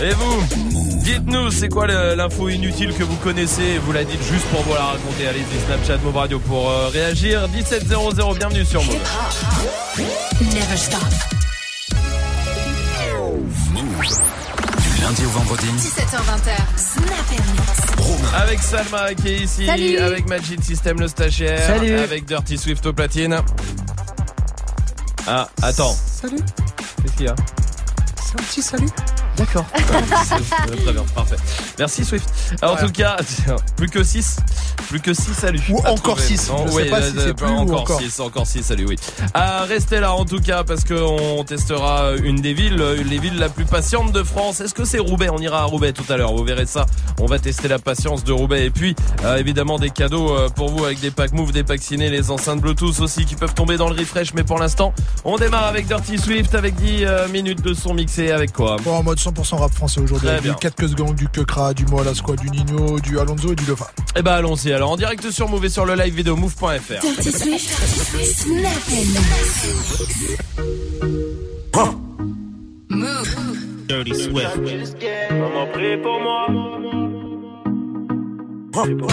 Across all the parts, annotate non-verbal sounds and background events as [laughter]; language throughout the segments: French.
Et vous Dites-nous, c'est quoi l'info inutile que vous connaissez? Vous la dites juste pour vous la raconter. Allez-y, Snapchat, Move Radio pour euh, réagir. 1700, bienvenue sur Move. Never stop. Du lundi au vendredi. 17h20. Snap Avec Salma qui est ici. Avec Magic System le stagiaire. Salut. Avec Dirty Swift au platine. Ah, attends. Salut. Qu'est-ce qu'il y a? C'est un petit salut. D'accord. [laughs] Très bien, parfait. Merci Swift. Alors, En tout cas, [laughs] plus que 6. Plus que 6 salut. Ou encore 6. oui, pas si c'est plus encore 6, encore 6 salut, oui. Ah, restez là en tout cas parce qu'on testera une des villes, les villes la plus patiente de France. Est-ce que c'est Roubaix? On ira à Roubaix tout à l'heure, vous verrez ça. On va tester la patience de Roubaix. Et puis, euh, évidemment, des cadeaux euh, pour vous avec des packs Move, des packs ciné, les enceintes Bluetooth aussi qui peuvent tomber dans le refresh. Mais pour l'instant, on démarre avec Dirty Swift avec 10 euh, minutes de son mixé avec quoi? Bon, en mode 100% rap français aujourd'hui. Du 4 que gang, du Kekra, du Moala Squad, du Nino, du Alonso et du Lefa. Eh ben allons-y. Alors en direct sur Move et sur le live vidéo move.fr. Dirty Swift, Move. Dirty Swift. Maman prie pour moi. C'est pour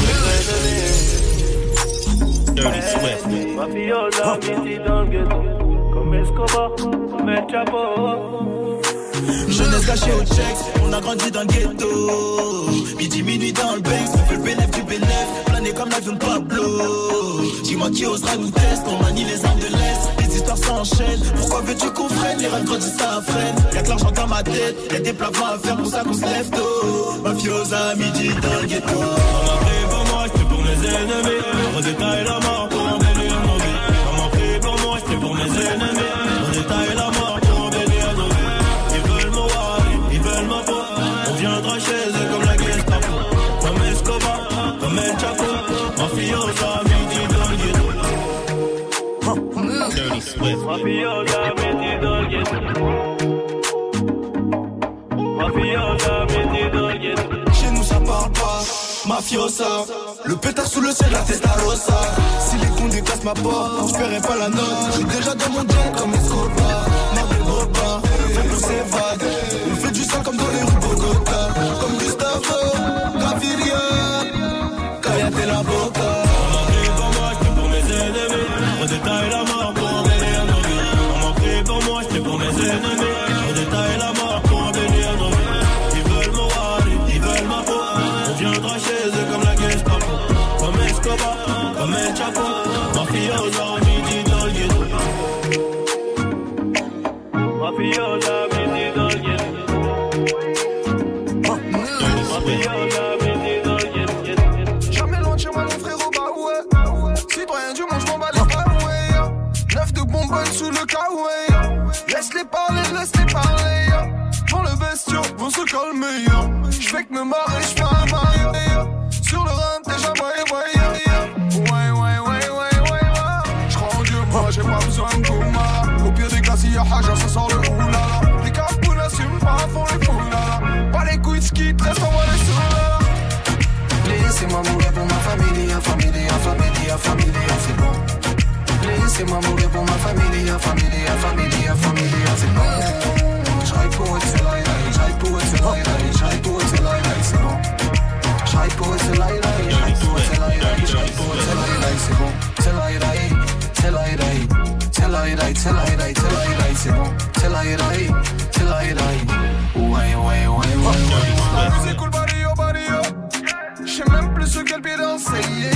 Dirty Swift. Ma fille dans le ghetto. Comme Escobar, comme El Chapo. Jeunesse gâchée au checks, on a grandi dans le ghetto. Midi, minuit dans le bank, on fait le bénéf du bénéf. Plané comme l'avion de Pablo. Dis-moi qui osera nous tester, on manie les armes de l'Est. Les histoires s'enchaînent, pourquoi veux-tu qu'on freine? Les rêves grandissent, ça freine. Y'a que l'argent dans ma tête, y'a des plafonds à faire pour ça qu'on se lève tôt. Mafiosa, midi dans le ghetto. On a pris pour moi, j'étais pour mes ennemis. On détaille la mort pour Mafiosa, le ghetto. Mafiosa, dans le ghetto. Chez nous ça parle pas, mafiosa. Le pétard sous le ciel, la testarossa. Si les cons décassent ma porte, je paierai pas la note. J'suis déjà dans mon jet comme Escobar. Merde de repas, fais pousser vague. On fait du sang comme dans les rues Bogota. Comme Laisse-les parler, laisse-les parler. Dans le bestiau, vont se calmer. J'fais que me marrer, j'fais un maillot. Sur le run, déjà, ouais, ouais, ouais. Ouais, ouais, ouais, ouais, ouais. J'crois en Dieu, moi, j'ai pas besoin de Gouma. Au pire des cas, s'il y a Haja, ça sort Laissez-moi mourir pour ma famille, famille, famille, famille, c'est bon. J'raille pour eux, c'est là, j'raille pour eux, c'est là, j'raille pour eux, c'est là, c'est bon. J'raille pour eux, c'est là, j'raille pour eux, c'est là, j'raille pour eux, c'est là, c'est bon. C'est là, c'est là, c'est là, c'est là, c'est bon. C'est là, c'est là, ouais, ouais, ouais, ouais. Musique cool, oh, body, oh. J'sais même plus sur quel pied danser,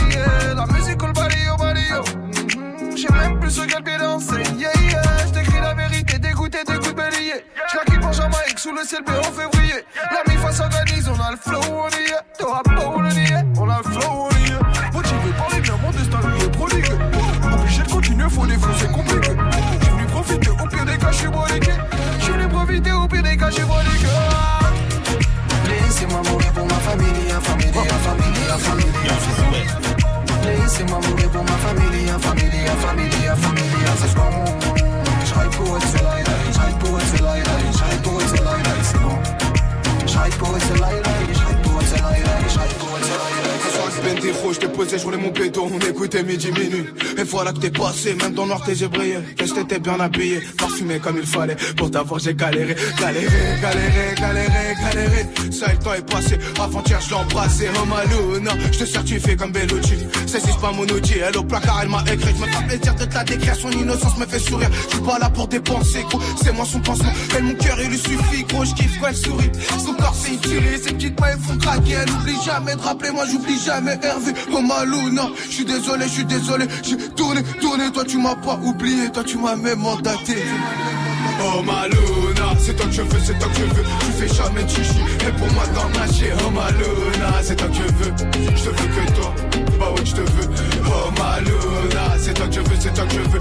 sous le ciel bleu en février. La mi-fa s'organise, on a le flow, on y est. T'auras pas où le nier, on a le flow, on y est. Motivé par les biens, mon destin lui est prodigue. Obligé de continuer, faut défoncer, compliqué. J'suis venu profiter, au pire des cas, j'suis broliqué. J'suis venu profiter, au pire des cas, j'suis broliqué. Laissez-moi mourir pour ma famille, famille, famille, famille, Laissez-moi mourir pour ma famille, famille, famille, famille, c'est bon. J'raille pour eux, J'raille pour eux, Je t'ai posé, je voulais mon béton. On écoute t'es midi, minuit. Et voilà que t'es passé, même dans noir tes yeux. Que je t'étais bien habillé, parfumé comme il fallait. Pour t'avoir, j'ai galéré, galéré, galéré, galéré, galéré. Ça, le temps est passé. Avant-hier, je l'ai embrassé. Oh Maluna, je te certifie comme Bellucci. C'est pas mon outil, elle au placard, elle m'a écrit. Je me fais plaisir de te la décrire, son innocence me fait sourire. Je suis pas là pour dépenser, gros. C'est moi son pansement. Elle, mon cœur, il lui suffit, gros. Je kiffe quand elle sourit. Son corps, c'est une. Ses petites mains, font craquer. Elle oublie jamais de rappeler, moi, j'oublie jamais Oh Maluna, je suis désolé, je suis désolé. J'ai tourné, tourné, toi, tu m'as pas oublié. Toi, tu m'as même mandaté. Oh Maluna, c'est toi que je veux, c'est toi que je veux. Tu fais jamais de chichi, et pour moi t'en nager. Oh Maluna, c'est toi que je veux. Je te veux que toi, bah ouais, je te veux. Oh Maluna, c'est toi que je veux, c'est toi que je veux.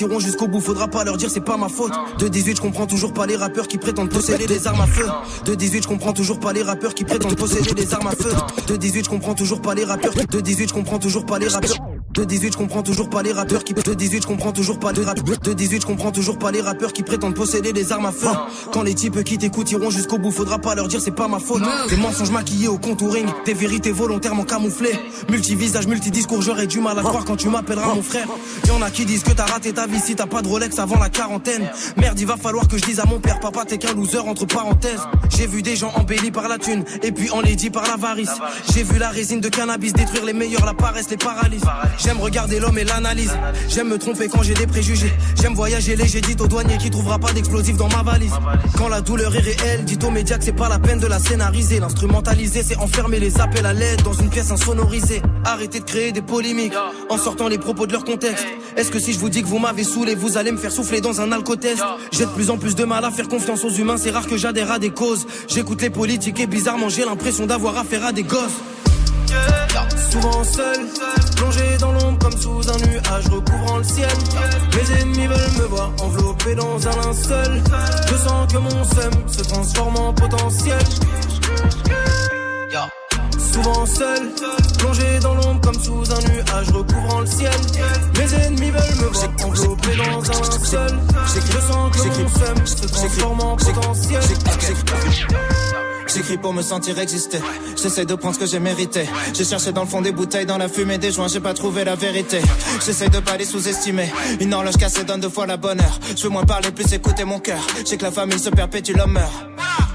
Iront jusqu'au bout, faudra pas leur dire c'est pas ma faute. De 18, je comprends toujours pas les rappeurs qui prétendent posséder des armes à feu. De 18, je comprends toujours pas les rappeurs qui prétendent posséder des armes à feu. De 18, je comprends toujours pas les rappeurs. De 18, je comprends toujours pas les rappeurs. De 18, je comprends toujours pas les rappeurs qui. De 18, je comprends toujours pas les rappeurs. De 18, je comprends toujours pas les rappeurs qui prétendent posséder des armes à feu. Quand les types qui t'écoutent iront jusqu'au bout, faudra pas leur dire c'est pas ma faute. Des mensonges maquillés au contouring, des vérités volontairement camouflées. Multivisage, multidiscours, j'aurais du mal à croire quand tu m'appelleras mon frère. Y'en a qui disent que t'as raté ta vie si t'as pas de Rolex avant la quarantaine. Merde, il va falloir que je dise à mon père, papa, t'es qu'un loser entre parenthèses. J'ai vu des gens embellis par la thune, et puis enlaidis par l'avarice. J'ai vu la résine de cannabis détruire les meilleurs, la paresse, les paralyses. J'aime regarder l'homme et l'analyse. J'aime me tromper quand j'ai des préjugés. J'aime voyager léger, dit au douanier qui trouvera pas d'explosif dans ma valise. Quand la douleur est réelle, dit aux médias que c'est pas la peine de la scénariser. L'instrumentaliser, c'est enfermer les appels à l'aide dans une pièce insonorisée. Arrêtez de créer des polémiques en sortant les propos de leur contexte. Est-ce que si je vous dis que vous m'avez saoulé, vous allez me faire souffler dans un alcotest? J'ai de plus en plus de mal à faire confiance aux humains, c'est rare que j'adhère à des causes. J'écoute les politiques et bizarrement j'ai l'impression d'avoir affaire à des gosses. Souvent seul, plongé dans l'ombre comme sous un nuage recouvrant le ciel. Mes ennemis veulent me voir enveloppé dans un linceul. Je sens que mon seum se transforme en potentiel. Souvent seul, plongé dans l'ombre comme sous un nuage recouvrant le ciel. Mes ennemis veulent me voir enveloppé dans un linceul. Je sens que mon seum se transforme en potentiel. J'écris pour me sentir exister. J'essaie de prendre ce que j'ai mérité. J'ai cherché dans le fond des bouteilles, dans la fumée des joints, j'ai pas trouvé la vérité. J'essaie de pas les sous-estimer. Une horloge cassée donne deux fois la bonne heure. Je veux moins parler, plus écouter mon cœur. J'ai que la famille se perpétue, l'homme meurt.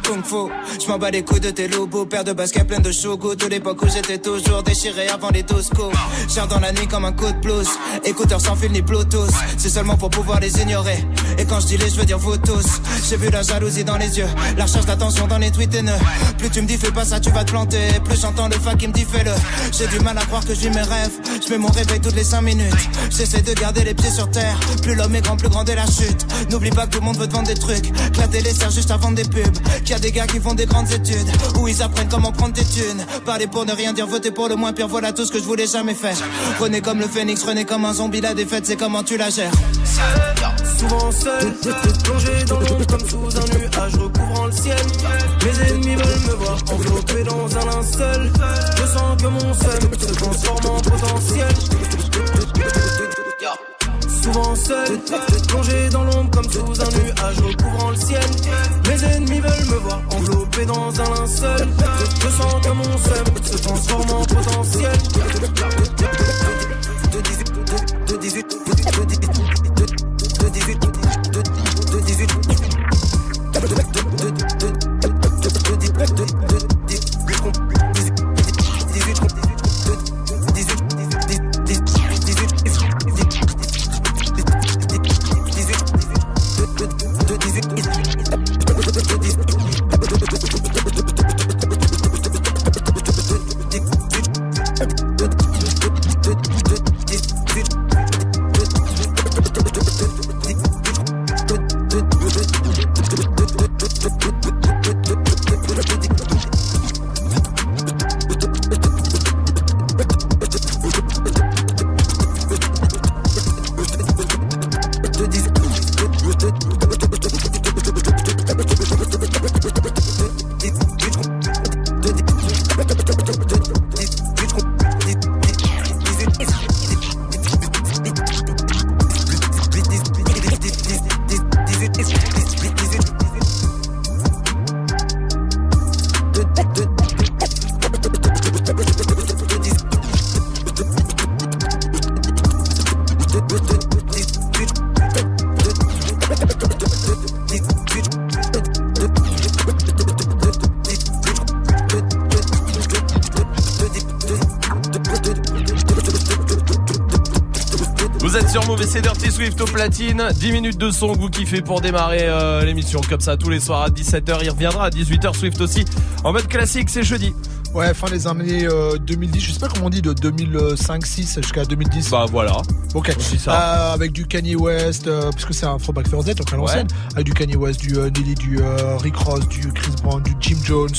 Kung Fu, je m'en bats les coups de tes loups, paire de baskets plein de shogu. De l'époque où j'étais toujours déchiré avant les 12 coups. Chien dans la nuit comme un coup de blues. Écouteurs sans fil ni Bluetooth. C'est seulement pour pouvoir les ignorer. Et quand je dis les, je veux dire vous tous. J'ai vu la jalousie dans les yeux, la recherche d'attention dans les tweets haineux. Plus tu me dis fais pas ça, tu vas te planter. Plus j'entends le fac qui me dit fais-le. J'ai du mal à croire que vis mes rêves. Je mets mon réveil toutes les 5 minutes. J'essaie de garder les pieds sur terre. Plus l'homme est grand, plus grande est la chute. N'oublie pas que tout le monde veut te vendre des trucs. Que la télé sert juste à vendre des pubs. Qu'il y a des gars qui font des grandes études. Où ils apprennent comment prendre des thunes. Parler pour ne rien dire, voter pour le moins pire. Voilà tout ce que je voulais jamais faire. Renez comme le phénix, renez comme un zombie. La défaite, c'est comment tu la gères. Souvent seul, plongé dans l'ombre comme sous un nuage recouvrant le ciel. Mes ennemis veulent me voir enveloppé dans un linceul. Je sens que mon seum se transforme en potentiel. Souvent seul, plongé dans l'ombre comme sous un nuage recouvrant le ciel. Mes ennemis veulent me voir enveloppé dans un linceul. Je sens que mon seum se transforme en potentiel. De 18, de 18, de 18, de au platine. 10 minutes de son que vous kiffez pour démarrer euh, l'émission comme ça tous les soirs à 17h. Il reviendra à 18h Swift aussi. En mode classique, c'est jeudi. Ouais, fin des années 2010, je sais pas comment on dit, de 2005-6 jusqu'à 2010. Bah voilà. Ok. Ça. Euh, avec du Kanye West, euh, puisque c'est un Throwback Thursday, donc à l'ancienne. Avec du Kanye West, du euh, Nelly, du euh, Rick Ross, du Chris Brown, du Jim Jones,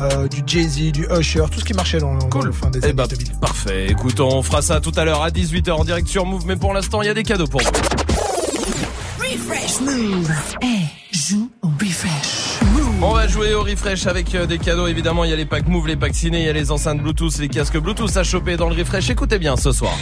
euh, du Jay-Z, du Usher, tout ce qui marchait dans, dans le fin des Eh années bah, 2000. parfait. Écoute, on fera ça tout à l'heure à 18h en direct sur Move. Mais pour l'instant, il y a des cadeaux pour vous. Move. Eh, joue au refresh. Move. On va jouer au refresh avec euh, des cadeaux. Évidemment, il y a les packs Move, les packs ciné, il y a les enceintes Bluetooth, les casques Bluetooth à choper dans le refresh. Écoutez bien ce soir.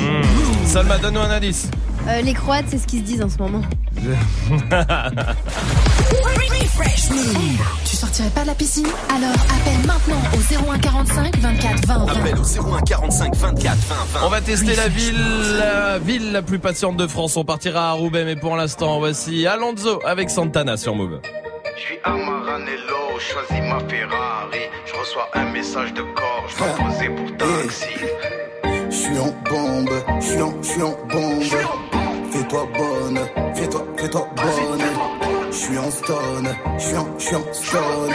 Mmh. Salma, donne-nous un indice. Euh, les Croates, c'est ce qu'ils se disent en ce moment. [laughs] Tu sortirais pas de la piscine? Alors appelle maintenant au 0145 24 20 20. Appelle au 0145 24 20 20. On va tester la ville, la ville la plus patiente de France. On partira à Roubaix, mais pour l'instant, voici Alonso avec Santana sur Move. Je suis à Maranello, choisis ma Ferrari. Je reçois un message de corps, je vais poser pour taxi. Je suis en bombe, je suis en, je suis en bombe. Fais-toi bonne, en stone, je suis en, je en stone.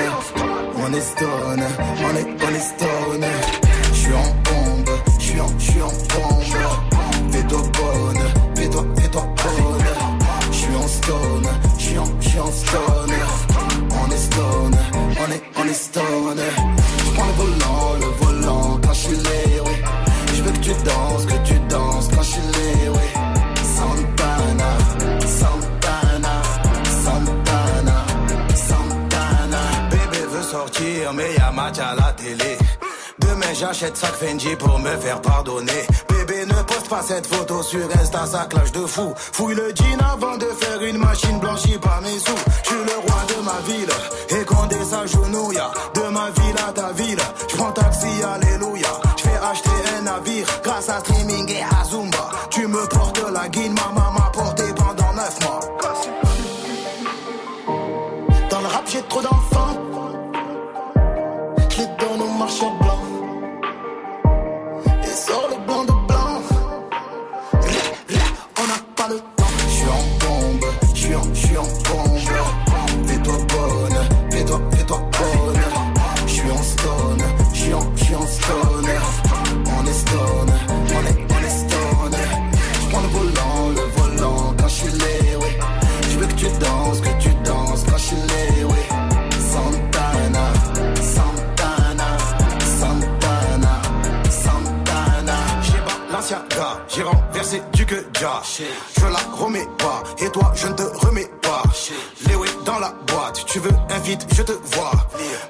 On est stone, on est, on est stone. Fendi pour me faire pardonner. Bébé ne poste pas cette photo sur Insta, ça clash de fou. Fouille le jean avant de faire une machine blanchie par mes sous. Je suis le roi de ma ville Je la remets pas, et toi, je ne te remets pas. Les dans la boîte, tu veux invite, je te vois.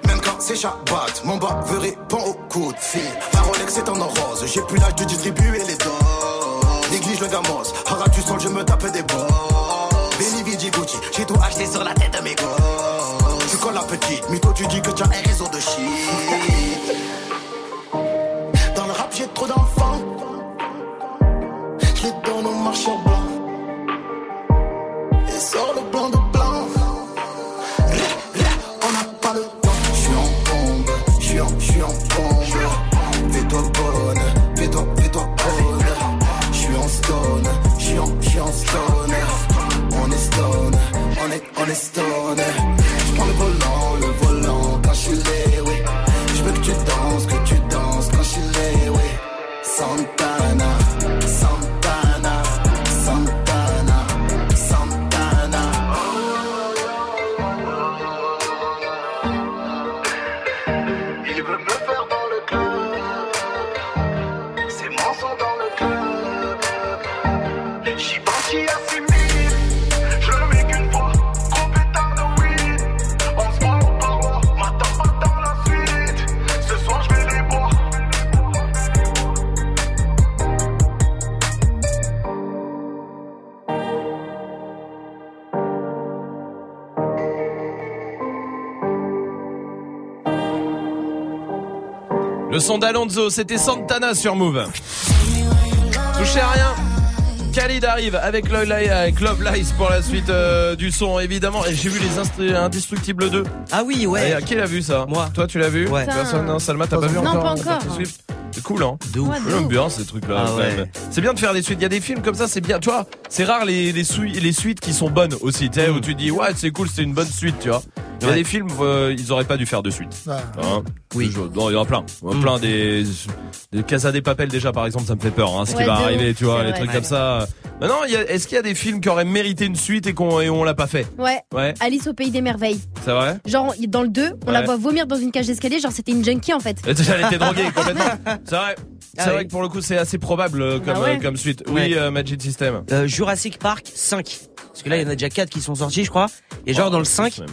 Même quand c'est Shabbat, mon bas veut répond au coup de fil. La Rolex est en rose, j'ai plus l'âge de 18 son d'Alonso, c'était Santana sur Move. Touchez à rien. Khalid arrive avec Love Lies, avec Love Lies pour la suite euh, du son évidemment et j'ai vu les Indestructibles 2 Ah oui, ouais. Et, qui l'a vu ça Moi. Toi tu l'as vu Ouais. Personne, non, Salma t'as pas vu Non, encore pas euh, encore. C'est cool hein De ouf. Ces trucs là Ah ouais. C'est bien de faire des suites, il y a des films comme ça, c'est bien, tu vois, c'est rare les, les, sui- les suites qui sont bonnes aussi, tu sais, où tu dis ouais c'est cool, c'est une bonne suite, tu vois. Il y a Ouais. des films, euh, ils auraient pas dû faire de suite. Hein Oui. Je- non, il y en a plein. Il y en a plein des, des Casa des Papel déjà par exemple, ça me fait peur. Hein, ce qui va arriver, ouf, tu vois, c'est les vrai. trucs comme ça. Maintenant, a- est-ce qu'il y a des films qui auraient mérité une suite et qu'on et on l'a pas fait? Ouais. Ouais, Alice au pays des merveilles. c'est vrai? Genre, dans le 2, on la voit vomir dans une cage d'escalier, genre c'était une junkie en fait. Elle était droguée [laughs] complètement. C'est vrai. C'est Ah vrai oui. que pour le coup, c'est assez probable euh, comme, Bah ouais. euh, comme suite. Oui, Ouais. euh, Magic System. Euh, Jurassic Park 5. Parce que là, il y en a déjà 4 qui sont sortis, je crois. Et genre Oh, dans le 5, même.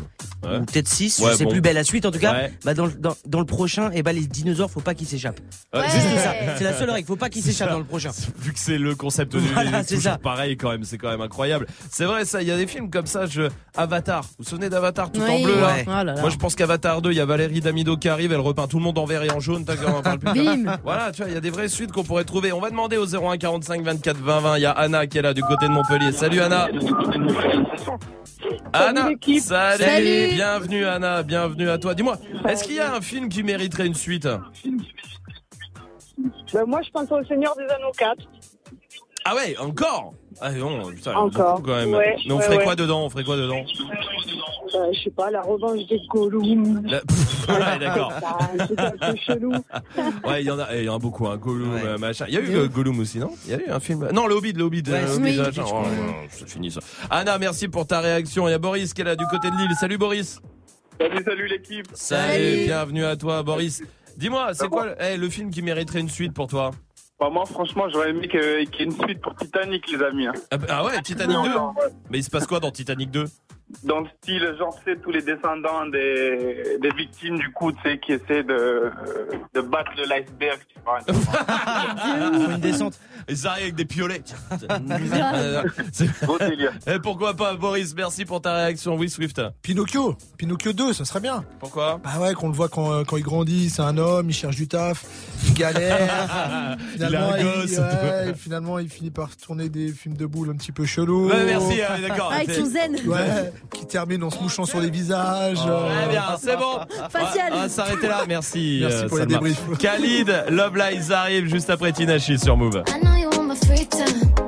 Ouais. ou peut-être 6, Ouais, je sais bon. plus, belle la suite en tout cas. Ouais. Bah dans, le- dans, dans le prochain, et bah les dinosaures, faut pas qu'ils s'échappent. Ouais, Ouais. juste Juste ça. C'est la seule règle, faut pas qu'ils s'échappent dans le prochain. Vu que c'est le concept du Voilà, c'est toujours ça. pareil quand même, c'est quand même incroyable. C'est vrai ça, il y a des films comme ça, je Avatar. Vous vous souvenez d'Avatar tout en bleu là. Oh là là. Moi je pense qu'Avatar 2, il y a Valérie Damido qui arrive, elle repeint tout le monde en vert et en jaune, on parle plus. Voilà, tu vois, il y a des vraies suites qu'on pourrait trouver. On va demander au 01 45 24 20 20. Il y a Anna qui est là du côté de Montpellier. Salut Anna. Anna, l'équipe. salut. Bienvenue Anna, bienvenue à toi. Dis-moi, est-ce qu'il y a un film qui mériterait une suite Ben, moi, je pense au Seigneur des Anneaux 4. Ah ouais, encore? Ah non, putain, il y en a Encore. beaucoup quand même. Ouais, Mais on ouais, ferait ouais. quoi dedans On ferait quoi dedans Euh, je sais pas, la revanche des Gollum. La- [laughs] ouais, d'accord. Ah, un truc un peu chelou. [laughs] Ouais, il y en a, il y en a beaucoup, hein, Gollum, Ouais. euh, machin. Il y a eu euh, Gollum aussi, non? Il y a eu un film. Non, le Hobbit, le Hobbit, Ouais, c'est- Hobbit, oui. Oh, non, c'est fini ça. Anna, merci pour ta réaction. Il y a Boris qui est là du côté de Lille. Salut Boris. Salut, salut l'équipe. Salut, bienvenue à toi Boris. Dis-moi, c'est quoi eh, le film qui mériterait une suite pour toi? Bah, moi, franchement, j'aurais aimé qu'il y ait une suite pour Titanic, les amis. hein. ah, bah, ah ouais, Titanic 2 Mais il se passe quoi dans Titanic 2 Dans le style, genre, tu sais, tous les descendants des, des victimes, du coup, tu sais, qui essaient de, de battre de l'iceberg. tu vois. [laughs] Une descente. Ils arrivent avec des piolets. [laughs] C'est- Gros délire. [laughs] Eh, pourquoi pas Boris Merci pour ta réaction. Oui, Swift. Pinocchio, Pinocchio 2, ça serait bien. Pourquoi? Bah ouais, qu'on le voit quand, euh, quand il grandit, c'est un homme, il cherche du taf, il galère. finalement, [laughs] Il a un gosse. ouais, finalement, il finit par tourner des films de boules un petit peu chelous. Ouais, merci, ah, d'accord. Avec son zen. Ouais, qui termine en se mouchant sur les visages. euh. Très bien, c'est bon. Facial. On va s'arrêter là. Merci. Merci euh, pour les Salma. débriefs. Khalid, Love Lies arrive juste après Tinachi sur Move. Want my free time.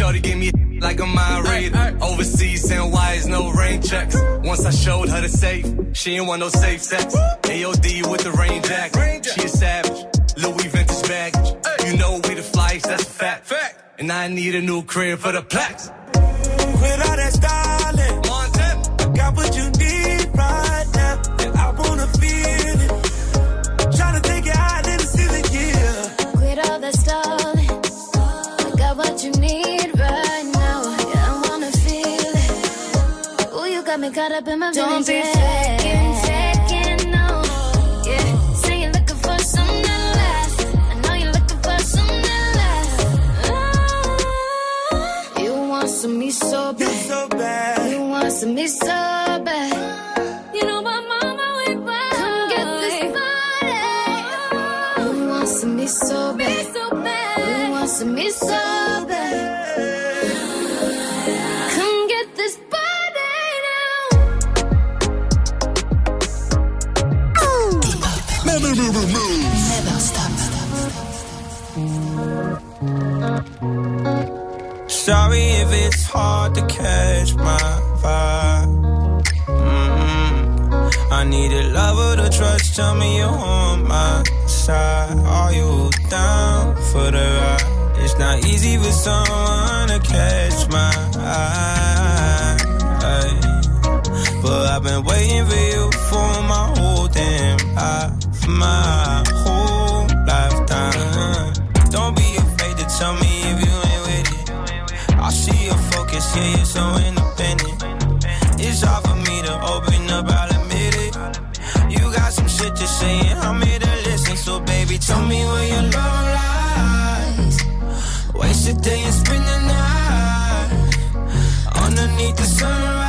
shorty give me [laughs] like a mind reader. Overseas, send wires, no rain checks. Once I showed her the safe, she ain't want no safe sex. AOD with the rain jacket. She a savage. Louis vintage baggage. You know we the flies, that's a fact. And I need a new crib for the plaques. Quit all that styling. Got what you up in my Don't be faking, faking, no. Yeah, say you're looking for something that lasts. I know you're looking for something that lasts. Ah, you want some me so bad. so bad. You want some me so bad. Hard to catch my vibe. mm I need a lover to trust. Tell me you're on my side. Are you down for the ride? It's not easy for someone to catch my eye. But I've been waiting for you for my whole damn life, my whole lifetime. Don't be afraid to tell me yeah, you're so independent. It's hard for me to open up, I'll admit it. You got some shit to say, and I'm here to listen. So, baby, tell me where your love lies. Waste a day and spend the night underneath the sunrise.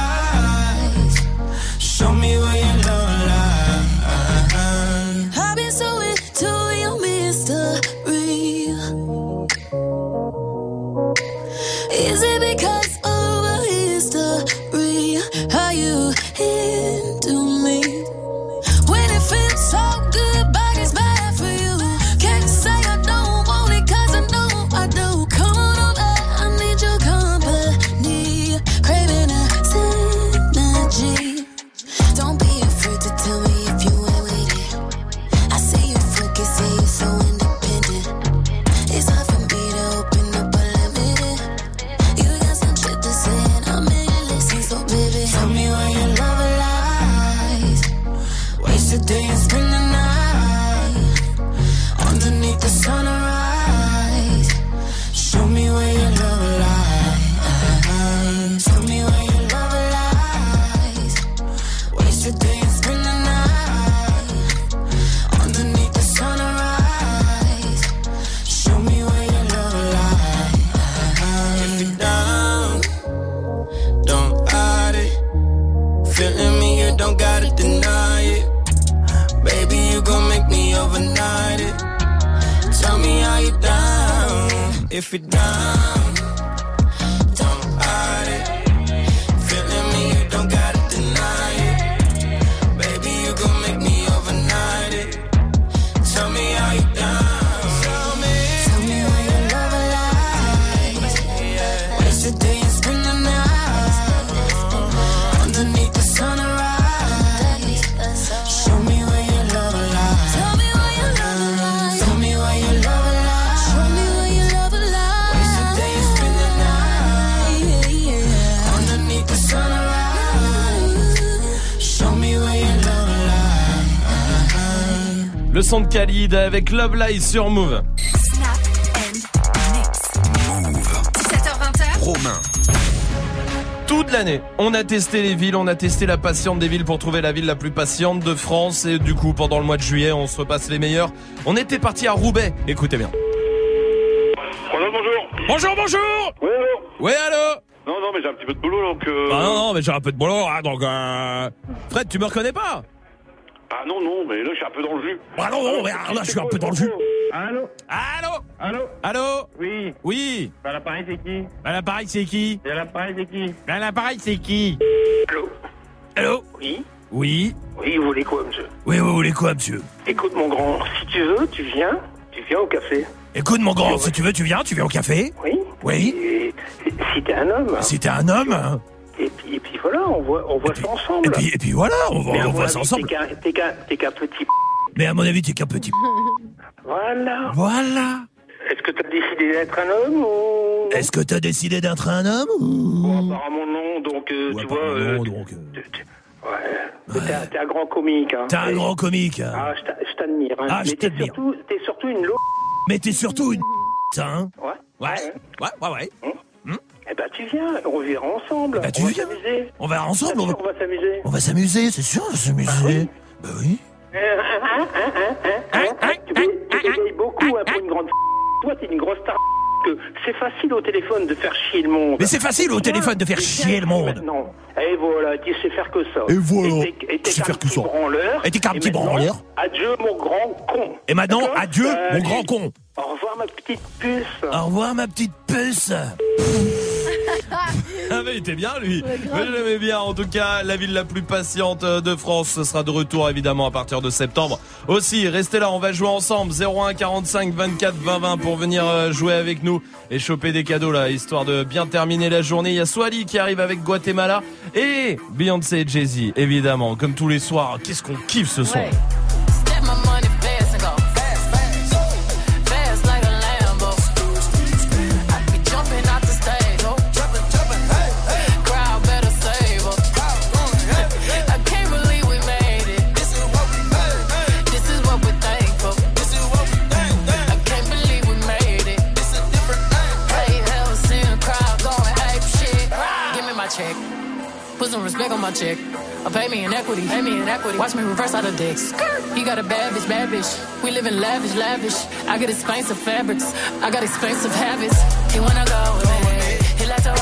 Khalid avec Love Live sur Move. Snap and mix. 17h20. Romain. Toute l'année, on a testé les villes, on a testé la patiente des villes pour trouver la ville la plus patiente de France. Et du coup, pendant le mois de juillet, on se repasse les meilleurs. On était parti à Roubaix. Écoutez bien. Bonjour, bonjour. Bonjour, bonjour. Oui, allô Ouais, allô Non, non, mais j'ai un petit peu de boulot, donc... Euh... Bah non, non, mais j'ai un peu de boulot, hein, donc euh... Fred, tu me reconnais pas? Ah non, non, mais là, je suis un peu dans le jus. Bah non, non, mais là, je suis un peu dans le jus. Allô? Allô? Allô? Allô? Oui. Oui. Bah, l'appareil, c'est qui? Bah l'appareil, c'est qui? Et l'appareil, c'est qui? Bah l'appareil, c'est qui? Allô? Allô? Oui. Oui. Oui, vous voulez quoi, monsieur? Oui, vous voulez quoi, monsieur? Écoute, mon grand, si tu veux, tu viens, tu viens au café. Écoute, mon grand, si tu veux, tu viens, tu viens au café. Oui. Oui. Et si t'es un homme. Si t'es un homme voilà, on voit, on voit ça ensemble. Et puis, et puis voilà, on à on voit ça ensemble. T'es qu'un- t'es qu'un petit. Mais à mon avis, t'es qu'un petit. [laughs] Voilà. Voilà. Est-ce que t'as décidé d'être un homme ou? Est-ce que t'as décidé d'être un homme ou... Bon, apparemment non, donc euh, tu vois. euh, Non, donc... Ouais. T'es un- grand comique. Hein. T'es un grand comique. hein. Ah, je t'a- je t'admire. Hein. Ah, je Mais t'es t'admire. surtout, t'es surtout une lo. Mais t'es surtout une... [laughs] [laughs] hein Ouais. Ouais, ouais, ouais, ouais. Eh ben, tu viens, on verra ensemble. bah, tu on va viens. s'amuser. On va ensemble, Bien on va- on va s'amuser. On va s'amuser, c'est sûr, on va s'amuser. Bah oui. Tu bégayes beaucoup hein, pour une grande. Toi, t'es une grosse star. que C'est facile au téléphone de faire chier le monde. Mais c'est facile au téléphone de faire chier le monde. Maintenant. Et voilà, tu sais faire que ça. Et voilà, Et t'es- qu'un faire que petit ça. branleur. Et t'es qu'un petit branleur. Adieu, mon grand con. Et maintenant, adieu, mon grand con. Au revoir, ma petite puce. Au revoir, ma petite puce. Mais il était bien lui. Mais je l'aimais bien. En tout cas, la ville la plus patiente de France ce sera de retour évidemment à partir de septembre. Aussi, restez là, on va jouer ensemble 01 45 24 20 20 pour venir euh, jouer avec nous et choper des cadeaux là, histoire de bien terminer la journée. Il y a Swally qui arrive avec Guatemala et Beyoncé et Jay-Z évidemment, comme tous les soirs. Qu'est-ce qu'on kiffe ce soir. Some respect on my check. Or pay me in equity. Pay me in equity. Watch me reverse out of dicks. He got a bad bitch, bad bitch. We live in lavish, lavish. I get expensive fabrics. I got expensive habits. He wanna go me. He like to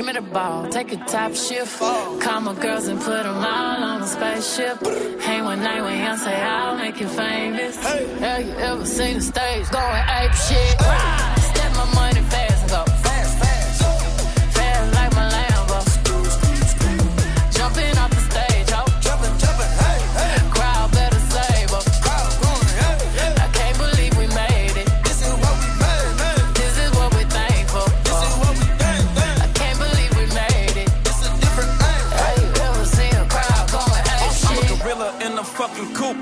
give me the ball. Take a top shift. Call my girls and put them all on a spaceship. Hang one night when young say I'll make you famous. Have you ever seen the stage going ape shit? Step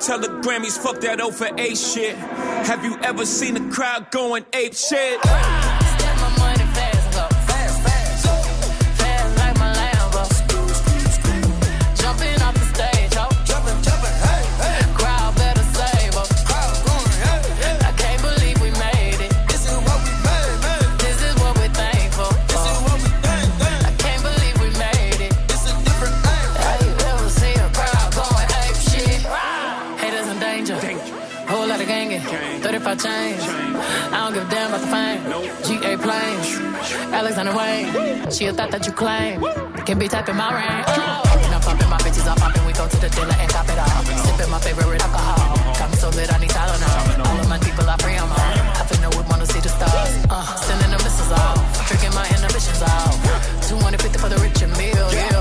Tell the Grammys, fuck that O for A shit. Have you ever seen a crowd going ape shit? Alexander Wayne. She a thought that you claim. Can be typing my range. Oh. And I'm popping my bitches, I'm popping. We go to the dealer and cop it all. Sipping my favorite alcohol. Got me so lit, I need Tylenol. All of my people are free, I'm on. I finna would wanna see the stars. Uh, sending the missiles off. Drinking my inhibitions off. 250 for the rich and meal. Yeah.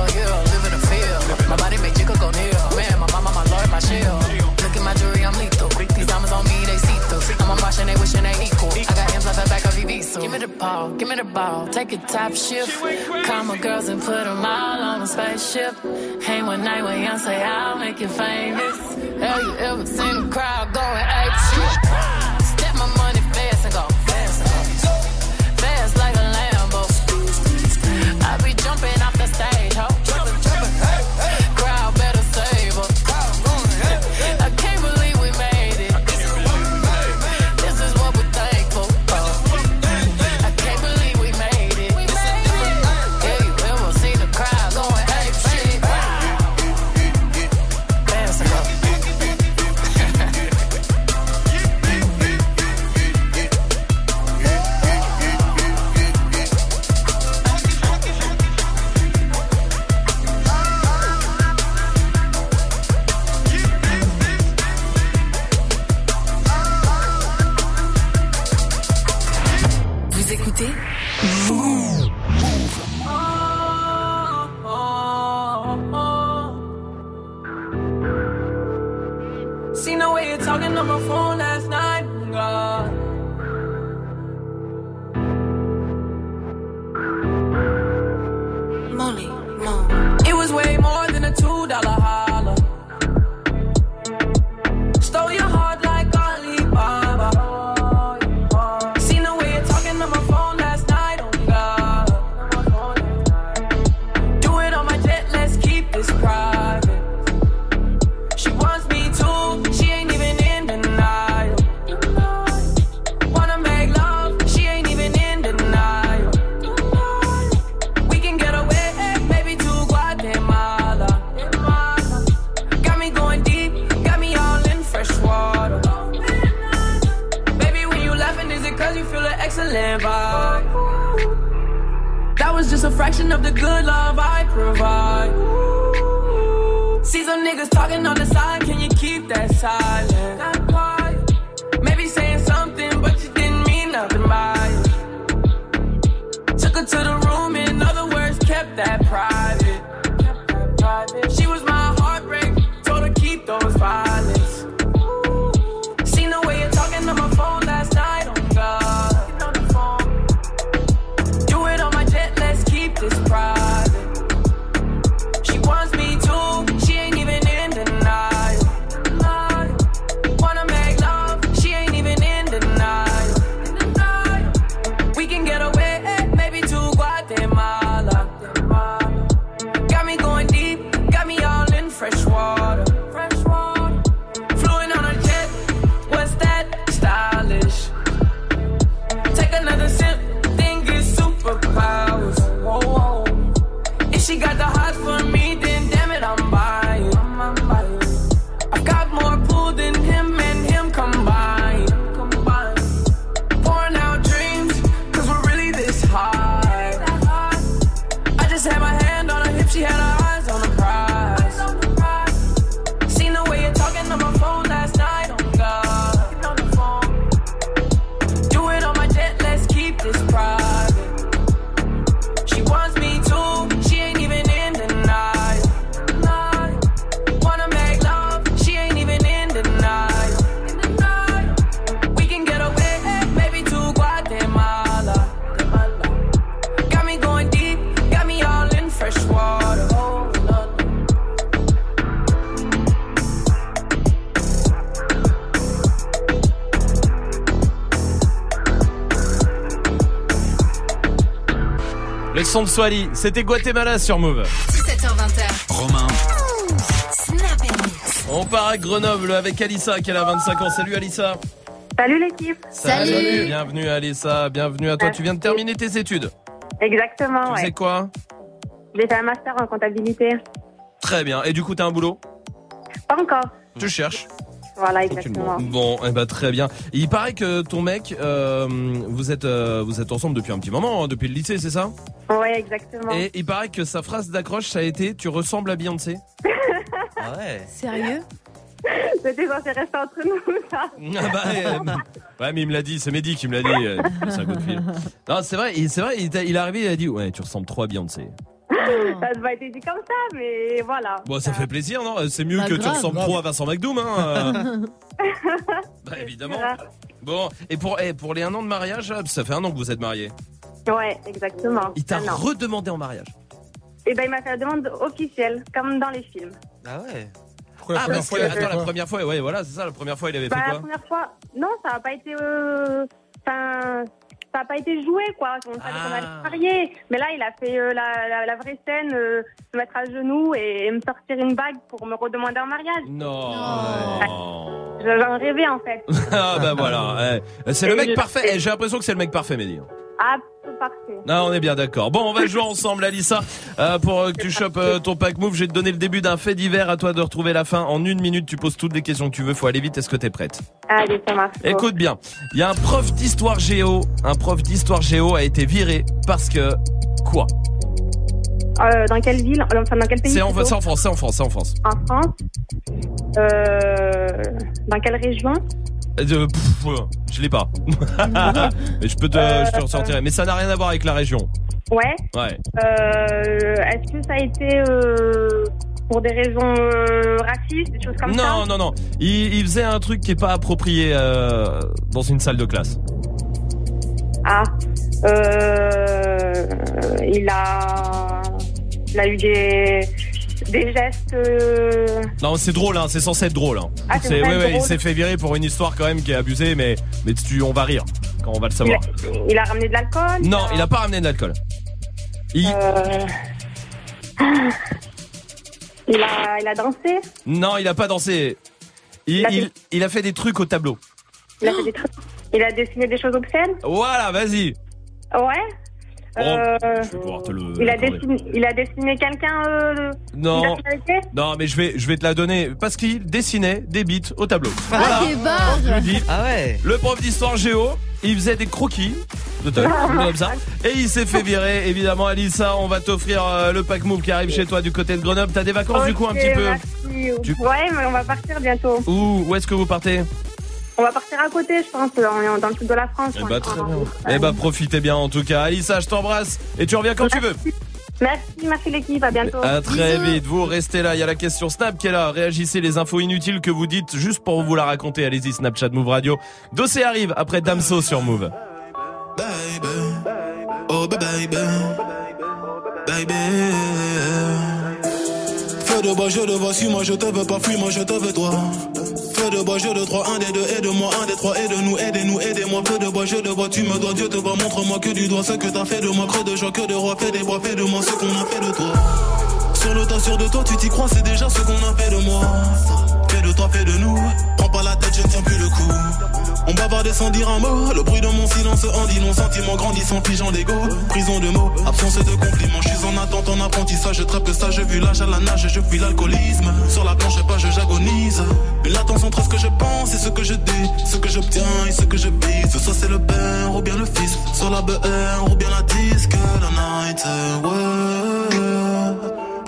Give me the ball, give me the ball. Take a top shift. Call my girls and put them all on a spaceship. Hang one night when young say I'll make you famous. Have you ever seen a crowd going ape shit? Son de Swally, c'était Guatemala sur Move. 17h20. Romain. Snap. On part à Grenoble avec Alissa qui a 25 ans. Salut Alissa. Salut l'équipe. Bienvenue Alissa, bienvenue à toi. Tu viens de terminer tes études. Exactement, Tu ouais. sais quoi J'ai fait un master en comptabilité. Très bien. Et du coup, t'as un boulot? Pas encore. Tu cherches Voilà, exactement. Bon, eh ben très bien. Et il paraît que ton mec, euh, vous êtes euh, vous êtes ensemble depuis un petit moment, hein, depuis le lycée, c'est ça? Ouais, exactement. Et il paraît que sa phrase d'accroche, ça a été "Tu ressembles à Beyoncé". Ah [laughs] ouais. Sérieux? C'était censé rester entre nous, ça. Ah bah, euh, ouais, mais il me l'a dit, c'est Mehdi qui me l'a dit. euh, c'est un coup de fil. Non, c'est vrai, il- c'est vrai, il, t'a- il est arrivé, il a dit "Ouais, tu ressembles trop à Beyoncé". [laughs] Ça n'a pas été dit comme ça, mais voilà. Bon, ça fait plaisir, non? C'est mieux Bah, que tu grave. ressembles Grave. trop à Vincent McDoom, hein euh. [laughs] Bah évidemment. Bon, et pour eh, pour les un an de mariage, ça fait un an que vous êtes mariés. Ouais, exactement. Il t'a redemandé en mariage. Et ben, il m'a fait la demande officielle, comme dans les films. Ah ouais. Pourquoi ah, parce que, attends, la première fois, ouais, voilà, c'est ça, la première fois, il avait Bah, fait la quoi première fois, non, ça n'a pas été. euh, Enfin, ça n'a pas été joué, quoi. On savait qu'on allait Ah. se marier. Mais là, il a fait euh, la, la, la vraie scène, euh, se mettre à genoux et, me sortir une bague pour me redemander en mariage. Non. J'en rêvais, en fait. [laughs] ah bah voilà, ouais. c'est le mec je- parfait. Eh, J'ai l'impression que c'est le mec parfait, Mehdi. Ah, parfait. Ah, on est bien d'accord. Bon, on va jouer ensemble, Alissa. Euh, pour euh, que tu chopes euh, ton pack move, je vais te donner le début d'un fait divers. À toi de retrouver la fin. En une minute, tu poses toutes les questions que tu veux. Faut aller vite. Est-ce que t'es prête? Allez, ça marche. Écoute bien. Il y a un prof d'histoire géo. Un prof d'histoire géo a été viré parce que quoi? Euh, dans quelle ville? Enfin, dans quel pays C'est en, en France. C'est en France. C'est en France. En France. Dans quelle région? Euh, pff, euh, je l'ai pas. [laughs] Mais je peux te, je te ressortirai. Mais ça n'a rien à voir avec la région. Ouais. Ouais. Euh, Est-ce que ça a été euh, pour des raisons euh, racistes, des choses comme ça? Non, non, non. Il, il faisait un truc qui est pas approprié euh, dans une salle de classe. Ah. Euh, il a, il a eu des, des gestes. euh, Non, c'est drôle, hein. C'est censé être drôle. Hein. Ah, c'est ouais, il drôle. s'est fait virer pour une histoire quand même qui est abusée, mais mais tu, on va rire quand on va le il, savoir. a, il a ramené de l'alcool. Non, il a pas ramené de l'alcool. Il... Euh, il a, il a dansé. Non, il a pas dansé. Il, Il a il, fait- il a fait des trucs au tableau. Il a fait des trucs. Il a dessiné des choses obscènes. Voilà, vas-y. Ouais. Oh, Euh, je vais pouvoir te le. il a dessiné, il a dessiné quelqu'un. Euh, Non. de Non, mais je vais, je vais te la donner parce qu'il dessinait des bits au tableau. Ah, Voilà. le dis. Ah ouais. Le prof d'histoire géo, il faisait des croquis à l'heure, [laughs] comme ça. Et il s'est fait virer, évidemment, Alissa. On va t'offrir euh, le pack move qui arrive chez toi du côté de Grenoble. T'as des vacances du coup un petit peu. Tu- Ouais, mais on va partir bientôt. Où, où est-ce que vous partez? On va partir à côté, je pense. On est dans le sud de la France. Eh on bah très bien. Eh bah profitez bien en tout cas. Alissa, je t'embrasse et tu reviens quand tu veux. Merci, merci l'équipe. À bientôt. À très Bisous. vite, vous restez là, il y a la question Snap qui est là, réagissez les infos inutiles que vous dites juste pour vous la raconter, allez-y Snapchat Move Radio. Dossier arrive après Damso sur Move. Oh baby, baby. De bois, je te vois, suis moi je te veux pas, fuis moi je te veux toi. Feu de bois, je de trois, un des deux, aide-moi, un des trois, aide-nous, aidez-nous, aidez-moi. Feu de bois, je te vois, tu me dois, Dieu te voit, montre-moi que du doigt ce que t'as fait de moi, creux de joie, que de roi, fais des bois, fais de moi ce qu'on a fait de toi. Sur le tas, sûr de toi, tu t'y crois, c'est déjà ce qu'on a fait de moi. Toi, fais de nous. Prends pas la tête, je ne tiens plus le coup. On bavardait sans dire un mot. Le bruit de mon silence en dit non. Sentiment grandissant, figeant d'ego. Prison de mots, absence de compliments. Je suis en attente, en apprentissage. Je trappe ça, je vu l'âge à la nage. Je fuis l'alcoolisme. Sur la planche, pas, je j'agonise. Une latence entre ce que je pense et ce que je dis. Ce que j'obtiens et ce que je vise. Soit c'est le père ou bien le fils. Sur la BR ou bien la disque. La night, ouais.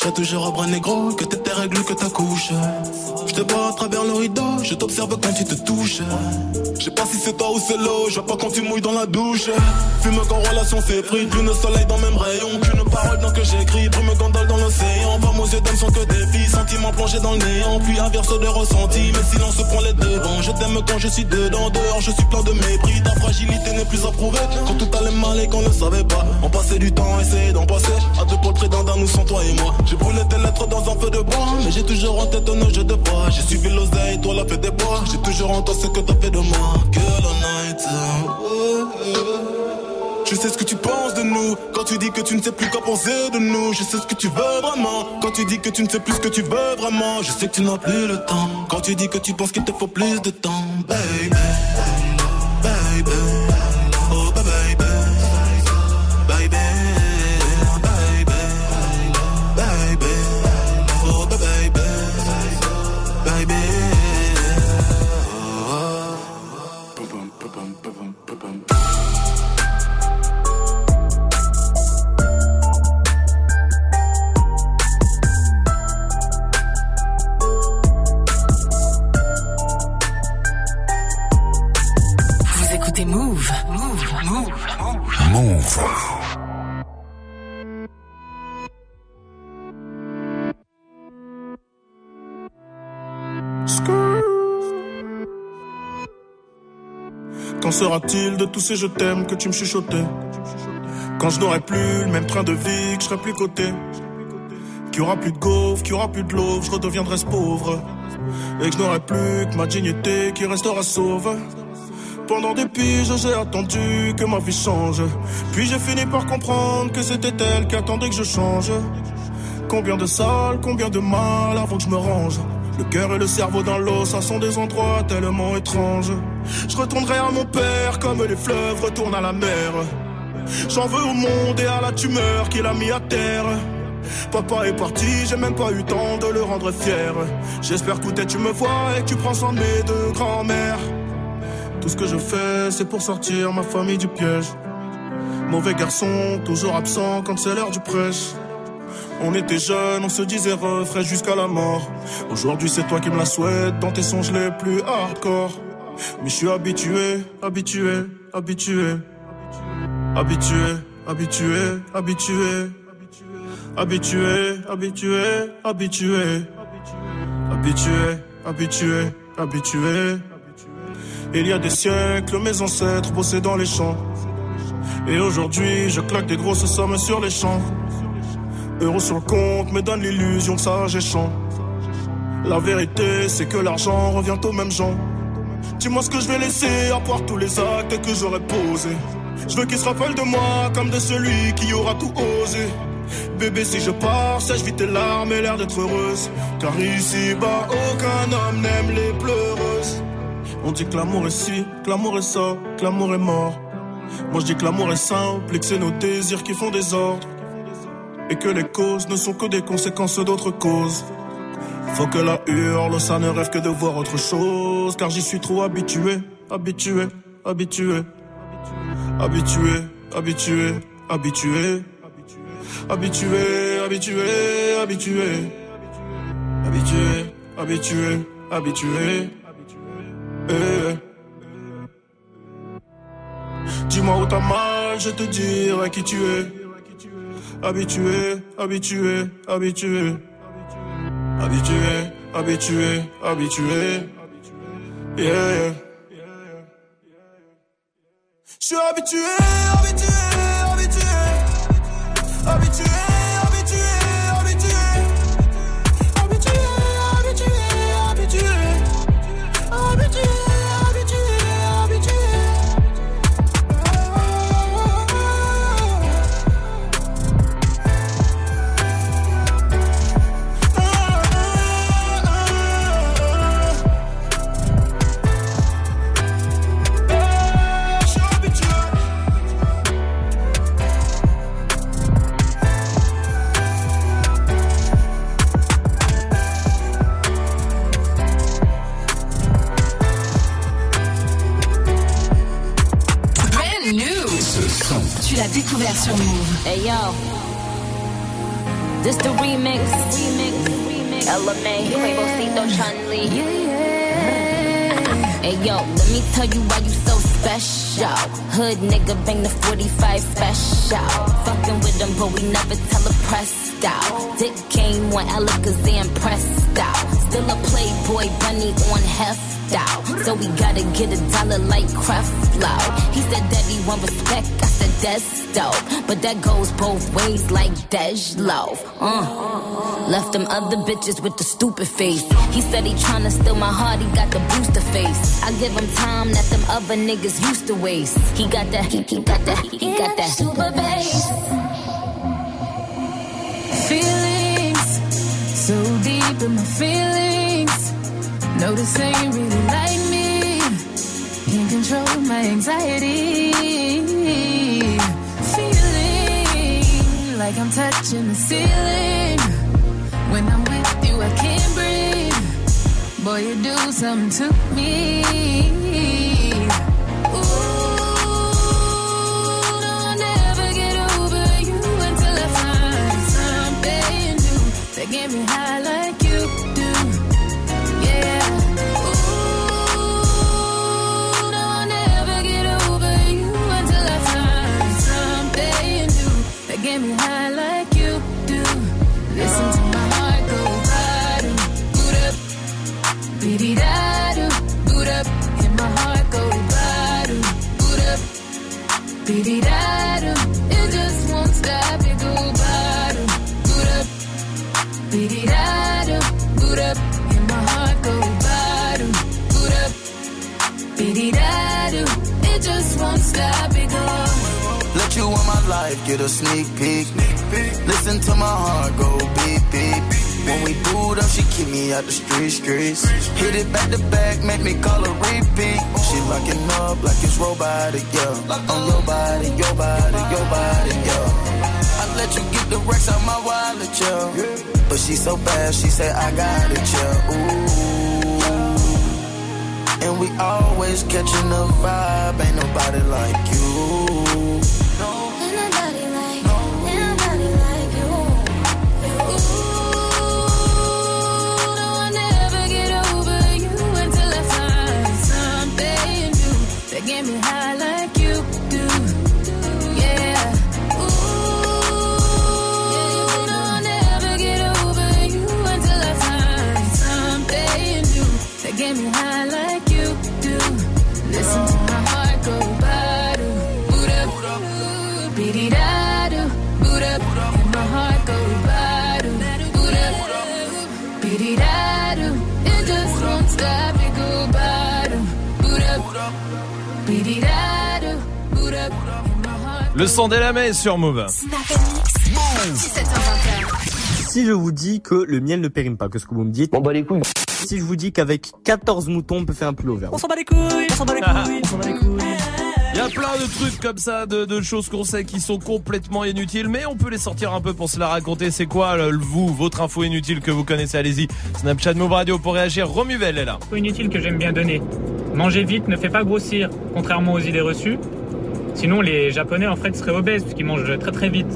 Serai toujours un bras négro, que t'es tes règles, que ta couche. Je te vois à travers le rideau, je t'observe quand tu te touches. Je sais pas si c'est toi ou c'est l'eau, je vois pas quand tu mouilles dans la douche. Fume quand relation s'effrite, lune soleil dans même rayon. Qu'une parole dans que j'écris, brume gondole dans l'océan. Femmes aux yeux d'âme sont que des filles, sentiments plongés dans le néant. Puis inverse de ressenti, mais silence prend les devants. Je t'aime quand je suis dedans, dehors je suis plein de mépris. Ta fragilité n'est plus approuvée, quand tout allait mal et qu'on ne savait pas. On passait du temps, essayer d'en passer. À deux pour le d'un, nous sans toi et moi. J'ai brûlé tes lettres dans un feu de bois, mais j'ai toujours en tête nos jeux de bois. J'ai suivi l'oseille, toi la fête des bois. J'ai toujours en toi ce que t'as fait de moi. Que la night. Je sais ce que tu penses de nous quand tu dis que tu ne sais plus quoi penser de nous. Je sais ce que tu veux vraiment quand tu dis que tu ne sais plus ce que tu veux vraiment. Je sais que tu n'as plus le temps quand tu dis que tu penses qu'il te faut plus de temps, baby. Baby, sera-t-il de tous ces je t'aime que tu me chuchotais? Quand je n'aurai plus le même train de vie, que je serai plus coté Qu'il aura plus de gaufres, qu'il aura plus de l'eau, je redeviendrai ce pauvre Et que je n'aurai plus que ma dignité qui restera sauve pendant des piges, j'ai attendu que ma vie change. Puis j'ai fini par comprendre que c'était elle qui attendait que je change. Combien de salles, combien de mal avant que je me range. Le cœur et le cerveau dans l'eau, ça sont des endroits tellement étranges. Je retournerai à mon père comme les fleuves retournent à la mer. J'en veux au monde et à la tumeur qu'il a mis à terre. Papa est parti, j'ai même pas eu temps de le rendre fier. J'espère que tu me vois et que tu prends soin de mes deux grands-mères. Tout ce que je fais, c'est pour sortir ma famille du piège. Mauvais garçon, toujours absent quand c'est l'heure du prêche. On était jeunes, on se disait refrain jusqu'à la mort. Aujourd'hui, c'est toi qui me la souhaites dans tes songes les plus hardcore. Mais je suis habitué, habitué, habitué. Habitué, habitué, habitué. Habitué, habitué, habitué. Habitué, habitué, habitué. Il y a des siècles, mes ancêtres bossaient dans les champs. Et aujourd'hui, je claque des grosses sommes sur les champs. Euros sur le compte me donne l'illusion que ça champ. La vérité, c'est que l'argent revient aux mêmes gens. Dis-moi ce que je vais laisser à part tous les actes que j'aurais posés. Je veux qu'il se rappelle de moi comme de celui qui aura tout osé. Bébé, si je pars, sèche vite tes larmes et l'air d'être heureuse. Car ici-bas, aucun homme n'aime les pleureuses. On dit que l'amour est ci, que l'amour est ça, que l'amour est mort. Moi je dis que l'amour est simple et que c'est nos désirs qui font des ordres. Et que les causes ne sont que des conséquences d'autres causes. Faut que la hurle, ça ne rêve que de voir autre chose. Car j'y suis trop habitué, habitué, habitué. Habitué, habitué, habitué. Habitué, habitué, habitué. Habitué, habitué, habitué. Eh. Dis-moi où t'as mal, je te dirai qui tu es. Habitué, habitué, habitué. Habitué, habitué, habitué. Yeah. Je suis habitué, habitué, habitué. Habitué, habitué, Hey yo. This the remix. Remix. Remix. LMA. Quavocito Chun-Li. Hey yo, let me tell you why you so special. Hood nigga bang the 45 special. Fucking with them, but we never tell a out. Dick game when Alakazam pressed out. Still a playboy bunny on heft out. So we gotta get a dollar like Creflo. He said that he want respect, I said that's dope. But that goes both ways like Dej Loaf. Uh. Left them other bitches with the stupid face. He said he tryna steal my heart, he got the booster face. I give him time that them other niggas used to waste. He got that, he, he got that, he got that super bass. Feelings so deep in my feelings. No, this ain't really like me. Can't control my anxiety. Feeling like I'm touching the ceiling. When I'm with you, I can't breathe. Boy, you do something to me. Get me high like you do. Yeah. Ooh, no, I'll never get over you until I find something new that get me high like you do. Listen to my heart go bottom, boot up, beat it out, boot up, and my heart go bottom, boot up, beat it life get a sneak peek. Listen to my heart go beep beep. When we boot up, she keep me out the street streets. Hit it back to back, make me call her repeat. She locking up like it's robotic, yeah. On your body, your body, your body, yeah. I let you get the racks out my wallet, yeah. But she so bad, she say I got it, yeah. Ooh. And we always catching the vibe, ain't nobody like you. That get me high Le son d'Elamé sur Move. Snap Mix, 17h20. Si je vous dis que le miel ne périme pas, qu'est-ce que vous me dites? Bon bah les couilles. Si je vous dis qu'avec 14 moutons, on peut faire un pull over. On s'en bat les couilles, on s'en bat les couilles, on s'en bat les couilles. Il y a plein de trucs comme ça, de, de choses qu'on sait qui sont complètement inutiles, mais on peut les sortir un peu pour se la raconter. C'est quoi, le- vous, votre info inutile que vous connaissez? Allez-y. Snapchat Move Radio pour réagir. Romuvel est là. Info inutile que j'aime bien donner. Manger vite ne fait pas grossir, contrairement aux idées reçues. Sinon, les Japonais en fait seraient obèses puisqu'ils mangent très très vite.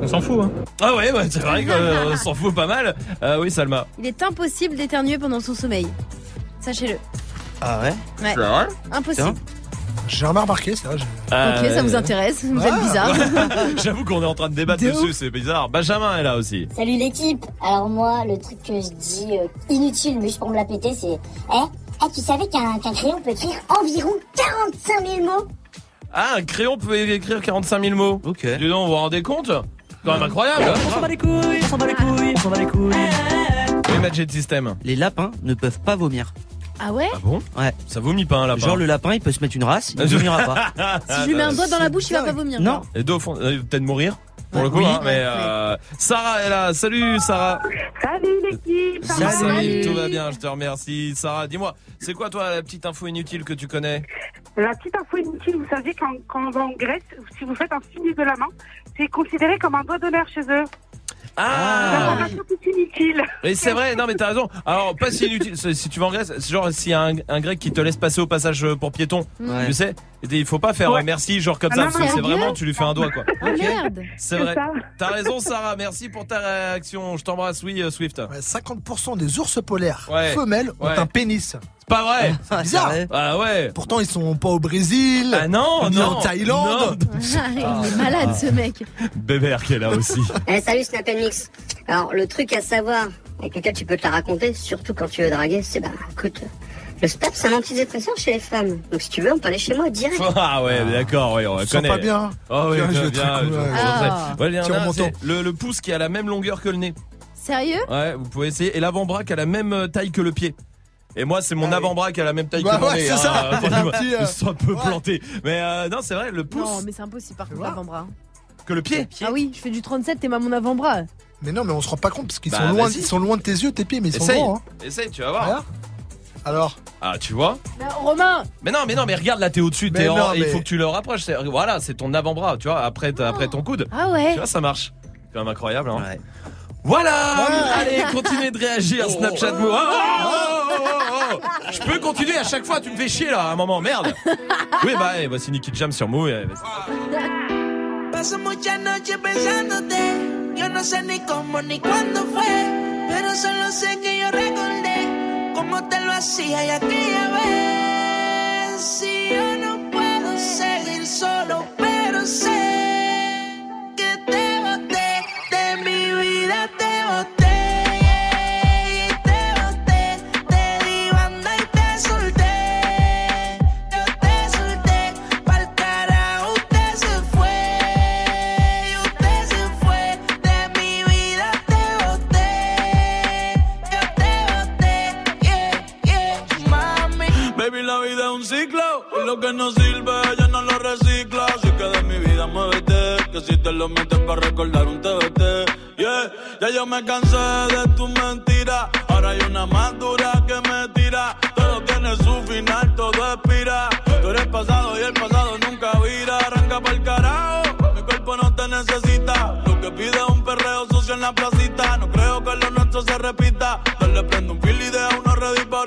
On s'en fout, hein. Ah ouais, ouais c'est vrai qu'on [laughs] s'en fout pas mal. Euh, oui, Salma. Il est impossible d'éternuer pendant son sommeil. Sachez-le. Ah ouais Ouais. C'est vrai Impossible. J'ai jamais remarqué ça. j'ai- Ok, ça vous intéresse, vous êtes bizarre. [laughs] J'avoue qu'on est en train de débattre De dessus, c'est bizarre. Benjamin est là aussi. Salut l'équipe Alors moi, le truc que je dis euh, inutile, mais je pour me la péter, c'est... Eh, eh, tu savais qu'un qu'un crayon peut écrire environ 45 000 mots? Ah, un crayon peut écrire 45 000 mots. Ok. Dis donc, vous vous rendez compte C'est quand même incroyable. On s'en bat les couilles, on s'en bat les couilles, on s'en bat les couilles. Oui, Magic System. Les lapins ne peuvent pas vomir. Ah ouais Ah bon Ouais. Ça vomit pas un lapin. Genre le lapin, il peut se mettre une race, il ne vomira pas. [laughs] Si je lui mets un doigt dans la bouche, il va pas vomir. Non. Et deux au fond, euh, peut-être mourir pour le coup, Oui. hein, mais euh, Sarah est là. Salut Sarah. Salut l'équipe va Salut, tout va bien, je te remercie. Sarah, dis-moi, c'est quoi toi la petite info inutile que tu connais? La petite info inutile, vous savez, quand, quand on va en Grèce, si vous faites un signe de la main, c'est considéré comme un doigt d'honneur chez eux. Ah L'information est inutile. Et c'est vrai, non mais t'as raison. Alors pas si inutile, si tu vas en Grèce, c'est genre s'il y a un, un grec qui te laisse passer au passage pour piéton, Ouais. tu sais, il faut pas faire Ouais. euh, merci genre comme Ah ça, non, parce que c'est vraiment tu lui fais un doigt quoi. Ah merde. C'est vrai. ça. T'as raison Sarah, merci pour ta réaction. Je t'embrasse, oui euh, Swift. Ouais, 50% des ours polaires Ouais. femelles ont Ouais. un pénis. C'est pas vrai. C'est bizarre. Ah ouais. Pourtant, ils sont pas au Brésil, Ah non, ni non. en Thaïlande. [laughs] Il est malade ce mec. Bébert qui est là aussi. [laughs] Eh, salut Snap Mix Alors, le truc à savoir, avec lequel tu peux te la raconter, surtout quand tu veux draguer, c'est bah, écoute, le sperme, c'est un antidépresseur chez les femmes. Donc si tu veux, on peut aller chez moi direct. [laughs] Ah ouais, d'accord, ouais, on sens connaît. pas bien. Oh oui, Tiens, je bien, bien, très cool, je- ouais. je- Ah. Ouais, il y en a Tiens, un, remontant. c'est le, le pouce qui a la même longueur que le nez. Sérieux? Ouais, vous pouvez essayer. Et l'avant-bras qui a la même euh, taille que le pied. Et moi, c'est mon Ah avant-bras qui a la même taille Bah que mon ouais, nez. c'est hein. [laughs] ça. Enfin, Un petit, euh, ils sont un peu ouais. plantés. Mais euh, non, c'est vrai, le pouce Non, mais c'est impossible par contre l'avant-bras. que le pied. Ah oui, je fais du 37, t'es à mon avant-bras. Mais non, mais on se rend pas compte parce qu'ils Bah, sont loin, ils sont loin de tes yeux, tes pieds, mais ils sont Essaye, grands. Hein. essaye, tu vas voir. Alors, Ah, tu vois Mais Romain Mais non, mais non, mais regarde là, t'es au-dessus, Mais t'es en- et il mais- faut que tu le rapproches. Voilà, c'est ton avant-bras, tu vois, après, après ton coude. Ah ouais Tu vois, ça marche. C'est quand même incroyable, hein. Ouais. Voilà Allez, continuez de réagir, Snapchat Move. Oh, oh, oh, oh, oh, oh. Je peux continuer à chaque fois, tu me fais chier là, à un moment, merde. Oui, bah, eh, voici Nicky Jam sur Move. eh, vas-y. Paso muchas noches pensándote. Yo no sé ni cómo ni cuándo fue. Pero solo sé que yo recordé cómo te lo hacía y aquella vez. Si yo no puedo seguir solo, pero que no sirve, ya no lo recicla. Así que de mi vida muévete. Que si te lo metes para recordar un TBT. Yeah, ya yo me cansé de tu mentira. Ahora hay una más dura que me tira. Todo tiene su final, todo expira. Tú eres pasado y el pasado nunca vira. Arranca pa'l carajo. Mi cuerpo no te necesita. Lo que pide es un perreo sucio en la placita. No creo que lo nuestro se repita. Dale, prende un fil y deja uno ready pa'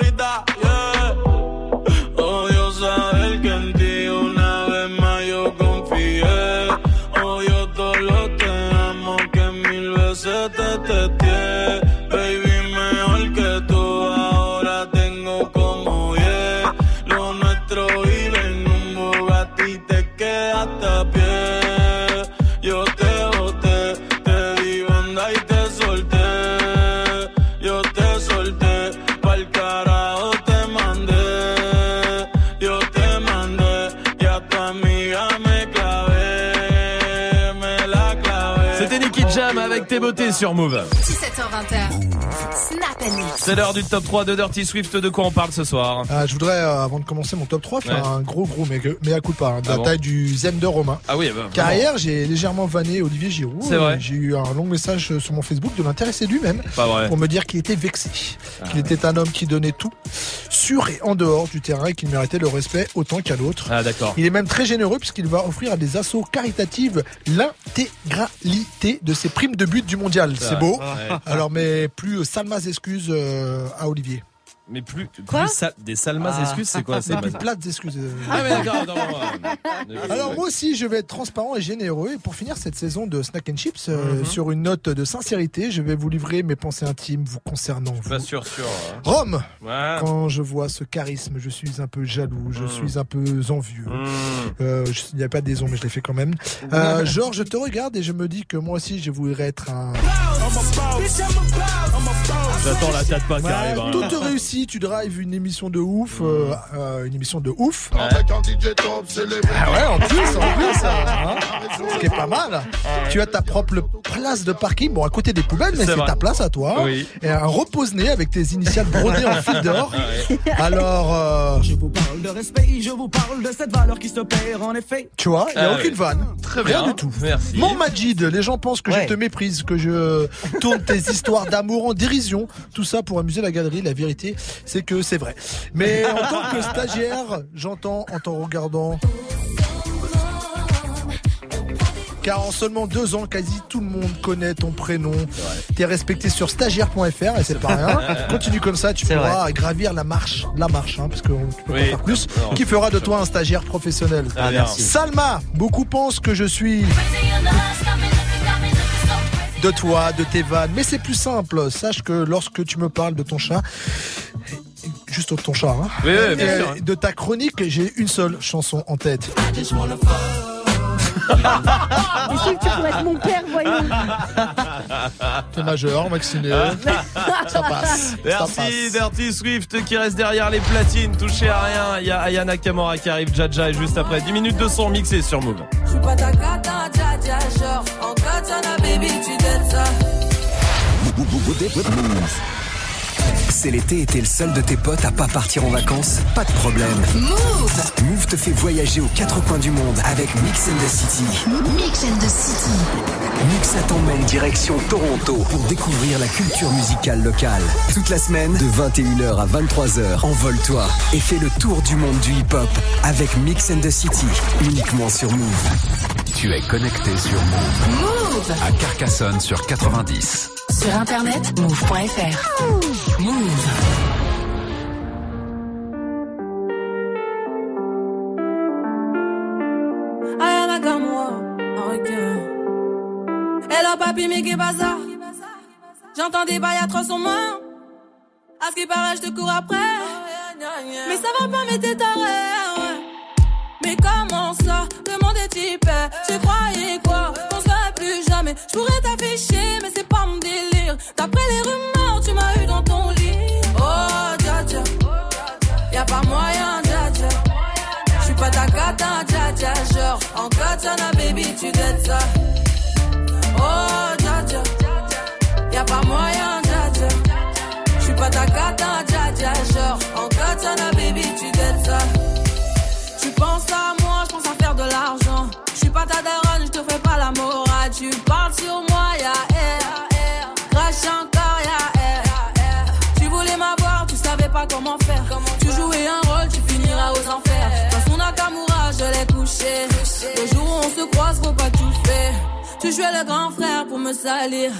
sur Move. 17h20. Snap and Mix. C'est l'heure du top 3 de Dirty Swift. De quoi on parle ce soir Ah, je voudrais, euh, avant de commencer mon top 3, faire Ouais. un gros gros mais, mais à coup de pas, hein, de Ah la bon taille du Zen de Romain. Ah oui, bah, Car hier, j'ai légèrement vanné Olivier Giroud. C'est vrai. J'ai eu un long message sur mon Facebook de l'intéresser lui-même Pas vrai. pour me dire qu'il était vexé, Ah qu'il était un homme qui donnait tout sur et en dehors du terrain et qu'il méritait le respect autant qu'à l'autre. Ah d'accord. Il est même très généreux puisqu'il va offrir à des assos caritatives l'intégralité de ses primes de but du mondial. C'est beau. Alors, mais plus Salmas excuses euh, à Olivier. Mais plus, Quoi plus sa- des salmas Ah. excuses, c'est quoi C'est plus pas- plates excuses. Ah mais d'accord, non. [laughs] Alors moi aussi, je vais être transparent et généreux. Et pour finir cette saison de Snack and Chips, euh, Mhm. sur une note de sincérité, je vais vous livrer mes pensées intimes vous concernant. Vous. Pas sûr, sûr. hein. Rome, Ouais. quand je vois ce charisme, je suis un peu jaloux, je Mhm. suis un peu envieux. Mhm. Euh, je- Il n'y a pas des ondes, mais je l'ai fait quand même. Euh, genre, je te regarde et je me dis que moi aussi, je voudrais être un... J'attends la tête pas qui Ouais, arrive. hein. tout tu drives une émission de ouf, euh, euh, une émission de ouf. Avec un DJ top, c'est les Ah ouais, en plus, en [laughs] plus, hein, ce qui est pas mal. Tu as ta propre place de parking, bon à côté des poubelles, mais C'est ta place à toi. Oui. Et un repose-nez avec tes initiales brodées en fil d'or. [laughs] Ouais. Alors, euh, Je vous parle de respect, je vous parle de cette valeur qui se perd en effet. tu vois, il n'y a Ah aucune oui. vanne. Très Rien bien. du tout. Merci. Mon Majid, les gens pensent que Ouais. je te méprise, que je tourne tes histoires d'amour en dérision. Tout ça pour amuser la galerie. La vérité, c'est que c'est vrai. Mais en tant que stagiaire, j'entends en t'en regardant. Car en seulement deux ans, quasi tout le monde connaît ton prénom. T'es respecté sur stagiaire.fr et c'est pas rien. [laughs] Continue comme ça, tu pourras gravir la marche, la marche, hein, parce que tu peux Oui. pas faire plus. Non. Qui fera de toi un stagiaire professionnel. Ah, merci. Salma, beaucoup pensent que je suis de toi, de tes vannes, mais c'est plus simple. Sache que lorsque tu me parles de ton chat, juste de ton chat, hein, Oui, oui, bien et sûr. de ta chronique, j'ai une seule chanson en tête. Mais c'est que tu pourrais être mon père, voyons. T'es majeur, vacciné, ça passe. ça Merci passe. Dirty Swift qui reste derrière les platines, touché à rien. Il y a Ayana Kamora qui arrive, Jaja et juste après 10 minutes de son mixé sur Move. Je suis pas ta cata, dja, genre En katana, baby, tu donnes ça C'est l'été et t'es le seul de tes potes à pas partir en vacances Pas de problème. Move. Move te fait voyager aux quatre coins du monde avec Mix and the City. Mix and the City. Mix t'emmène direction Toronto pour découvrir la culture musicale locale. Toute la semaine, de 21h à 23h, envole-toi et fais le tour du monde du hip-hop avec Mix and the City, uniquement sur Move. Tu es connecté sur Move Move. à Carcassonne sur 90. Sur internet, move.fr. Move. Hello papi, mais qu'est ça J'entends des bails à 300 mains. À ce qui paraît, je te cours après. Mais ça va pas, mais t'es taré. ouais. Mais comment ça? Le monde est typé. Tu croyais quoi? Qu'on se plus jamais. Je pourrais t'afficher, mais c'est pas mon délire. D'après les rumeurs, tu m'as eu dans ton lit. Pas moyen, dja dja. J'suis pas ta cata, dja dja. Genre, en katana, baby, tu dettes ça. Oh, dja dja. Y'a pas moyen, dja dja. J'suis pas ta cata, dja dja. Genre, en katana, baby, tu dettes ça. Tu penses à moi, je pense à faire de l'argent. Je suis pas ta daronne, je te fais pas la morale. Tu parles sur moi, y'a Le jour où on se croise, faut pas tout faire. Tu jouais le grand frère pour me salir.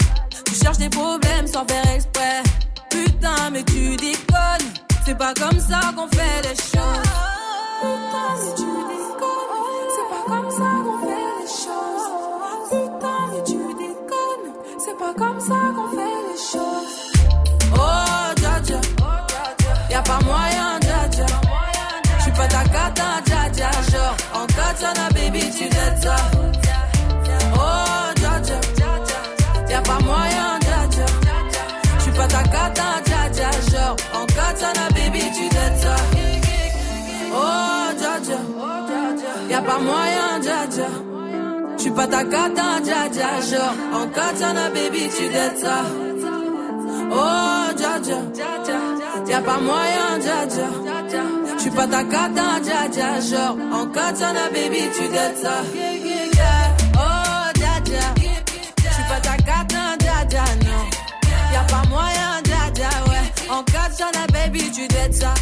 Tu cherches des problèmes sans faire exprès. Putain, mais tu déconnes. C'est pas comme ça qu'on fait les choses. Putain, mais tu déconnes. C'est pas comme ça qu'on fait les choses. Putain, mais tu déconnes. C'est pas comme ça qu'on fait les choses. Oh, dja dja. Y'a pas moyen, dja dja. J'suis pas ta cata, dja baby, tu. Oh, dja. Y'a pas moyen, dja. J'suis pas ta cata, dja. Genre, en katana, baby, tu. Oh, dja. Y'a pas moyen, dja dja. suis pas ta cata, dja, genre en katana, baby, tu dettes ça. Oh, dja, y'a pas moyen. Je suis pas ta cata, dja dja, genre en katana, baby, tu dettes ça. Oh, dja dja, je pas ta cata, dja dja, non. Y'a pas moyen, dja, ouais. En katana, baby, tu dettes ça.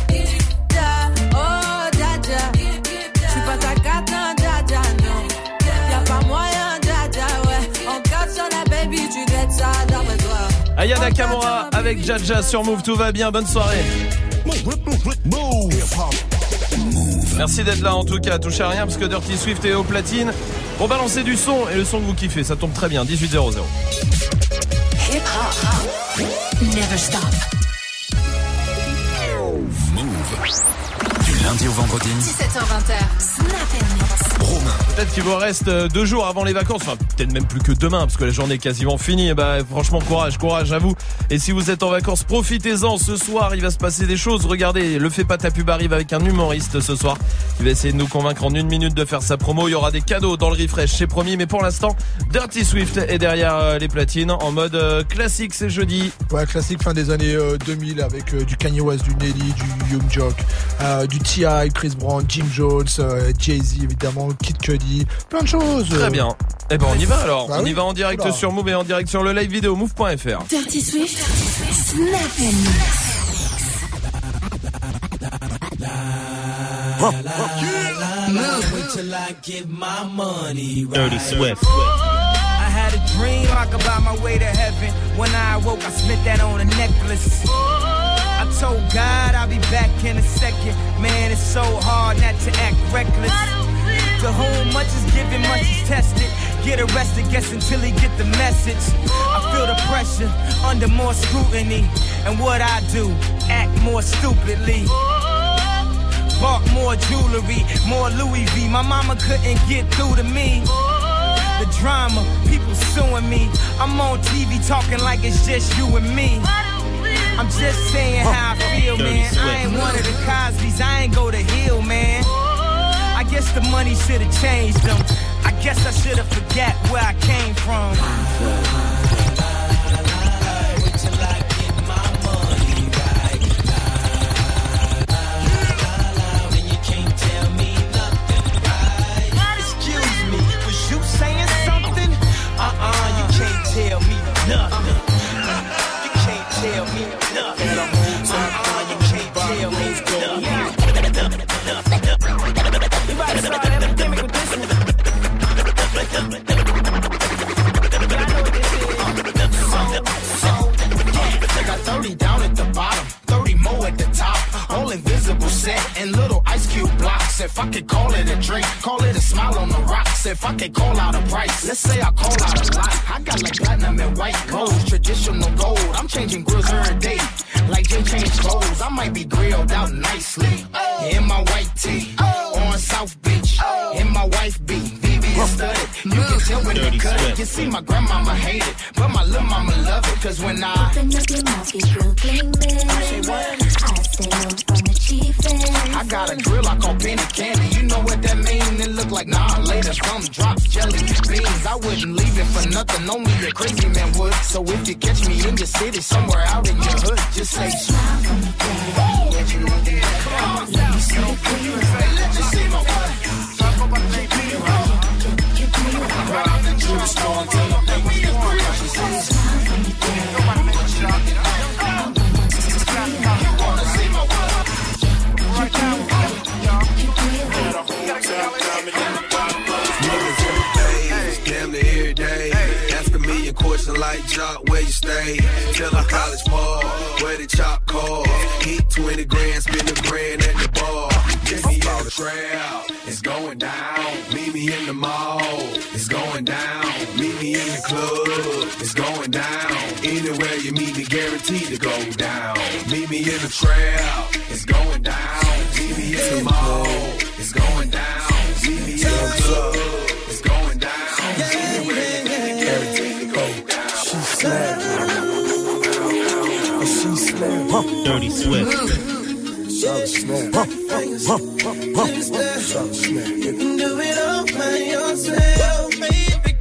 Aya Nakamura avec Jaja sur Move, tout va bien, bonne soirée. Merci d'être là en tout cas, touchez à rien parce que Dirty Swift est au platine pour balancer du son et le son que vous kiffez, ça tombe très bien, 18 00. Hip hop. Never stop. Move. Lundi au vendredi. 17h20. Snap Romain. Peut-être qu'il vous reste euh, deux jours avant les vacances, enfin peut-être même plus que demain parce que la journée est quasiment finie. Et bah franchement courage, courage à vous. Et si vous êtes en vacances, profitez-en. Ce soir, il va se passer des choses. Regardez, le fait pas ta pub arrive avec un humoriste ce soir. Il va essayer de nous convaincre en une minute de faire sa promo. Il y aura des cadeaux dans le refresh, c'est promis. Mais pour l'instant, Dirty Swift est derrière euh, les platines en mode euh, classique. C'est jeudi. Ouais, classique fin des années euh, 2000 avec du Kanye West, du Nelly, du Young Jock, euh, du T.I., Chris Brown, Jim Jones, euh, Jay-Z évidemment, Kid Cudi, plein de choses. Très bien. Eh ben on y va alors. Bah on y va en direct Oula. sur Move et en direct sur le live vidéo move.fr. Dirty Swift. Dirty Swift. A dream I could buy my way to heaven. When I awoke, I spent that on a necklace. I told God I'll be back in a second. Man, it's so hard not to act reckless. To whom much is given, much is tested. Get arrested, guess until he get the message. I feel the pressure under more scrutiny. And what I do, act more stupidly. Bought more jewelry, more Louis V. My mama couldn't get through to me. The drama, people suing me. I'm on TV talking like it's just you and me. I'm just saying how I feel, man. I ain't one of the Cosby's, I ain't go to Hill, man. I guess the money should have changed them. I guess I should have forgot where I came from. If I could call it a drink, call it a smile on the rocks. If I could call out a price, let's say I call out a lot. I got like platinum and white gold, traditional gold. I'm changing grills every day. Like Jay changed clothes, I might be grilled out nicely. In my white tee, on South Beach, in my wife beat. VVS studded. You can tell when they cut it. You see, my grandmama hate it, but my little mama love it. Cause when I Open up your mouth, get Brooklyn man. I on from the chief end. I got a grill I call penny candy. You know what that mean? It look like nah later. Some drops, jelly beans. I wouldn't leave it for nothing. Only a crazy man would. So if you catch me in the city, somewhere out in your hood, just say smile for me, Niggas like Jock, where you stay? Tell a college ball, where the chop call. Hit 20 grand, spend a grand at the bar. Meet me in the crowd, it's going down. Meet me in the mall, it's going down. Meet me in the club, it's going down. Anywhere you meet me, guaranteed to go down. Meet me in the crowd, it's going down. Meet me in the mall, it's going down. Meet me Slapped. Dirty Swift. You can do it all by yourself, baby.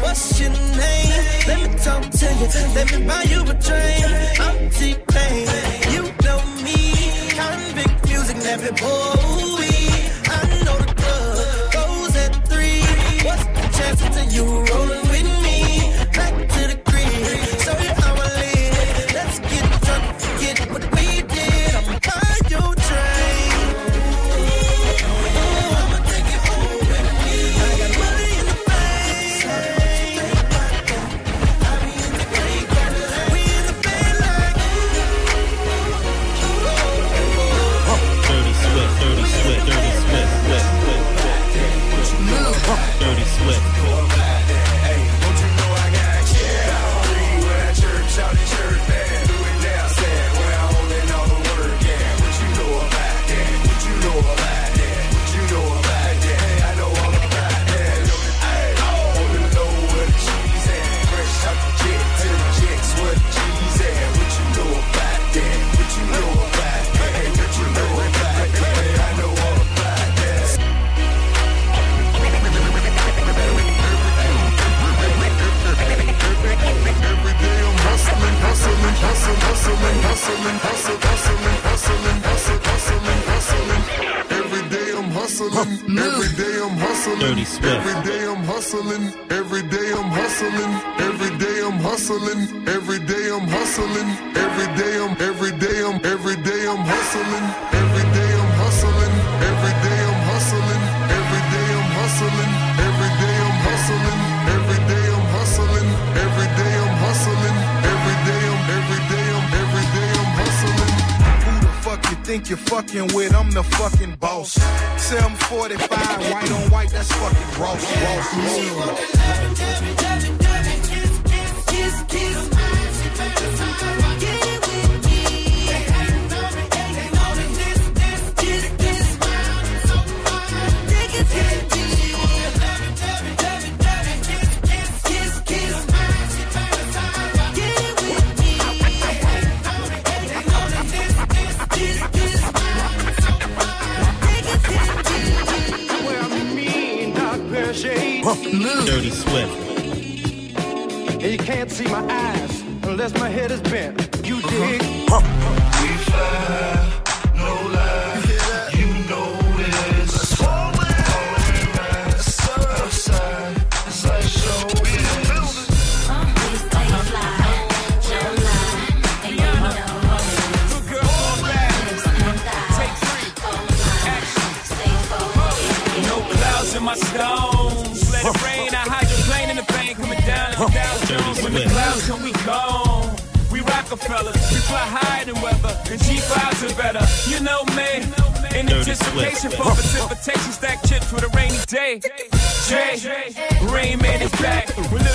What's your name? Let me talk to you. Let me buy you a drink. I'm T-Pain. You know me. Convict music, never boy. I know the club goes at three. What's the chances of you Every day I'm hustling. Every day I'm hustling. Dirty Swift. Every day I'm hustling. Every day I'm hustling. Every day I'm hustling. Every day I'm hustling. Every day I'm every day I'm every day I'm hustling. Every think you're fucking with? I'm the fucking boss. 745, white on white, that's fucking Ross. Ross. Dirty Swift. And you can't see my eyes unless my head is bent. You uh-huh. dig? We fly, Dre, Dre, Dre, Rain Man is back.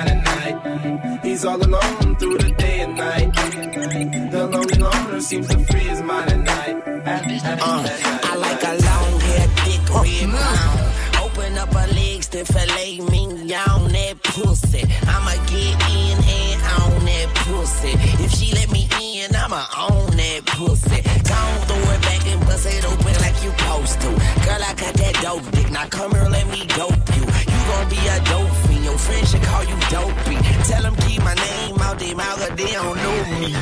To free his mind at night. He's all alone through the day and night. The lonely loner seems to free his mind at night. At- at- Uh, I like a long hair, thick red brown. Open up her legs to fillet me on that pussy. I'ma get in and on that pussy. If she let me in, I'ma own that pussy. Gon' throw it back and bust it open like you supposed to. Girl, I got that dope dick. Now come here, let me dope You be a dope. Your friends should call you dopey. Tell them keep my name out their mouth, 'cause they don't know me.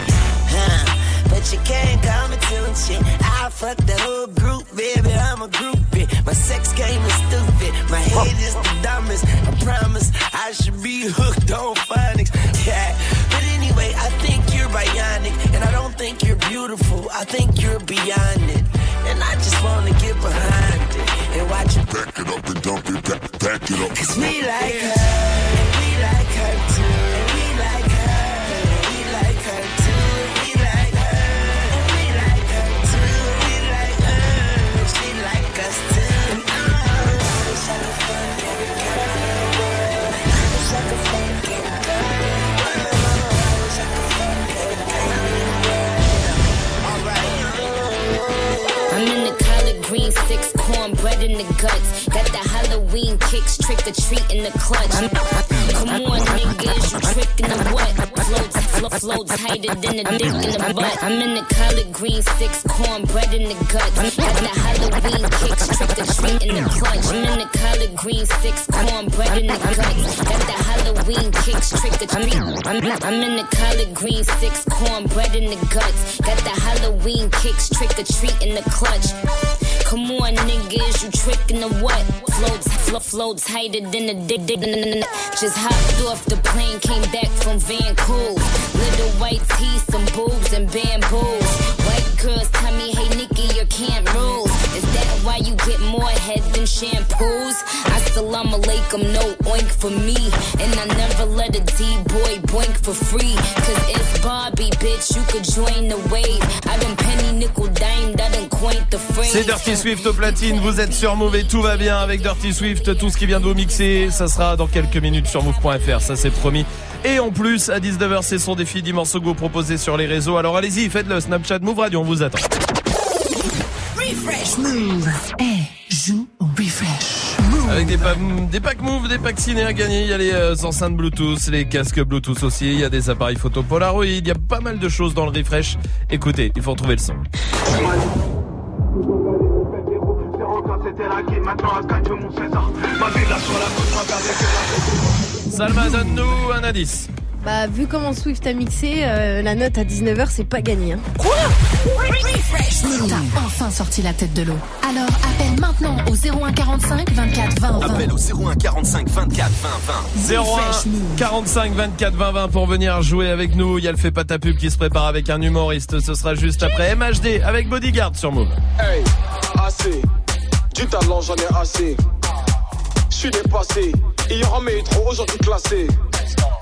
Huh? But you can't call me shit. I fuck the whole group, baby. I'm a groupie. My sex game is stupid. My head is the dumbest. I promise I should be hooked on phonics. Yeah. But anyway, I think you're bionic. And I don't think you're beautiful. I think you're beyond it. And I just wanna get behind watch you Back it up and dump it, back, back it up. Cause we like her, cornbread in the guts. Got the Halloween kicks, trick or treat in the clutch. Come on, niggas, you tricking the what? Floats, flow, flow tighter than a dick in the butt. I'm in the collard green, six cornbread in the guts. Got the Halloween kicks, trick or treat in the clutch. I'm in the collard green, six cornbread in the guts. Got the Halloween kicks, trick or treat. I'm in the collard green, six cornbread in the guts. Got the Halloween kicks, trick or treat in the clutch. Come on, niggas, you tricking the what? Floats, flow, flow tighter than a dick, dick. Just hopped off the plane, came back from Vancouver. Little white teeth, some boobs and bamboos. White girls tell me, hey Nikki, your camp rules. Is that why you get more head than shampoos? Alaikum, no oink for me. And I never let a D-boy boink for free. Cause it's Barbie, bitch, you could join the wave. I done penny nickel dime, I done coined the phrase. C'est Dirty Swift au platine, vous êtes sur Move et tout va bien avec Dirty Swift, tout ce qui vient de vous mixer, ça sera dans quelques minutes sur move.fr, ça c'est promis. Et en plus, à 19h, c'est son défi 10 morceaux go proposés sur les réseaux. Alors allez-y, faites-le, Snapchat Move Radio, on vous attend. Refresh Move. Eh, joue au refresh. Avec des, pa- des packs Move, des packs ciné à gagner, il y a les euh, enceintes Bluetooth, les casques Bluetooth aussi, il y a des appareils photo Polaroid, il y a pas mal de choses dans le refresh. Écoutez, il faut retrouver le son. C'était la game, maintenant à 4 mon César. Ma villa sur la côte, ma garde Salma, donne-nous un indice. Bah, vu comment Swift a mixé, euh, la note à 19h, c'est pas gagné. Hein. Quoi? T'as enfin sorti la tête de l'eau. Alors appelle maintenant au 01 45 24 20 20. Appel au 01 45 24 20 20. 01 45 24 20 20 pour venir jouer avec nous. Il y a le fait pas ta pub qui se prépare avec un humoriste. Ce sera juste après MHD avec Bodyguard sur Move. Hey, assez. Du talent, j'en ai assez. Je suis dépassé. Aura mes trop aujourd'hui classé.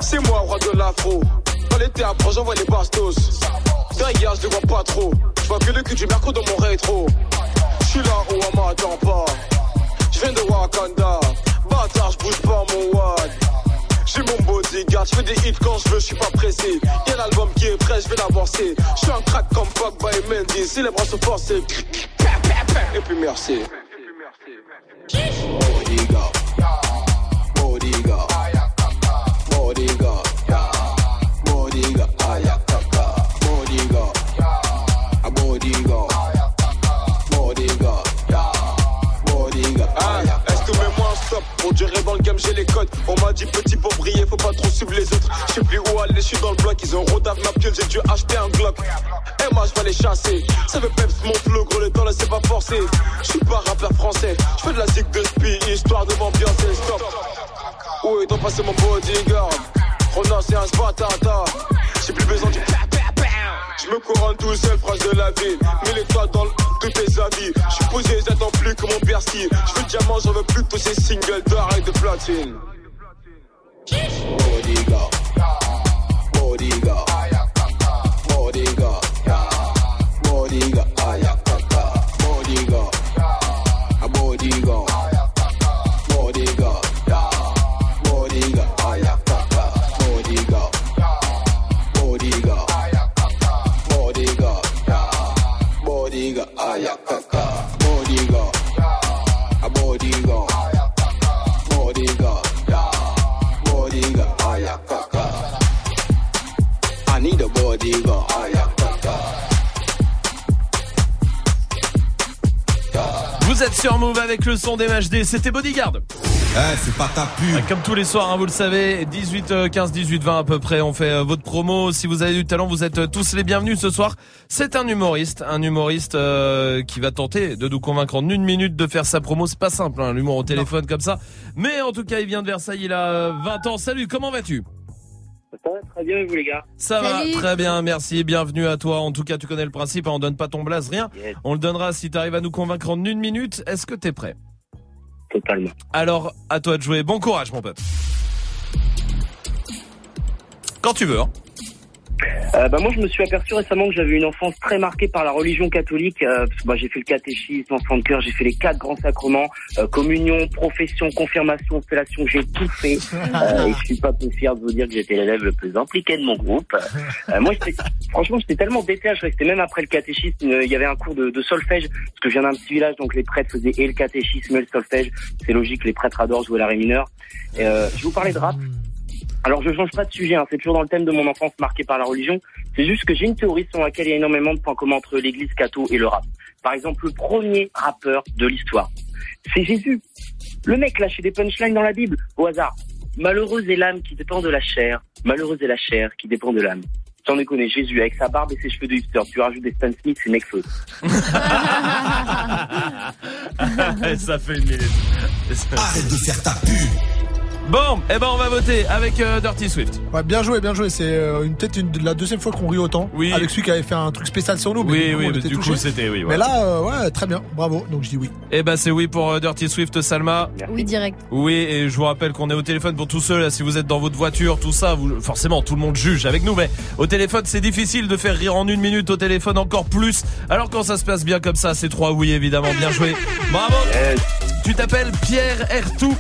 C'est moi, roi de l'afro. Dans les théâtres, j'envoie les bastos. Derrière, je les vois pas trop. Je vois que le cul du merco dans mon rétro. Je suis là où on m'attend pas. Je viens de Wakanda. Bâtard, je bouge pas mon wad. J'ai mon bodyguard, je fais des hits quand je veux, je suis pas pressé. Y'a l'album qui est prêt, je vais l'avancer. Je suis un crack comme Pogba et Mendy. Si les bras sont forcés, et puis merci. Bodyguard. Bodyguard. Stop Pour durer dans le game, j'ai les codes. On m'a dit petit pour briller, faut pas trop suivre les autres. Je sais plus où aller, je suis dans le bloc. Ils ont rodave ma pieule, j'ai dû acheter un Glock. Et moi, je vais les chasser. Ça veut peps mon flow, gros, le temps là, c'est pas forcé. Je suis pas rappeur français. Je fais de la zig de spi, histoire de m'ambiancer. Stop. Est donc passé mon bodyguard Rona, c'est un spatata. J'ai plus besoin du pa. Je me couronne tout seul, phrase de la ville. Mets les toits dans le- tous tes habits. Je suis posé, j'attends plus que mon Bercy. Je veux diamant, j'en veux plus de tous ces singles d'or et de platine. Bodyguard. Bodyguard. Vous êtes sur Move avec le son des MHD, c'était Bodyguard. Eh, c'est pas ta pub. Comme tous les soirs, hein, vous le savez, 18, euh, 15, 18, 20 à peu près, on fait euh, votre promo. Si vous avez du talent, vous êtes euh, tous les bienvenus ce soir. C'est un humoriste, un humoriste euh, qui va tenter de nous convaincre en une minute de faire sa promo. C'est pas simple, hein, l'humour au téléphone comme ça. Mais en tout cas, il vient de Versailles, il a euh, 20 ans. Salut, comment vas-tu? Ça va très bien, et vous les gars Ça va très bien, merci, bienvenue à toi. En tout cas, tu connais le principe, hein, on donne pas ton blaze, rien. Yes. On le donnera si tu arrives à nous convaincre en une minute. Est-ce que t'es prêt? Totalement. Alors, à toi de jouer. Bon courage, mon pote. Quand tu veux. Hein. Euh, bah, moi, je me suis aperçu récemment que j'avais une enfance très marquée par la religion catholique. euh, parce que, bah, j'ai fait le catéchisme, enfant de cœur, j'ai fait les quatre grands sacrements, euh, communion, profession, confirmation, fellation, j'ai tout fait. [laughs] Euh, et je suis pas peu fier de vous dire que j'étais l'élève le plus impliqué de mon groupe. Euh, moi, franchement, j'étais tellement déter, je restais même après le catéchisme. euh, Il y avait un cours de, de solfège, parce que je viens d'un petit village, donc les prêtres faisaient et le catéchisme et le solfège. C'est logique, les prêtres adorent jouer la ré mineure. Euh, je vous parler de rap. Alors je change pas de sujet, hein, c'est toujours dans le thème de mon enfance marqué par la religion. C'est juste que j'ai une théorie selon laquelle il y a énormément de points communs entre l'église catho et le rap. Par exemple, le premier rappeur de l'histoire, c'est Jésus. Le mec lâchait des punchlines dans la Bible, au hasard. Malheureuse est l'âme qui dépend de la chair, malheureuse est la chair qui dépend de l'âme. J'en ai connu Jésus avec sa barbe et ses cheveux de hipster. Tu rajoutes des Stan Smith, c'est Necfeu. [laughs] Ça fait une minute. Arrête de faire ta pub. Bon, eh ben on va voter avec euh, Dirty Swift. Ouais, bien joué, bien joué. C'est euh, une peut-être une, la deuxième fois qu'on rit autant. Oui. Avec celui qui avait fait un truc spécial sur nous. mais Oui, du coup, oui, on mais était du coup c'était oui. Mais là, euh, ouais, très bien. Bravo. Donc je dis oui. Eh ben c'est oui pour euh, Dirty Swift, Salma. Oui, direct. Oui, et je vous rappelle qu'on est au téléphone pour tous ceux là. Si vous êtes dans votre voiture, tout ça, vous, forcément, tout le monde juge avec nous. Mais au téléphone, c'est difficile de faire rire en une minute. Au téléphone, encore plus. Alors quand ça se passe bien comme ça, c'est trois oui évidemment. Bien joué. Bravo. Tu t'appelles Pierre Ertou.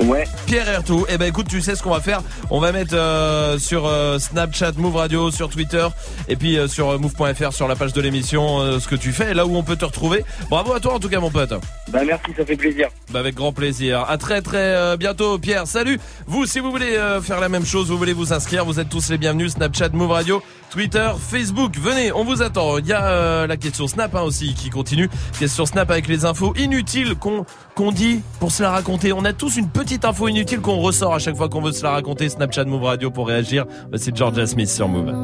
Ouais. Pierre Ertou. Eh ben écoute, tu sais ce qu'on va faire On va mettre euh, sur euh, Snapchat, Move Radio, sur Twitter et puis euh, sur move.fr sur la page de l'émission euh, ce que tu fais, là où on peut te retrouver. Bravo à toi en tout cas mon pote. Bah merci, ça fait plaisir. Bah avec grand plaisir. À très très euh, bientôt Pierre. Salut. Vous si vous voulez euh, faire la même chose, vous voulez vous inscrire, vous êtes tous les bienvenus. Snapchat, Move Radio, Twitter, Facebook. Venez, on vous attend. Il y a euh, la question Snap hein, aussi qui continue. Question Snap avec les infos inutiles qu'on dit pour se la raconter. On a tous une petite info inutile qu'on ressort à chaque fois qu'on veut se la raconter. Snapchat, Move Radio pour réagir. Bah, C'est Georgia Smith sur Move.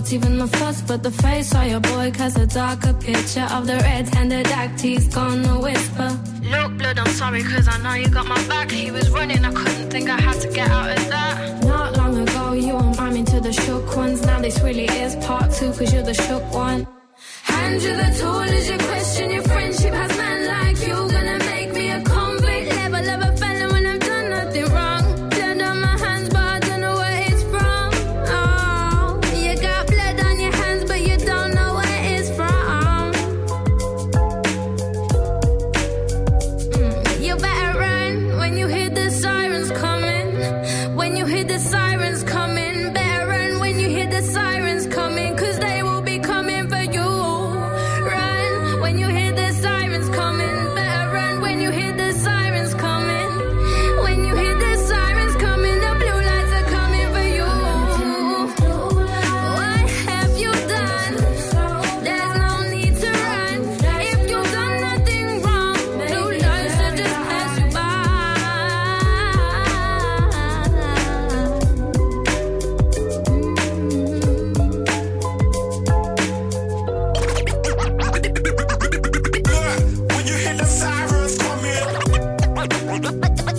What's even the fuss? But the face of your boy casts a darker picture of the red-handed act he's gonna whisper. Look, blood, I'm sorry, cause I know you got my back. He was running, I couldn't think I had to get out of that. Not long ago, you were miming to the shook ones. Now this really is part two, cause you're the shook one. Hand you the tool as you question your friendship.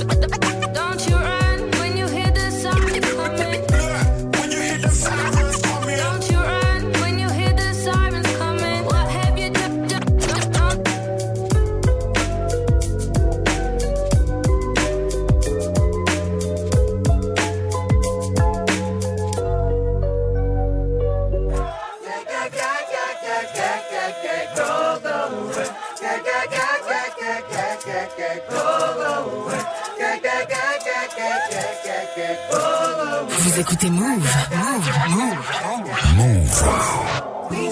Don't you Vous écoutez Move. Move. Move. Move.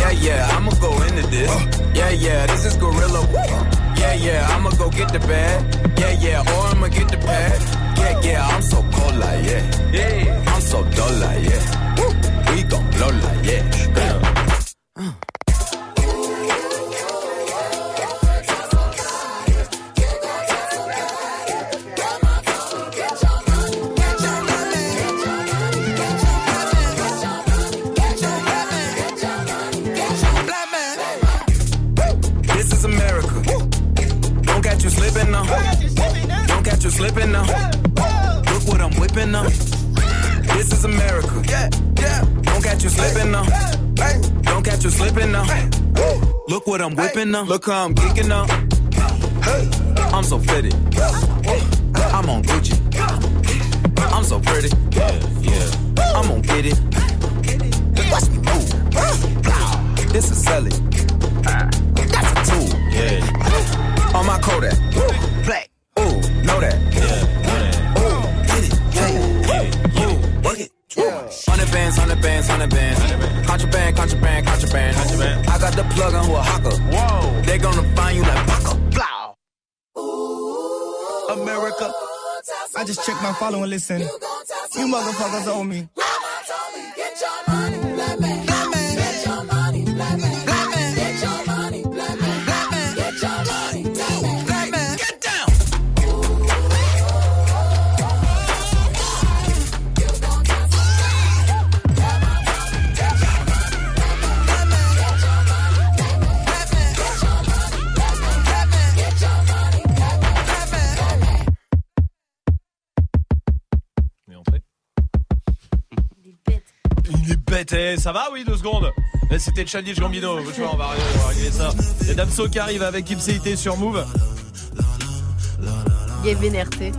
Yeah, yeah, I'ma go into this. Yeah, yeah, this is gorilla. Yeah, yeah, I'ma go get the bag. Yeah, yeah, or I'ma get the pad. Yeah, yeah, I'm so cold like yeah. Yeah, I'm so dull like yeah. We gon' blow like yeah. Look how I'm geeking now. I'm so fitted. I'm on Gucci. I'm so pretty. Yeah, yeah. I'm gonna get it. Watch me move. This is Sally. That's a tool. Yeah. On my Kodak. Follow and listen. You motherfuckers owe me. Ça va Oui, deux secondes. Eh, C'était Childish Gambino. Tu vois, on va, on va régler ça. A Damso qui arrive avec Ipséité sur Move. Vénérté.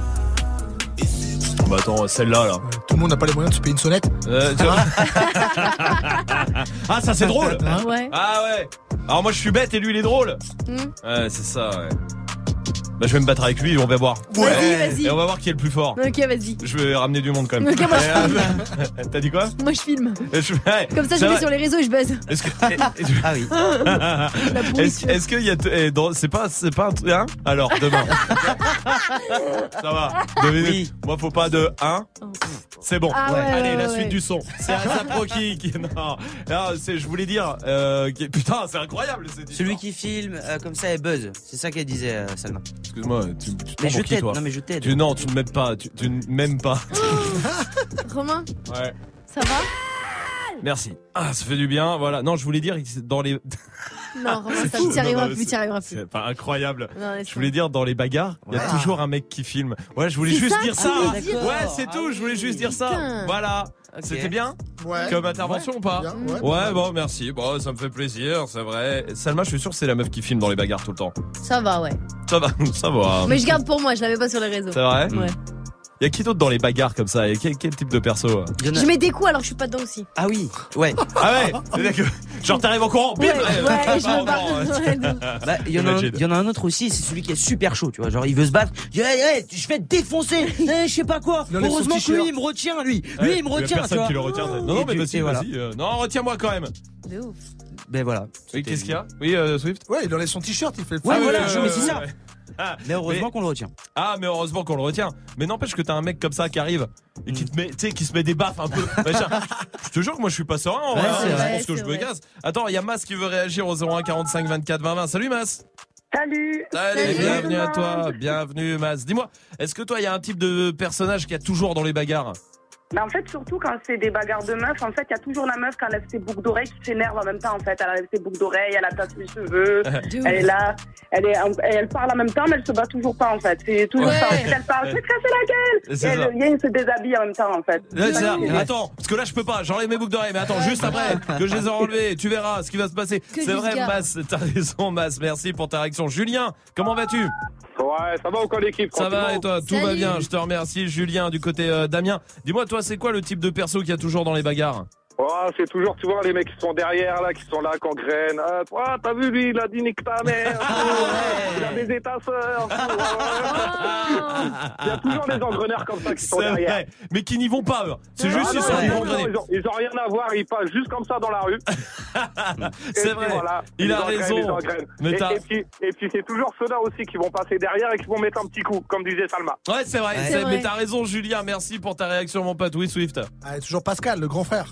Oh, bah attends, celle-là, là. Tout le monde n'a pas les moyens de se payer une sonnette. Euh, tu vois [laughs] ah, ça c'est drôle Hein Ouais. Ah ouais Alors moi je suis bête et lui il est drôle Hmm. Ouais, c'est ça, ouais. Bah je vais me battre avec lui et on va voir. Vas-y, vas-y. Et on va voir qui est le plus fort. Ok, vas-y. Je vais ramener du monde quand même. Ok, moi, je Euh, [laughs] T'as dit quoi? Moi, je filme. Je- ouais, Comme ça, je vais sur les réseaux et je buzz. Est-ce que [laughs] ah oui. [laughs] Est-ce est-ce qu'il y a eh, dans- c'est pas c'est pas un truc hein? Alors demain. Ça va. Deux minutes. Moi faut pas de 1. C'est bon. Ah ouais, Allez, ouais, la ouais, suite ouais. du son. C'est Asapro qui qui non. Non, c'est je voulais dire euh, qui- putain, c'est incroyable cette Celui qui filme euh, comme ça est buzz. C'est ça qu'elle disait, euh, Salma. Excuse-moi, tu, tu te Mais prends je pour qui, toi non, mais je t'aide. Tu non, tu ne m'aides pas, tu, tu ne m'aimes pas. [laughs] Romain, ouais. ça va Merci. Ah, ça fait du bien. Voilà. Non, je voulais dire que dans les Non, Romain, [laughs] ça non, plus, t'y arriveras plus. C'est pas incroyable. Non, Je voulais dire dans les bagarres, il y a toujours un mec qui filme. Ouais, je voulais C'est juste ça dire ça. tu Ouais, c'est tout. Je voulais juste dire ça. Voilà. C'était bien Ouais. comme intervention ou pas Bien, ouais, Ouais, bon, merci. Bon, ça me fait plaisir, c'est vrai. Salma, je suis sûr que c'est la meuf qui filme dans les bagarres tout le temps. Ça va, ouais. Ça va, [laughs] ça va. Mais je garde pour moi, je l'avais pas sur les réseaux. C'est vrai? Ouais. Il y a qui d'autre dans les bagarres comme ça? Et quel, quel type de perso euh? Y a- Je mets des coups alors que je suis pas dedans aussi. Ah oui, ouais. Ah ouais? C'est-à-dire que genre t'arrives en courant, bim Ouais, ouais, [laughs] je me barre. [laughs] Bah, il y, en a un- Imagine. il y en a un autre aussi, c'est celui qui est super chaud, tu vois. Genre, il veut se battre. Hey, hey, je vais te défoncer. [laughs] Eh, je sais pas quoi. Heureusement que lui, il me retient, lui. Ouais, Lui, il me y a retient, tu personne vois. qui le retient. Non, non, mais vas-y, vas-y. euh, Non, retiens-moi quand même. De ouf. Ben voilà. Oui, qu'est-ce qu'il y a? Oui, euh, Swift? Ouais, il enlève son t-shirt, il fait le Ouais, fou. voilà, mais c'est ça. [laughs] Mais heureusement mais- qu'on le retient. Ah, mais heureusement qu'on le retient. Mais n'empêche que t'as un mec comme ça qui arrive et Mm. qui te met, tu sais, qui se met des baffes un peu. [laughs] machin. je te jure que moi je suis pas serein. en Ouais, vrai, c'est hein. vrai. je pense que je me casse. Attends, il y a Mas qui veut réagir au 01 45 24 20 20. Salut Mas. Salut Salut, Salut, bienvenue à toi. Bienvenue Mas. Dis-moi, est-ce que toi il y a un type de personnage qui a toujours dans les bagarres? Mais en fait, surtout quand c'est des bagarres de meufs, en fait, il y a toujours la meuf quand elle lève ses boucles d'oreilles qui s'énerve en même temps. En fait, elle lève ses boucles d'oreilles, elle attache les cheveux, [laughs] De elle est là, elle est, elle parle en même temps, mais elle se bat toujours pas en fait. C'est toujours Ouais. ça. En fait, elle parle, je vais te casser la gueule. C'est Et elle vient, se déshabille en même temps en fait. Ouais, c'est ça. Ouais. Attends, parce que là je peux pas, j'enlève mes boucles d'oreilles, mais attends, juste après que je les ai enlevées, tu verras ce qui va se passer. Que C'est vrai, gars. Mas, t'as raison, Mas, merci pour ta réaction. Julien, comment vas-tu? Ouais, ça va ou quoi l'équipe? Ça va et toi Tout va bien, je te remercie. Julien, du côté euh, Damien, dis-moi, toi, c'est quoi le type de perso qu'il y a toujours dans les bagarres? Ouais, c'est toujours, tu vois, les mecs qui sont derrière, là, qui sont là, qui engrainent. Ah, toi, t'as vu, lui, il a dit nique ta mère. il a baisé ta sœur. Il y a toujours des engreneurs comme ça qui sont C'est derrière. vrai, mais qui n'y vont pas. eux. C'est Ah juste non, ils sont ils, ont, ils, ont, ils ont rien à voir, ils passent juste comme ça dans la rue. [laughs] C'est vrai. voilà, Il a raison. Mais et, t'as- et puis, et puis c'est toujours ceux-là aussi qui vont passer derrière et qui vont mettre un petit coup, comme disait Salma. Ouais, c'est vrai, Ouais. c'est- C'est vrai. mais t'as raison, Julien. Merci pour ta réaction, mon pote. Oui, Swift. Ah, toujours Pascal, le grand frère.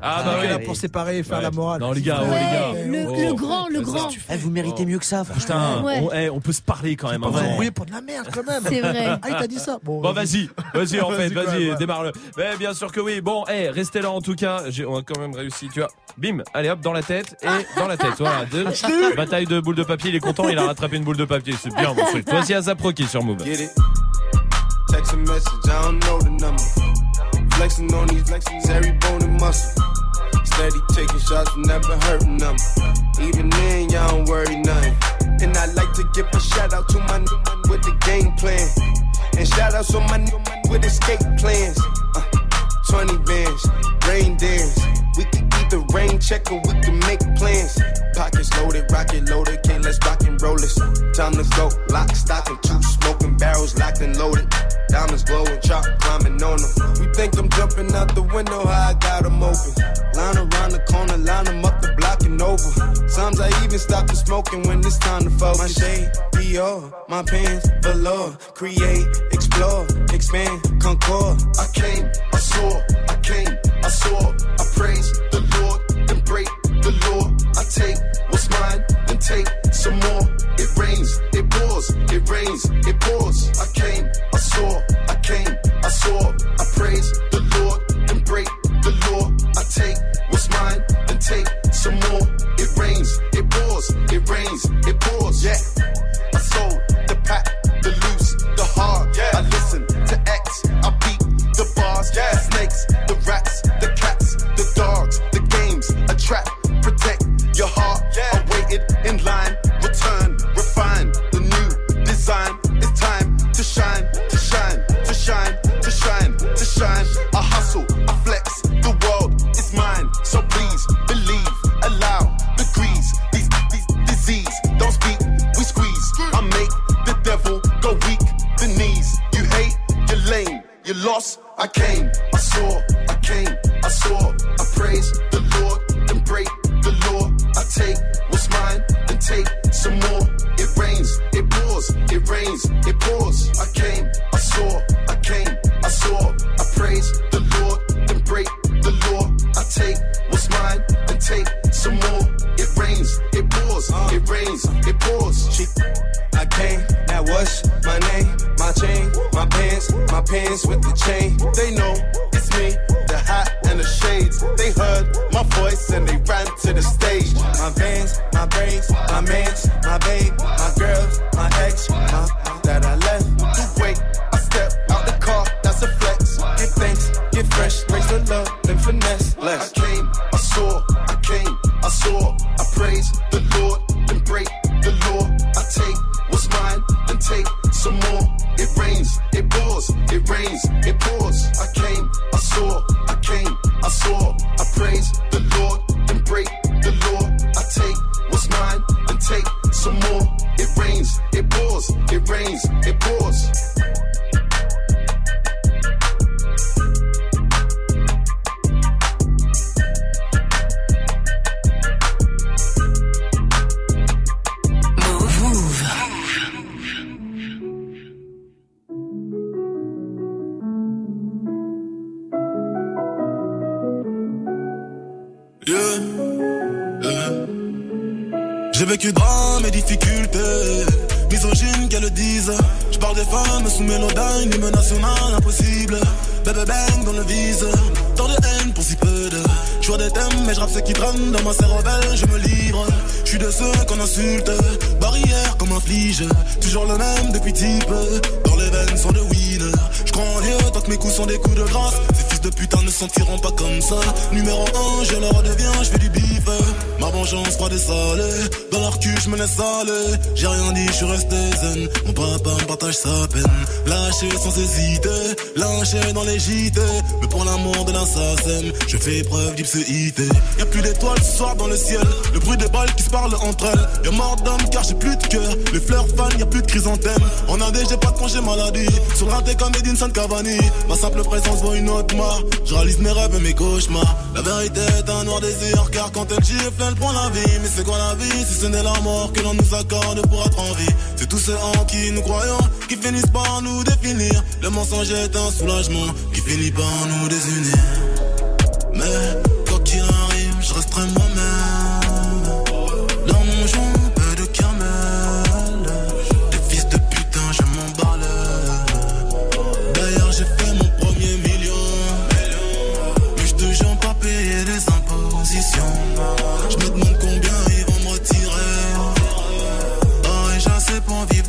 Ah, bah oui. là pour séparer et faire Ouais. la morale. Non, les gars, oh, les gars. le, Oh. le grand, le grand. Eh, vous méritez mieux que ça. Putain, Ouais. on, eh, on peut se parler quand même. Hein, vraiment. embrouiller pour de la merde quand même. C'est vrai. Ah, il t'a dit ça. Bon, Bon, vas-y, vas-y, en [laughs] fait, Vas-y, ouais. démarre-le. Mais bien sûr que oui. Bon, eh, restez là en tout cas. J'ai, on a quand même réussi, tu vois. Bim, allez hop, dans la tête et dans la tête. Voilà, deux. [laughs] Bataille de boules de papier, il est content, il a rattrapé une boule de papier. C'est bien, mon truc. Voici Azapro qui est sur Move. Get it? Text a message, I don't know the number. Flexing on these flexing every bone and muscle. Steady taking shots, never hurting them. Even then, y'all don't worry nothing. And I like to give a shout out to my n- with the game plan. And shout out to my n- with escape plans. Uh, 20 bands, rain dance. We can either rain check or we can make plans. Pockets loaded, rocket loaded, okay, let's rock and roll this. Time to go, lock, stock, and two smoking barrels locked and loaded. Diamonds glowing, chop climbing on them. We think I'm jumping out the window, how I got 'em open. Line around the corner, line 'em up the block and over. Sometimes I even stop the smoking when it's time to focus. My shade, Dior, my pants, velour. Create, explore, expand, concord. I came, I saw, I came, I saw. I praise the Lord and break the law. I take what's mine and take some more. It rains, it pours, it rains, it pours. I came, saw, I came, I saw. I praise the Lord and break the law. I take what's mine and take some more. It rains, it pours, it rains, it pours. Yeah, I sold the pack, the loose, the hard. Yeah, I listen to X, I beat the bars. Yeah, the snakes, the rats, the cats, the dogs, the games, a trap, protect your heart. You lost. I came, I saw, I came, I saw. I praise the Lord and break the law. I take my pants with the chain. They know it's me, the hat and the shades. They heard my voice and they ran to the stage. My vans, my braids, my mans, my babe, my girls, my ex, my that I left. You wait, I step out the car, that's a flex. Give thanks, get fresh, raise the love, then finesse. Less. Dans le de haine pour si peu. Je vois des thèmes, mais je rappe qui traîne dans ma cervelle, je me livre. Je suis de ceux qu'on insulte, barrière comme un flige. Toujours le même depuis type, dans les veines sont de winner. Je crois en Dieu tant que mes coups sont des coups de grâce. Ces fils de putain ne sentiront pas comme ça. Numéro 1, je le redeviens, vengeance froide et salée, dans leur cul je me laisse aller. J'ai rien dit, je suis resté zen. Mon papa me partage sa peine. Lâché sans hésiter, lâché dans les JT. Mais pour l'amour de l'assassin, je fais preuve d'ipséité. Y'a plus d'étoiles ce soir dans le ciel. Le bruit des balles qui se parlent entre elles. Y'a mort d'homme car j'ai plus de cœur. Les fleurs fanent, y'a plus de chrysanthème. En AD, j'ai pas de congé maladie. Sur le raté comme Edinson Cavani. Ma simple présence vaut une autre mort. Je réalise mes rêves et mes cauchemars. La vérité est un noir désir car quand elle gifle, elle prend Mais c'est quoi la vie si ce n'est la mort que l'on nous accorde pour être en vie? C'est tous ceux en qui nous croyons qui finissent par nous définir. Le mensonge est un soulagement qui finit par nous désunir. Mais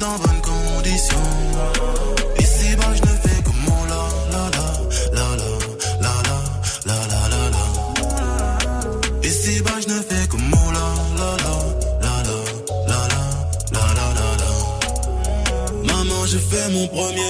dans bonnes conditions. Ici, bas, je ne fais que mon la la la la la la la la la la. Ici, bas, je ne fais que mon la la la la la la la la la la. Maman, j'ai fait mon premier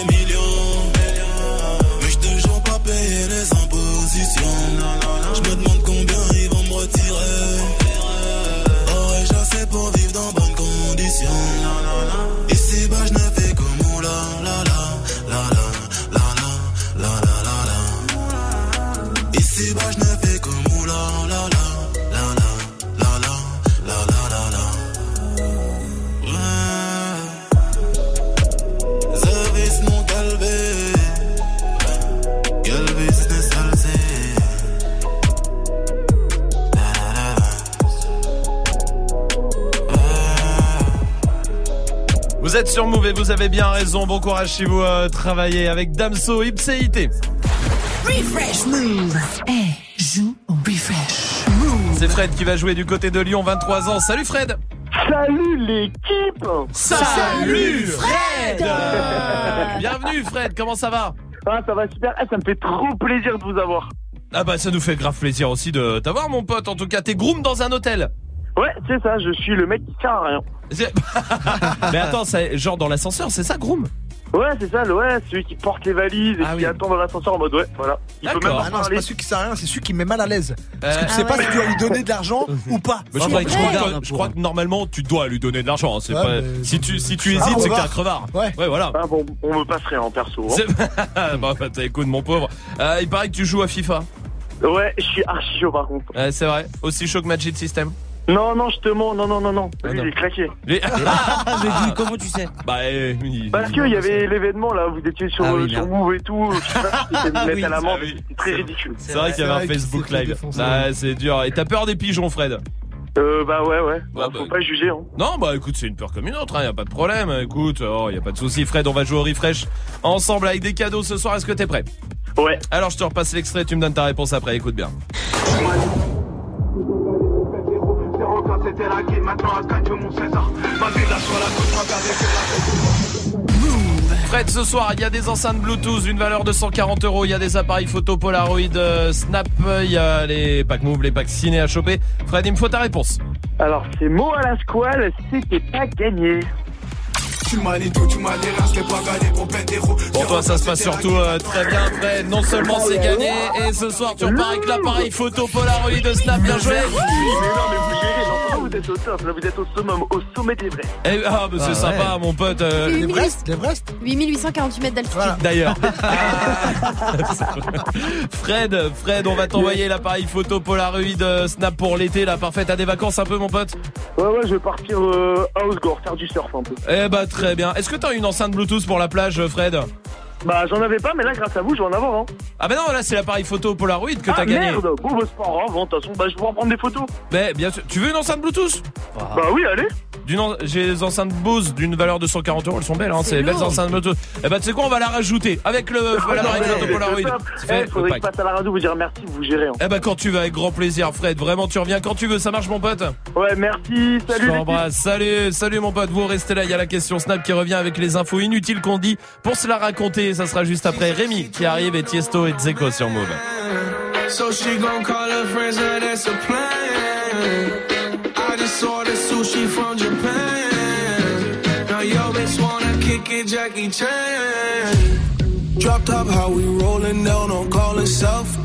Vous êtes sur Move et vous avez bien raison. Bon courage si vous euh, travaillez avec Damso Ipséité. Refresh Move. Eh, joue au refresh. C'est Fred qui va jouer du côté de Lyon, 23 ans. Salut Fred Salut l'équipe Salut Fred [laughs] Bienvenue Fred, comment ça va? Ah ça va super, Ah, ça me fait trop plaisir de vous avoir. Ah bah ça nous fait grave plaisir aussi de t'avoir mon pote. En tout cas, t'es groom dans un hôtel. Ouais, c'est ça, je suis le mec qui sert à rien. [laughs] Mais attends, c'est genre dans l'ascenseur, c'est ça groom? Ouais, c'est ça, le- ouais, celui qui porte les valises et qui attend dans l'ascenseur en mode ouais, voilà. Il peut même Ah pas non, c'est pas celui qui sert à rien, c'est celui qui me met mal à l'aise. Parce que Euh, tu sais ah pas ouais. si tu dois lui donner de l'argent [laughs] ou pas. Mais je, crois, je crois que, je crois que normalement tu dois lui donner de l'argent. hein, c'est Ouais, pas- mais- Si tu si tu Ah, hésites, c'est que t'es un crevard. Ouais. voilà. Ah bon, on me passerait en perso. Hein. [laughs] bah, bah, t'as écoute mon pauvre. Euh, il paraît que tu joues à FIFA. Ouais, je suis archi chaud par contre. Ouais, c'est vrai. Aussi chaud que Magic System. Non, non, je te mens, non, non, non, non. Ah, Lui, non. il est claqué. [laughs] Les- [laughs] Mais dis, comment tu sais Bah, euh, il- Parce qu'il y avait l'événement là, vous étiez sur, Ah oui, sur merde. Move et tout. Je sais pas si Ah oui, à la main, c'est mais c'était très ridicule. C'est vrai qu'il y avait un Facebook Live. défoncer. Ah, c'est dur. Et t'as peur des pigeons, Fred? Euh, bah ouais, ouais. Bah, bah, faut pas juger, hein. Non, bah écoute, c'est une peur comme une autre, hein, y a pas de problème. Écoute, oh, y a pas de souci, Fred, on va jouer au refresh ensemble avec des cadeaux ce soir. Est-ce que t'es prêt? Ouais. Alors je te repasse l'extrait, tu me donnes ta réponse après. Écoute bien. C'était la guide, maintenant à Cannes, je mon César. Ma vie là sur la côte, regardez Fred, ce soir, il y a des enceintes Bluetooth d'une valeur de 140 euros. Il y a des appareils photo Polaroid euh, Snap. Il y a les packs Move, les packs ciné à choper. Fred, il me faut ta réponse. Alors, c'est mot à la squale, c'était pas gagné. Tu m'as dit tout, tu m'as dit rien, je l'ai pas gagné pour plein d'héros. Pour toi, ça se passe surtout euh, très bien, Fred. Non seulement c'est gagné, et ce soir, tu repars avec l'appareil photo Polaroid de Snap. Bien joué. Mais non, mais vous gérez, j'entends, vous êtes au top, là, vous êtes au summum, au sommet des vrais. Eh, ah, bah, c'est Ah, sympa, mon pote. euh, Oui, oui. L'Everest L'Everest 8848 mètres d'altitude. D'ailleurs. [laughs] [laughs] Fred, Fred, on va t'envoyer l'appareil photo Polaroid euh, Snap pour l'été, là. Parfait, t'as des vacances un peu, mon pote? Ouais, ouais, je vais partir euh, à Osgore, faire du surf un peu. Eh bah, très bien. Est-ce que t'as une enceinte Bluetooth pour la plage, Fred? Bah j'en avais pas, mais là grâce à vous, je vais en avoir. Hein. Ah bah non, là c'est l'appareil photo Polaroid que ah, t'as gagné. merde Bon bah c'est pas grave, bon, de toute façon, bah, je vais en prendre des photos. Mais bien sûr, tu veux une enceinte Bluetooth? Bah oui, allez en- J'ai des enceintes Bose d'une valeur de 140 euros, elles sont belles, hein, c'est des belles enceintes Bluetooth. Eh bah tu sais quoi, on va la rajouter avec le [laughs] l'appareil photo Polaroid. Eh, faudrait que je passe à la radio vous dire merci, vous gérez. hein. Eh bah quand tu veux, avec grand plaisir Fred, vraiment tu reviens quand tu veux, ça marche mon pote? Ouais, merci, salut Je les t'embrasse. Salut, salut mon pote. Vous restez là, il y a la question Snap qui revient avec les infos inutiles qu'on dit pour se la raconter. Ça sera juste après Rémi qui arrive et Tiesto et Dzeko sur Move. So she gon' call her friends, now that's a plan. I just ordered sushi from Japan. Now yo bitch wanna kick it, Jackie Chan. Drop top, how we rollin' down on callin' South Beach.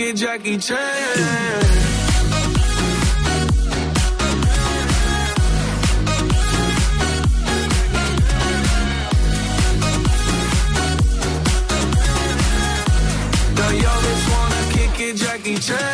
It, Jackie Chan. Now yo bitch wanna kick it, Jackie Chan.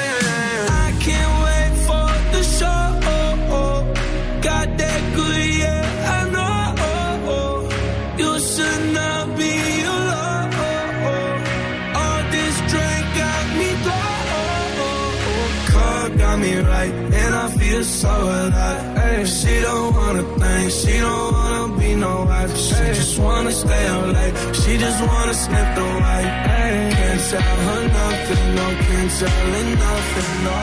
So alive. Ay, she don't wanna think, she don't wanna be no wife. She just wanna stay up late, she just wanna sniff the white. Can't tell her nothing, no, can't tell her nothing, no.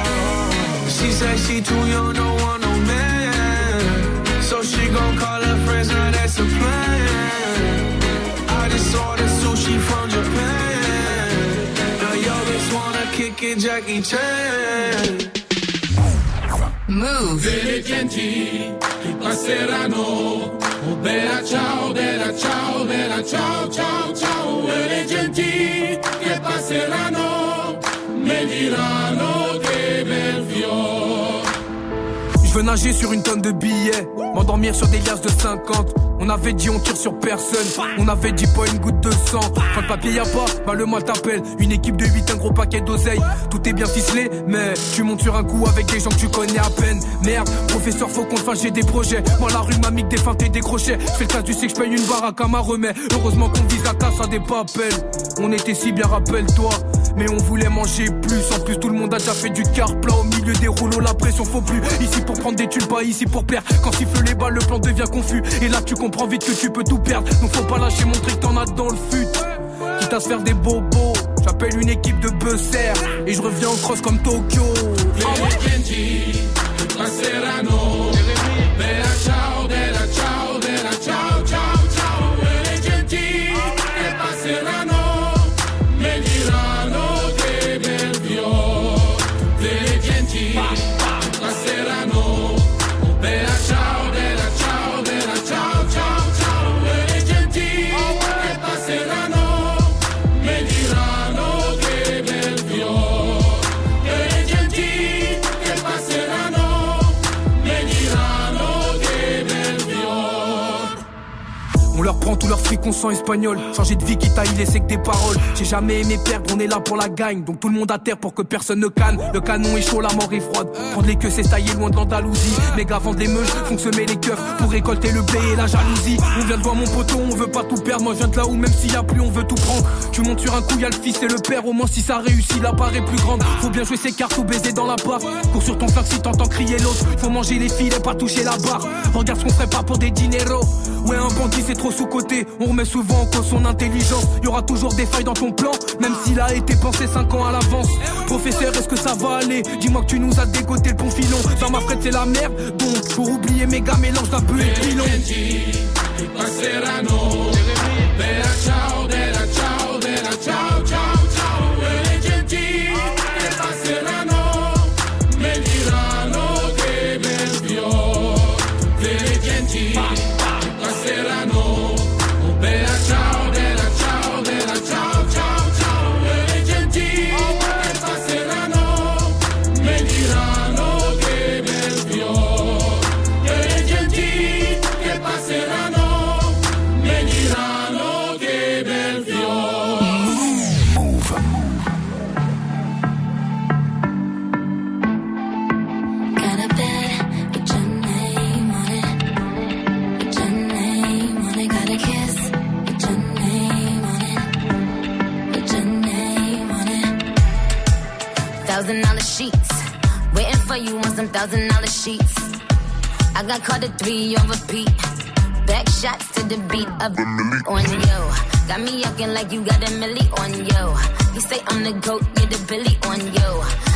She said she too young, don't want no man. So she gon' call her friends, now that's a plan. I just ordered sushi from Japan. Now yo bitch wanna kick it, Jackie Chan. Move. Diligenti che passeranno. Oh bella ciao, bella ciao, bella ciao, ciao, ciao. E le genti che passeranno mi diranno veux nager sur une tonne de billets, m'endormir sur des liasses de 50. On avait dit on tire sur personne, on avait dit pas une goutte de sang. Quand le papier y a pas, bah le mois t'appelle. Une équipe de 8, un gros paquet d'oseille. Tout est bien ficelé, mais tu montes sur un coup avec des gens que tu connais à peine. Merde, professeur, faut qu'on fasse, j'ai des projets. Moi la rue m'a mis des feintes et des crochets. Je fais le cas du sais que je paye une baraque à ma remets. Heureusement qu'on vise la casse à des papels. On était si bien, rappelle-toi. Mais on voulait manger plus. En plus, tout le monde a déjà fait du car plat au milieu des rouleaux. La pression faut plus. Ici pour prendre des thunes, pas ici pour perdre. Quand siffle les balles, le plan devient confus. Et là, tu comprends vite que tu peux tout perdre. Donc faut pas lâcher, montrer que t'en as dans le fut. Quitte à se faire des bobos. J'appelle une équipe de buzzers. Et je reviens en cross comme Tokyo. On leur prend tout leur fric, on sent espagnol. Changer de vie, quitte à y laisser que des paroles. J'ai jamais aimé perdre, on est là pour la gagne. Donc tout le monde à terre pour que personne ne canne. Le canon est chaud, la mort est froide. Prendre les queues, c'est tailler loin de l'Andalousie. Les gars vendent des meuches, font semer les keufs pour récolter le blé et la jalousie. On vient de voir mon poteau, on veut pas tout perdre. Moi je viens de là où même s'il y a plus, on veut tout prendre. Tu montes sur un coup, y a le fils et le père. Au moins si ça réussit, la part est plus grande. Faut bien jouer ses cartes ou baiser dans la barre. Cours sur ton flingue si t'entends crier l'autre. Faut manger les filets, pas toucher la barre. Regarde ce qu'on ferait pas pour des dineros. Ouais, un bandit c'est trop sous-côté. On remet souvent en cause son intelligence. Y aura toujours des failles dans ton plan, même s'il a été pensé 5 ans à l'avance. Professeur, est-ce que ça va aller? Dis-moi que tu nous as dégoté le bon filon. Dans ma c'est la merde. Donc, pour oublier mes gars, mélange d'abus et pilon. I caught at three on repeat. Back shots to the beat of the on you. Got me acting like you got a milli on you. You say I'm the goat, you're the billy on you.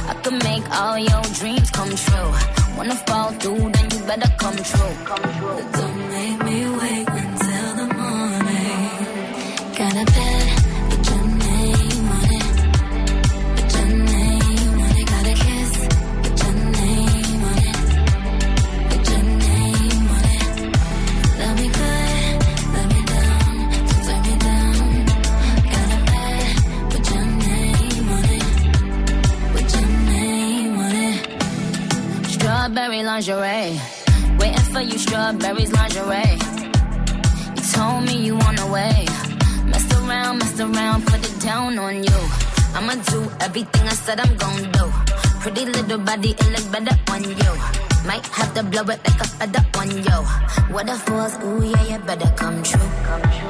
I could make all your dreams come true. Wanna fall through, then you better come true. Come true. Don't make me wait Lingerie. Waiting for you, strawberries lingerie. You told me you on the way. Mess around, mess around, put it down on you. I'ma do everything I said I'm gon' do. Pretty little body, it look better on you. Might have to blow it like a feather on you. What if was, ooh yeah, you better come true.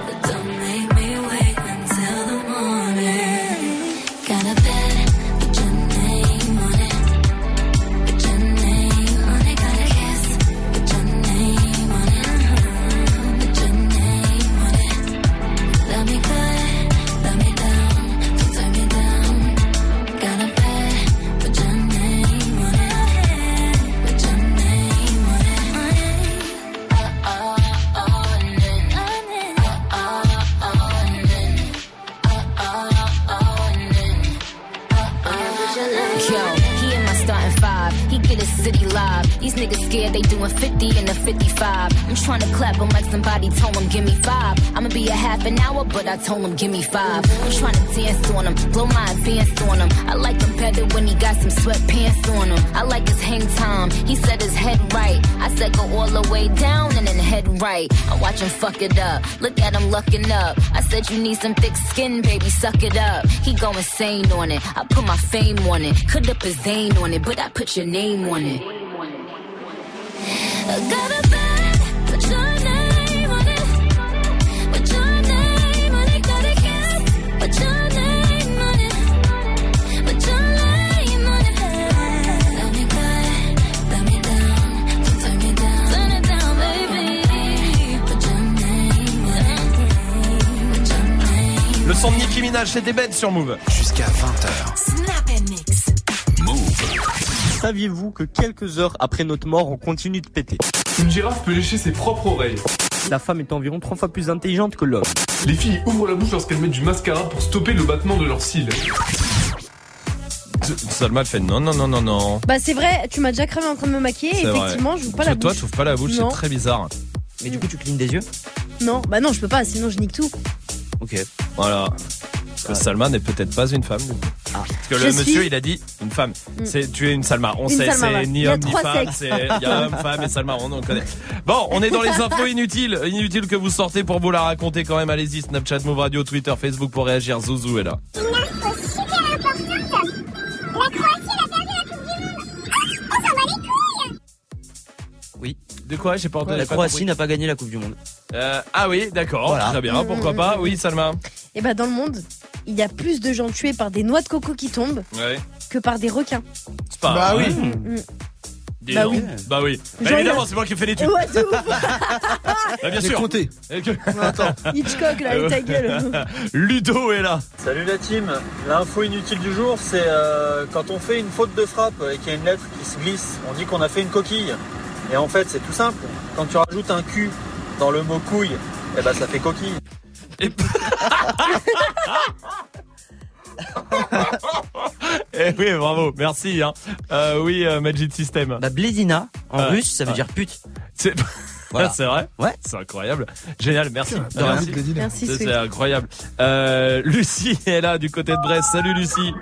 But don't scared they doing 50 in the 55. I'm trying to clap him like somebody told him, give me five. I'ma be a half an hour, but I told him, give me five. I'm trying to dance on him, blow my advance on him. I like him better when he got some sweatpants on him. I like his hang time. He said his head right. I said go all the way down and then head right. I watch him fuck it up. Look at him lucking up. I said you need some thick skin, baby, suck it up. He go insane on it. I put my fame on it. Could have put Zane on it, but I put your name on it. Le son de Nicki Minaj, c'était bête sur Move. Jusqu'à 20h. Saviez-vous que quelques heures après notre mort, on continue de péter? Une girafe peut lécher ses propres oreilles. La femme est environ trois fois plus intelligente que l'homme. Les filles ouvrent la bouche lorsqu'elles mettent du mascara pour stopper le battement de leurs cils. Salma fait non, non, non, non, non. Bah c'est vrai, tu m'as déjà cramé en train de me maquiller et C'est vrai. effectivement je ouvre pas Parce la que toi, bouche. tu ouvres pas la bouche, Non. c'est très bizarre. Mais du coup, tu clignes des yeux? Non, bah non, je peux pas, sinon je nique tout. Ok. Voilà. Parce que Salma n'est peut-être pas une femme. coup. Parce que Je le suis- monsieur, il a dit une femme. Mm. C'est tu es une Salma. On Une sait, c'est ni homme ni femme. il y a homme, femme et Salma. On en connaît. Bon, on est dans les infos inutiles, inutiles que vous sortez pour vous la raconter quand même. Allez-y, Snapchat, Move Radio, Twitter, Facebook pour réagir. Zouzou est là. Oui. De quoi J'ai pas entendu. La Croatie n'a pas gagné la Coupe du Monde. Euh, ah oui, d'accord. Voilà. Très bien. Pourquoi pas Oui, Salma. Et bah dans le monde, il y a plus de gens tués par des noix de coco qui tombent Ouais. que par des requins. C'est pas. Bah vrai. oui. Mm. Bah oui. Bah oui. Bah Genre, évidemment, a- c'est moi qui ai fait l'étude. Ouais, de ouf. [laughs] Bah, bien J'ai sûr. compté. Que- [laughs] Hitchcock là, avec ta gueule. Ludo est là. Salut la team, l'info inutile du jour c'est euh, quand on fait une faute de frappe et qu'il y a une lettre qui se glisse, on dit qu'on a fait une coquille. Et en fait c'est tout simple, quand tu rajoutes un Q dans le mot couille, eh ben ça fait coquille. [laughs] Eh oui, bravo, merci. Hein. Euh, oui, euh, Magic System. Bah, Blédina, en russe, ça veut dire pute. C'est [laughs] Voilà. c'est vrai Ouais. C'est incroyable. Génial, merci. Merci. Merci. C'est incroyable. Euh, Lucie est là du côté de Brest. Salut Lucie.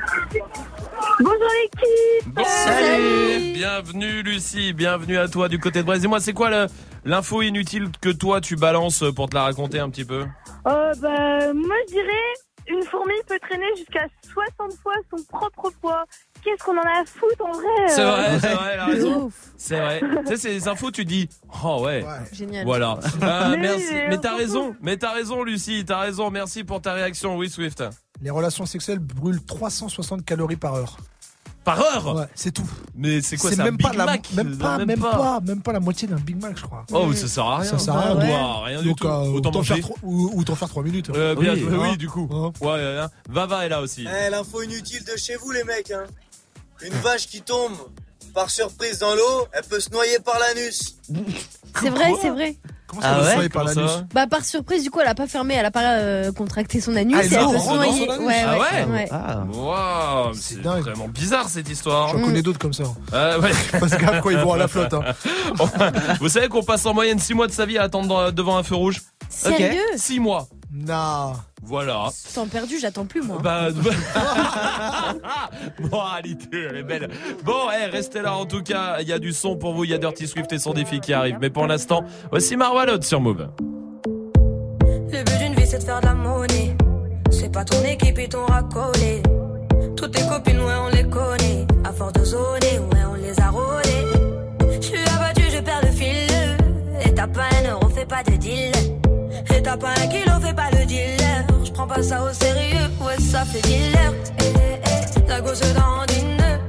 Bonjour l'équipe Bon, Salut. Bienvenue Lucie, bienvenue à toi du côté de Brest. Dis-moi, c'est quoi le- l'info inutile que toi tu balances pour te la raconter un petit peu? Euh, bah, moi je dirais, une fourmi peut traîner jusqu'à 60 fois son propre poids. Qu'est-ce qu'on en a à foutre en vrai C'est euh vrai, c'est vrai, elle a raison. ouf. C'est vrai. [laughs] tu sais, c'est des infos, tu dis, oh ouais. Génial. Voilà. [laughs] Euh, Mais merci. oui, Mais t'as raison. Mais t'as raison, Lucie. T'as raison. Merci pour ta réaction. Oui, Swift. Les relations sexuelles brûlent 360 calories par heure. Par heure? Ouais, c'est tout. Mais c'est quoi C'est C'est un même Big pas la Mac? même pas même pas même pas la moitié d'un Big Mac, je crois. Oh, ça sert à rien. Ça sert à rien. Ouais. rien du tout. euh, Autant autant faire trois- ou, ou t'en faire 3 minutes. Euh, bien, Oui, oui, hein. du coup. Hein. Ouais, hein. Vava est là aussi. Eh, l'info inutile de chez vous les mecs hein. Une vache qui tombe par surprise dans l'eau, elle peut se noyer par l'anus. C'est vrai, c'est vrai. Comment Ah ça, ouais vous savez par Comment l'anus ça Bah par surprise, du coup, elle a pas fermé, elle a pas euh, contracté son anus Ah, elle et elle a peut se noyer. son anus. Ouais, Ah ouais, ouais ouais. Ah. Waouh, C'est c'est dingue. vraiment bizarre cette histoire. J'en connais d'autres comme ça. Euh, ouais. [laughs] Gaffe quand ils vont à la flotte. hein. [laughs] Vous savez qu'on passe en moyenne 6 mois de sa vie à attendre dans- devant un feu rouge Sérieux? 6 mois. Non. Voilà. Temps perdu, j'attends plus moi. Bah, [laughs] bon,Alité, elle est belle. Bon, eh, restez là en tout cas. Il y a du son pour vous. Il y a Dirty Swift et son défi qui arrive. Mais pour l'instant, voici Marwalod sur Move. Le but d'une vie c'est de faire de la monnaie. C'est pas ton équipe et ton racolé. Toutes tes copines, ouais, on les connaît. À force de zoner, ouais, on les a rôlées. Je suis abattu, je perds le fil. Et t'as pas un euro, Pas un kilo, fais pas le dealer. Je prends pas ça au sérieux, ouais, ça fait dealer. Eh, eh, eh, la gosse dandine. Eh,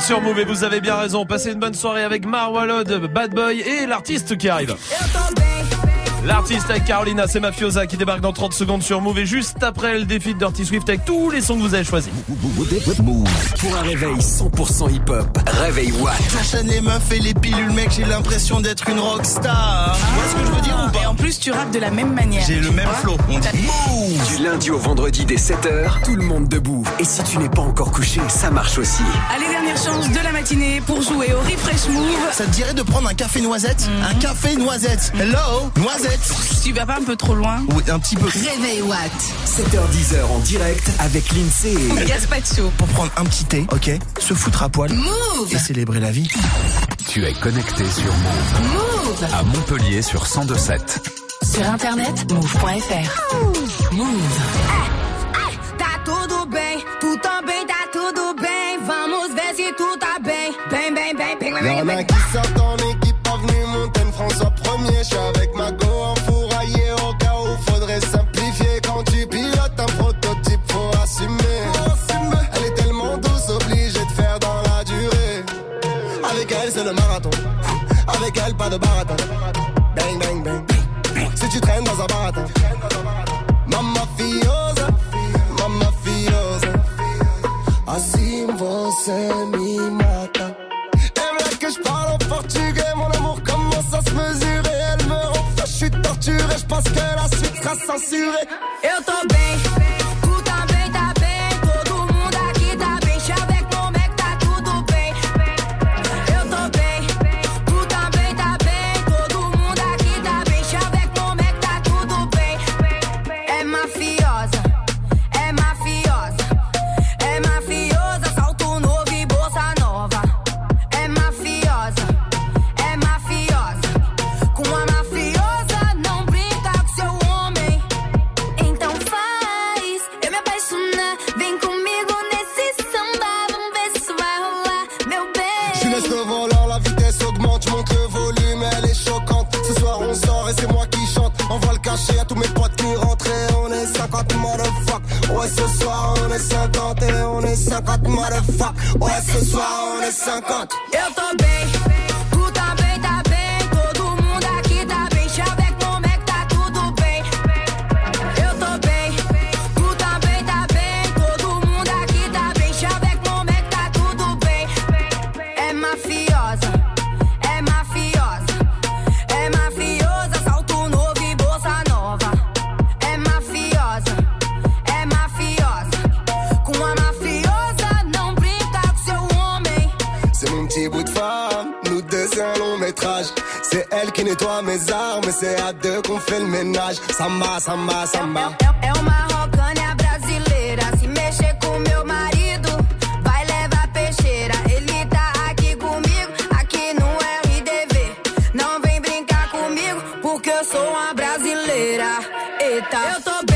sur Move vous avez bien raison. Passez une bonne soirée avec Marwalod, Bad Boy et l'artiste qui arrive. L'artiste avec Carolina, c'est Mafiosa qui débarque dans 30 secondes sur Move et juste après le défi de Dirty Swift avec tous les sons que vous avez choisis. Move pour un réveil 100% hip-hop. Réveil Watt. J'enchaîne les meufs et les pilules, mec, j'ai l'impression d'être une rockstar. Tu vois ce que je veux dire ou pas Et en plus, tu rappes de la même manière. J'ai le même flow. On dit Du lundi au vendredi dès 7h, tout le monde debout. Et si tu n'es pas encore couché, ça marche aussi. Allez, dernière chance de la matinée pour jouer au Refresh Move. Ça te dirait de prendre un café noisette? Un café noisette. Hello Noisette. Tu vas pas un peu trop loin Oui, un petit peu. Réveil Watt. 7h10h en direct avec l'INSEE. Gaspacho. Pour prendre un petit thé, ok Se foutre à poil. Move Et célébrer la vie. Tu es connecté sur Move. Move À Montpellier sur 1027. Sur internet, move.fr. Move. Tá tudo bem, tu também tá tudo bem. Vamos ver se tu tá bem. Bem, bem, bem, bem, bem, Y'en bem, a bem. qui sortent en équipe, avenue Montaigne, François Premier. Je Assim você me mata. Et là que je parle en portugais, mon amour commence à se mesurer. Elle me rend je suis torturé, je pense que la suite sera censurée. Eu tô Ouais, ce soir on est 50 et on est 50 motherfuck. Ouais, ce soir on est 50. Eu tô bem, C'est elle qui nettoie mes armes, et c'est à deux qu'on fait le ménage. Samba, samba, samba. É uma rocânia brasileira. Se mexer com meu marido, vai levar peixeira. Ele tá aqui comigo, aqui no RDV. Não vem brincar comigo, porque eu sou uma brasileira. Eita, eu tô bem,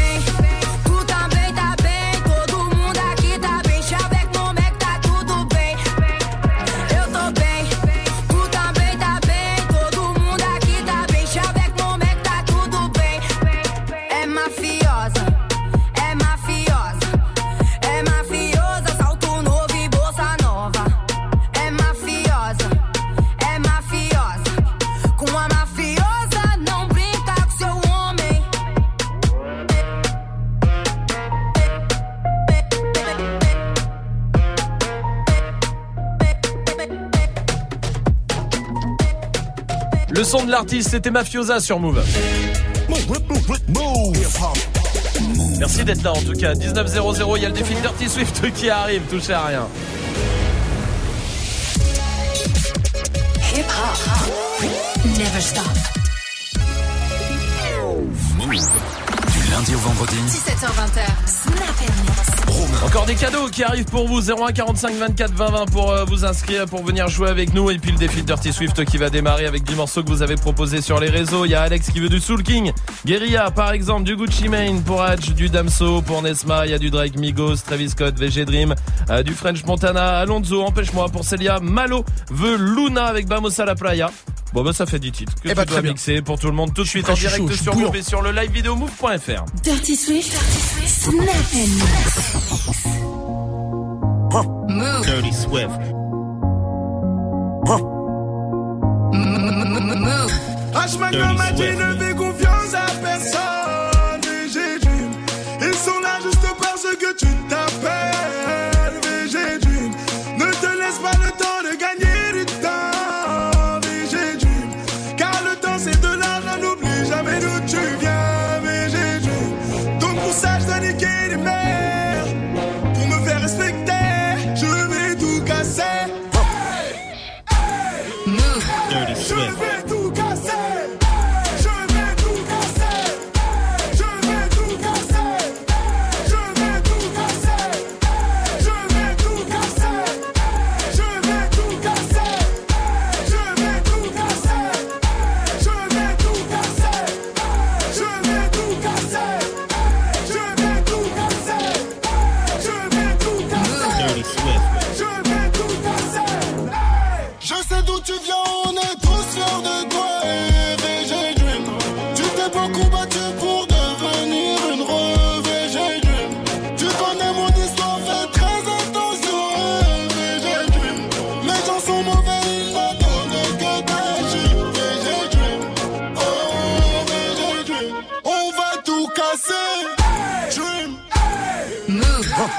l'artiste, c'était Mafiosa sur Move. Merci d'être là en tout cas. 19.00, il y a le défi de Dirty Swift [laughs] qui arrive, touchez à rien. Hip hop. Never stop. Des cadeaux qui arrivent pour vous 01 45 24 20 20 pour euh, vous inscrire pour venir jouer avec nous et puis le défi de Dirty Swift qui va démarrer avec 10 morceaux que vous avez proposés sur les réseaux. Il y a Alex qui veut du Soul King, Guerilla par exemple, du Gucci Mane pour Hatch, du Damso pour Nesma, il y a du Drake Migos, Travis Scott, VG Dream, euh, du French Montana, Alonso, empêche-moi pour Celia, Malo veut Luna avec Bamos à la Playa. Bon bah ça fait 10 titres que Eh tu bah, dois très bien. mixer pour tout le monde tout de suite en direct chaud, sur. Move et sur le live vidéo move.fr. Dirty Swift. Snap Move. Dirty Swift. H-Magnum m'a dit ne fais confiance à personne. Ils sont là juste parce que tu t'appelles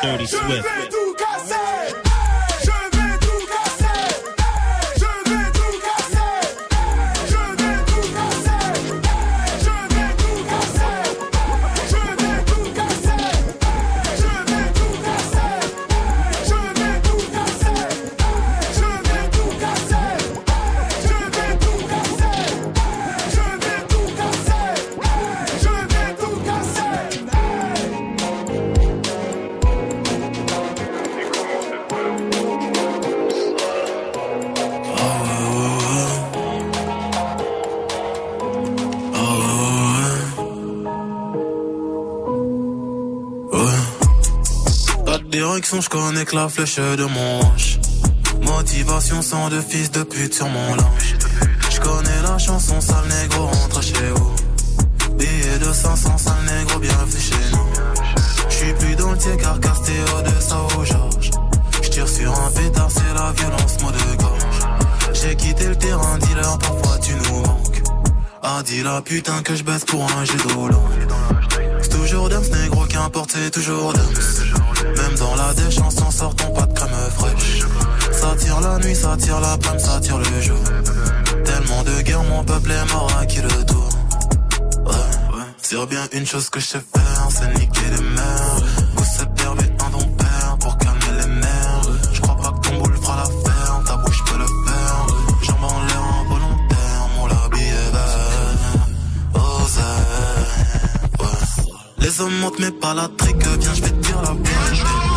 Dirty Swift. Direction, je connais que la flèche de mon. Motivation sans de fils de pute sur mon linge. Je connais la chanson, sale négro, rentre chez vous. Billet de 500, sale négro, bienvenue chez nous. J'suis plus dans le car Castéo de au Georges. J'tire sur un pétard, c'est la violence, mot de gorge. J'ai quitté le terrain, dealer, parfois tu nous manques. Ah, dis la putain que je baisse pour un jeu d'eau C'est toujours Dums, négro, qu'importe, c'est toujours Dums. La déchéance, en sortant pas de crème fraîche. Ça tire la nuit, ça tire la plume, ça tire le jour. Tellement de guerre, mon peuple est mort à qui le tour? Ouais, ouais. Sur bien une chose que je sais faire, c'est niquer les mères. Vous c'est permis un don père pour calmer les mères. Je crois pas que ton boule fera l'affaire, ta bouche peut le faire. Jambes en l'air involontaire, mon labie est vert. Ouais. Les hommes montent mais pas la viens je vais te dire la vérité.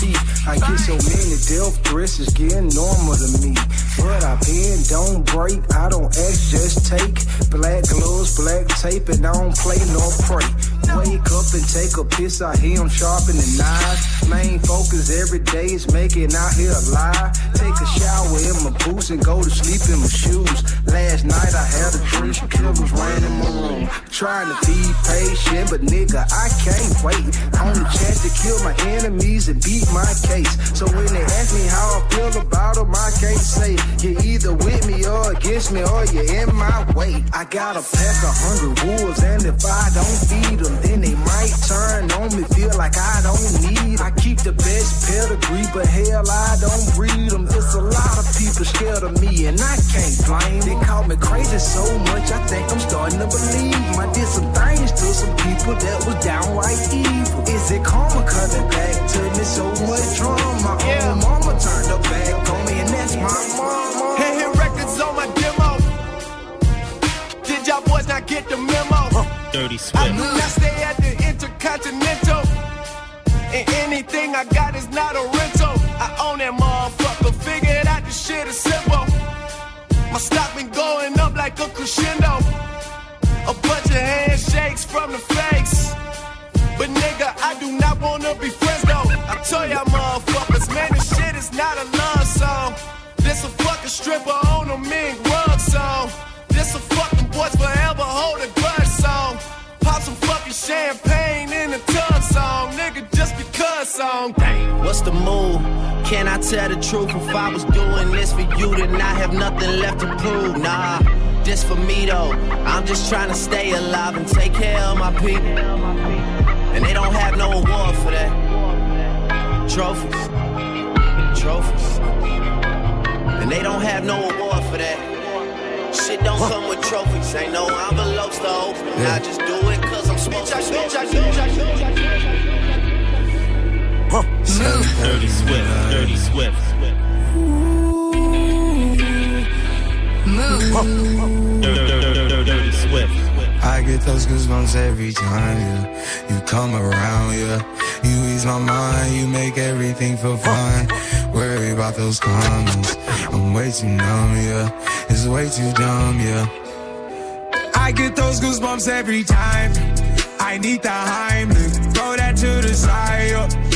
Teeth. I get so many death threats, it's getting normal to me. But I bend, don't break, I don't ask, just take. Black gloves, black tape, and I don't play nor pray. Wake up and take a piss, I hear 'em sharpening knives. Main focus every day is making out here alive. Take a shower in my boots and go to sleep in my shoes. Last night I had a dream, killers ran in my room. Trying to be patient, but nigga, I can't wait. On the chance to kill my enemies and beat my case. So when they ask me how I feel about them, I can't say you're either with me or against me or you're in my way. I got a pack of hundred wolves, and if I don't feed them, then they might turn on me. Feel like I don't need. I keep the best pedigree, but hell, I don't breed them. It's a lot of people scared of me, and I can't blame. They call me crazy so much, I think I'm starting to believe. I did some things to some people that was downright evil. Is it karma coming back to me? So much drama. Oh, my own mama turned her back on me, and that's my mama. Hey, hit records on my demo. Did y'all boys not get the memo? Dirty I Swift. do not stay at the Intercontinental. And anything I got is not a rental. I own that motherfucker. Figured out this shit is simple. My stock been going up like a crescendo. A bunch of handshakes from the fakes. But nigga, I do not wanna be friends though. I tell y'all motherfuckers, man, this shit is not a love song. This a fucking stripper What's the move? Can I tell the truth? If I was doing this for you, then I have nothing left to prove. Nah, this for me though. I'm just trying to stay alive and take care of my people. And they don't have no award for that. Trophies. Trophies. And they don't have no award for that. Shit don't come with trophies. Ain't no envelopes to open. I just do it cause I'm supposed to. Do. Dirty Swift, Dirty Swift. Dirty Swift. I get those goosebumps every time yeah. you come around, yeah. You ease my mind, you make everything feel fine. Worry about those comments. I'm way too numb, yeah. It's way too dumb, yeah. I get those goosebumps every time. I need the Heimlich, throw that to the side. yeah.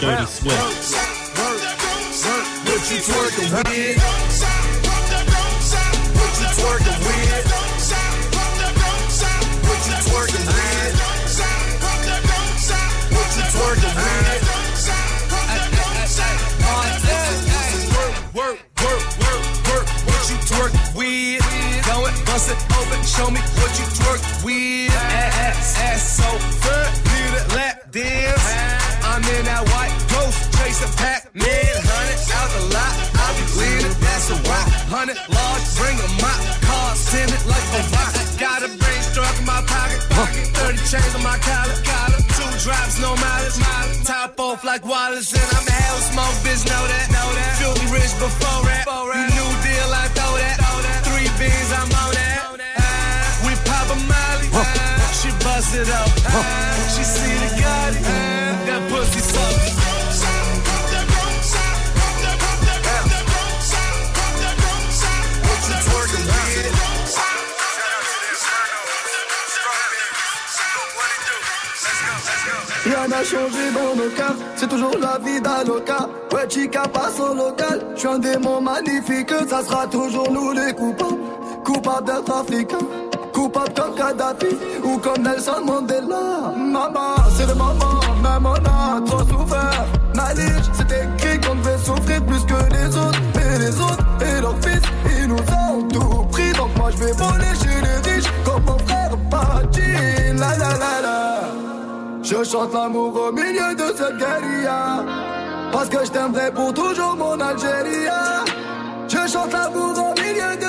Dirty sweat. What you twerking with? Bust it open. Show me what you twerk with. Ass, ass so good. Need a lap dance. I'm in that white ghost chasing Pac-Man. Hundred out the lot. I be leaning. That's a rock. Hundred large. Bring a mop. Cars tinted like a rock. Got a brain struck in my pocket. pocket. Thirty chains on my collar. collar. Two drops, no mileage. mileage. Top off like Wallace, and I'm a hell smoke bitch. Know that. Know that. Filthy rich before. You new deal, I throw that. Bust it with? Rien n'a changé dans nos cœurs, c'est toujours la vie d'Aloca. Ouais, chica passe au local, je suis un démon magnifique, ça sera toujours nous les coupables. Coupables d'être africains, coupables comme Kadhafi ou comme Nelson Mandela. Maman, c'est le moment, même on a trop souffert. Malige, c'est écrit qu'on devait souffrir plus que les autres. Et les autres, et leurs fils, ils nous ont tout pris. Donc moi je vais voler chez les riches, comme mon frère Pachi. La la la la. Je chante l'amour au milieu de cette guérilla Parce que je t'aimerai pour toujours mon Algérie Je chante l'amour au milieu de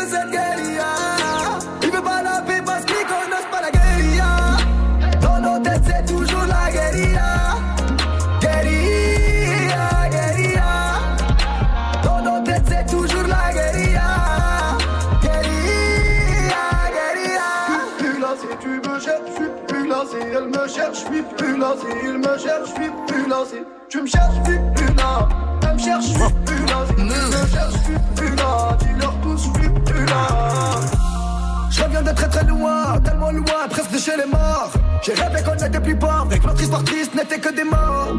cherche, je suis plus là il me cherche, suis plus là tu me cherches, suis plus là Elle me cherche, suis plus là tu me cherches, je suis plus là Dis-leur tous, suis plus là Je reviens de très très loin, tellement loin, presque de chez les morts. J'ai rêvé qu'on n'était plus pauvres, avec notre histoire triste n'était que des morts.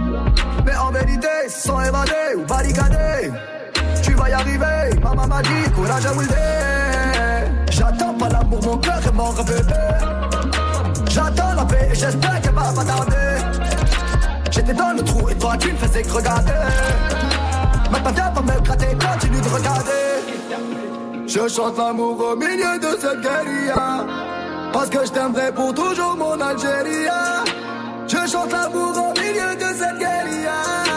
Mais en vérité, ils se sont évadés ou barricadés. Tu vas y arriver, maman m'a dit, courage à. J'attends pas l'amour, mon cœur est mort, bébé. J'attends et j'espère qu'elle va pas tarder. J'étais dans le trou et toi tu ne faisais que regarder. Maintenant viens pas me gratter, continue de regarder. Je chante l'amour au milieu de cette guérilla. Parce que je t'aimerai pour toujours mon Algérie. Je chante l'amour au milieu de cette guérilla.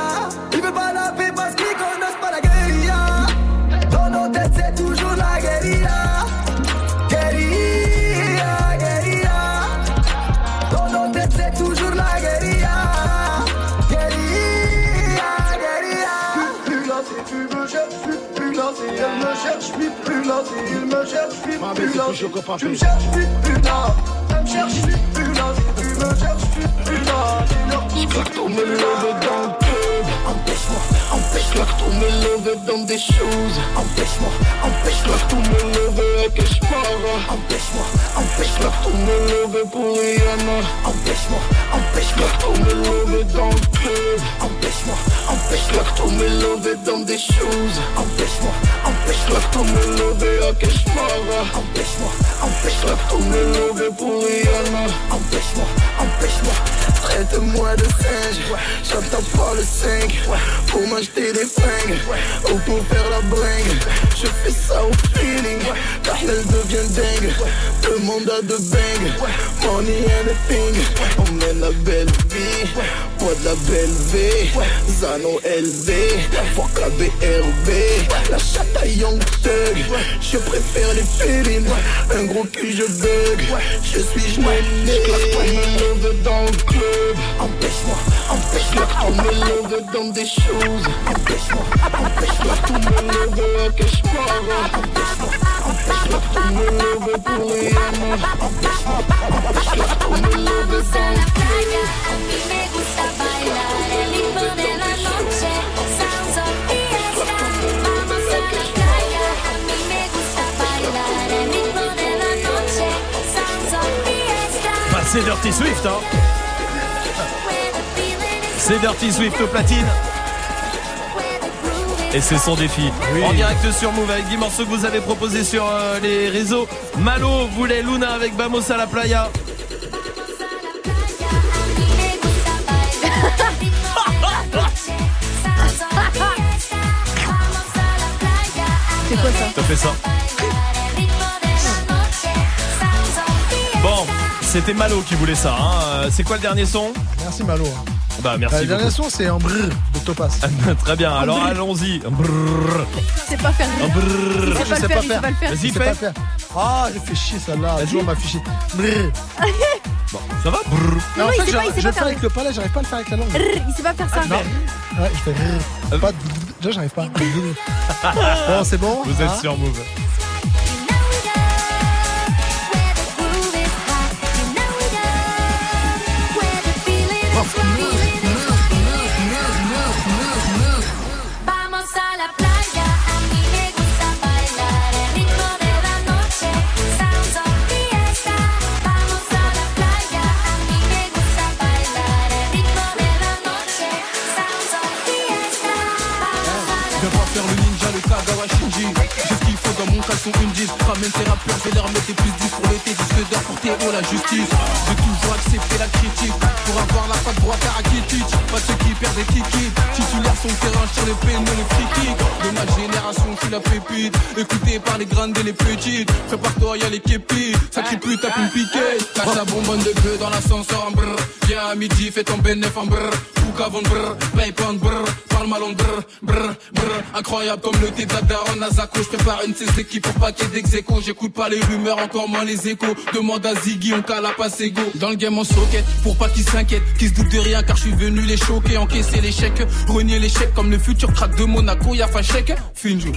Il me cherche, plus si Tu me cherches, plus. Elle me cherche, je suis plus tu me cherches, plus me dans le Empêche-moi, empêche-moi Claque me lever dans des choses. Empêche-moi, empêche-moi Claque me lever avec Eshmara Empêche-moi, empêche-moi Claque me lever pour Rihanna Empêche-moi, empêche-moi Claque me lever dans le club. Empêche-moi, empêche-moi Claque me lever dans des choses. Empêche-moi, empêche-moi Claque me lever avec Eshmara Empêche-moi, empêche-moi Claque me lever pour Rihanna Empêche-moi, empêche-moi Traite-moi de singe, j'attends pas le 5 Pour m'acheter des fringues. Ou pour faire la bringue. Je fais ça au feeling, car elle devient dingue. Le monde a de bang, money anything On mène la belle vie, moi de la belle V Zano LV, fuck la BRB La chatte à Young Thug, je préfère les feelings. Un gros cul je bug, je suis ton me club Empêche-moi, empêche-moi Tout me lever dans des choses Empêche-moi, empêche-moi me lever à Keshmara Empêche-moi, empêche-moi me lever pour Rihanna Empêche-moi, empêche-moi me lever dans la noche, me gusta. Bah, Dirty Swift, hein. C'est Dirty Swift au platine. Et c'est son défi. En direct sur Move avec 10 morceaux que vous avez proposés sur euh, les réseaux. Malo voulait Luna avec Bamos à la playa. C'est quoi ça T'as fait ça. Bon, c'était Malo qui voulait ça. hein. Euh, C'est quoi le dernier son? Merci Malo. Bah merci La dernière beaucoup. son, c'est un brrr de Topaz. [laughs] Très bien, alors allons-y. Brrr. C'est pas faire. Un brrr. Il sait pas le faire, il sait pas le faire. Vas-y, Je sais fais. pas faire. Ah, j'ai fait chier celle-là. Toujours m'a fait chier. Bon, ça va? En Non, il fait, sait pas, je- je le fais faire. avec le palais, j'arrive pas à le faire avec la langue. Il sait pas faire ça. Non. Ouais, je fais brrr. Pas de- Déjà, j'arrive pas. [laughs] Bon, c'est bon Vous êtes hein sur Move. Mon caleçon une 10 Ramène tes rappeurs, je vais leur mettre plus 10 pour l'été. Disque d'or pour Théo, la justice. J'ai toujours accepté la critique. Pour avoir la patte droite à Rakitic Pas ceux qui perdent des tickets. Titulaire son terrain sur les peines et les free kicks De ma génération, je suis la pépite. Écouté par les grandes et les petites. Prépare-toi, y'a les képis Sacré pute, tape une piquée Cache la bonbonne de queue dans l'ascenseur Viens à midi, fais ton bénéf en pas en brrr Parle mal en brrr, brrr, brrr. Incroyable comme le thé de la daronne à Zako Je prépare une de ces équipes pour ait d'ex-écho J'écoute pas les rumeurs, encore moins les échos. Demande à Ziggy, on cala pas ses go Dans le game on socket, pour pas qu'ils s'inquiètent Qu'ils se doutent de rien car je suis venu les choquer Encaisser l'échec, renier l'échec Comme le futur crack de Monaco, y'a Fachek Finjou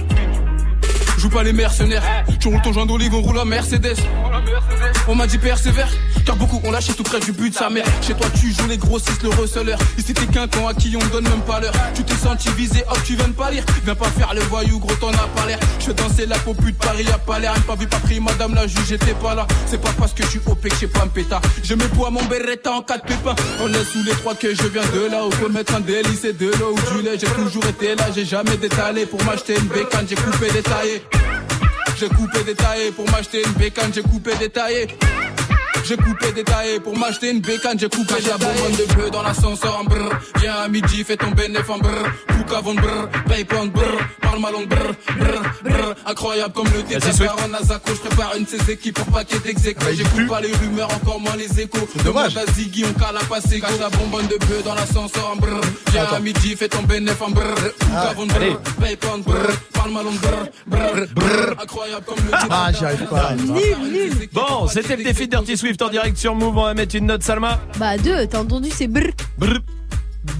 joue pas les mercenaires. Tu roules ton joint d'olive, on roule la Mercedes. On m'a dit persévère, car beaucoup ont lâché tout près du but de sa mère. Chez toi, tu joues les grossistes, le receleur. Ici, t'es qu'un con à qui on donne même pas l'heure. Tu t'es senti visé, hop, tu viens de pas lire. Viens pas faire le voyou, gros, t'en as pas l'air. Je fais danser la popu de Paris, y'a pas l'air. Pas vu, pas pris, madame la juge, j'étais pas là. C'est pas parce que je suis OP que j'ai pas un pétard. Je mets poids mon beretta en quatre pépins. On est sous les trois que je viens de là. On peut mettre un délice et de l'eau ou du lait. J'ai toujours été là, j'ai jamais détalé. Pour m'acheter une bécane, j'ai coupé détaillé. J'ai coupé détaillé pour m'acheter une bécane, j'ai coupé détaillé. J'ai coupé détaillé pour m'acheter une bécane, j'ai coupé la bonbonne de bleu dans l'ascenseur en brr. Viens à midi, fais ton bénéf en brr. Pouka von brr, paypoint brr, parle ma langue brr, brr, brr. Incroyable comme le Vas-y, détail Swift. en Azako, je prépare une de ces équipes pour paquet d'exéco. J'écoute pas les rumeurs, encore moins les échos. Demande à Ziggy, on cale à passer, cache la bonbonne de bleu dans l'ascenseur en brr. Viens à midi, fais ton bénéf en brr. Von Allez. brr, paypoint brr, parle ma langue brr, brr, brr. Incroyable comme le détail. Ah, j'y arrive pas. Bon, c'était le défi de Dirty Swift en direct sur Move. On va mettre une note, Salma. Bah deux, t'as entendu, c'est brr. Brr.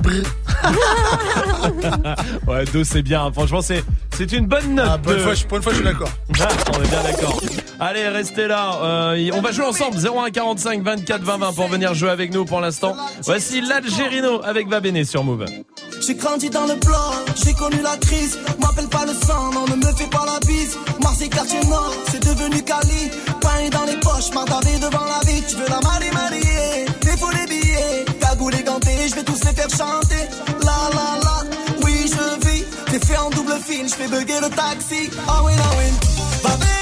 [laughs] ouais, deux, c'est bien. Franchement, c'est c'est une bonne note. Ah, pour une deux. fois, je- pour une fois, je suis d'accord. [laughs] Ah, on est bien d'accord. Allez, restez là. Euh, on va jouer ensemble. 0145 24 20 20 pour venir jouer avec nous pour l'instant. Voici l'Algérino avec Vabene sur Move. J'ai grandi dans le bloc, j'ai connu la crise. M'appelle pas le sang, non, ne me fais pas la bise. Marseille, quartier nord, c'est devenu Cali. Pain dans les poches, mardavé devant la vie. Tu veux la marier, marier, mais faut les billets. Cagoule et ganté, je vais tous les faire chanter. La la la, oui, je vis. T'es fait en double fil, je fais bugger le taxi. Ah oui, ah oui.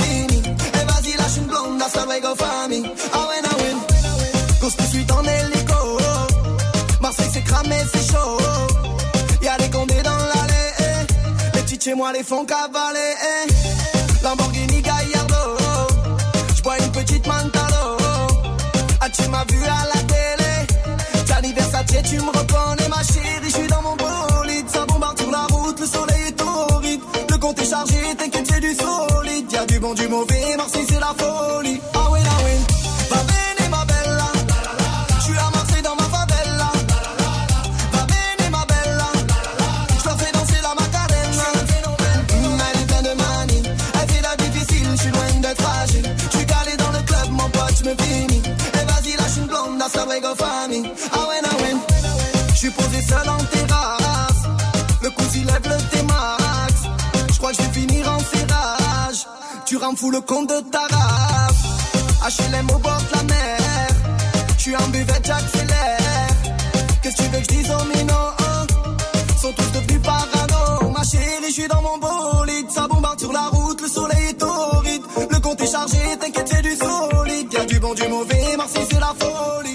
Et vas-y, lâche une blonde, hasta luego, famille. Ah ouais, ah ouais. Cause que suis en hélico. Marseille, c'est cramé, c'est chaud. Y'a des condés dans l'allée. Les petites chez moi les font cavaler. Lamborghini Gallardo. J'bois une petite Mantalo. Ah, tu m'as vu à la télé. Gianni Versace, tu me reconnais, ma chérie. Je bon, du mauvais. C'est rends fou le compte de ta race. HLM au bord de la mer. Je suis en buvette, j'accélère. Qu'est-ce que tu veux que je dise aux minots hein? Sont tous devenus parano. Ma chérie, je dans mon bolide. Ça bombarde sur la route, le soleil est torride. Le compte est chargé, t'inquiète, c'est du solide. Y'a du bon, du mauvais, Marseille, c'est la folie.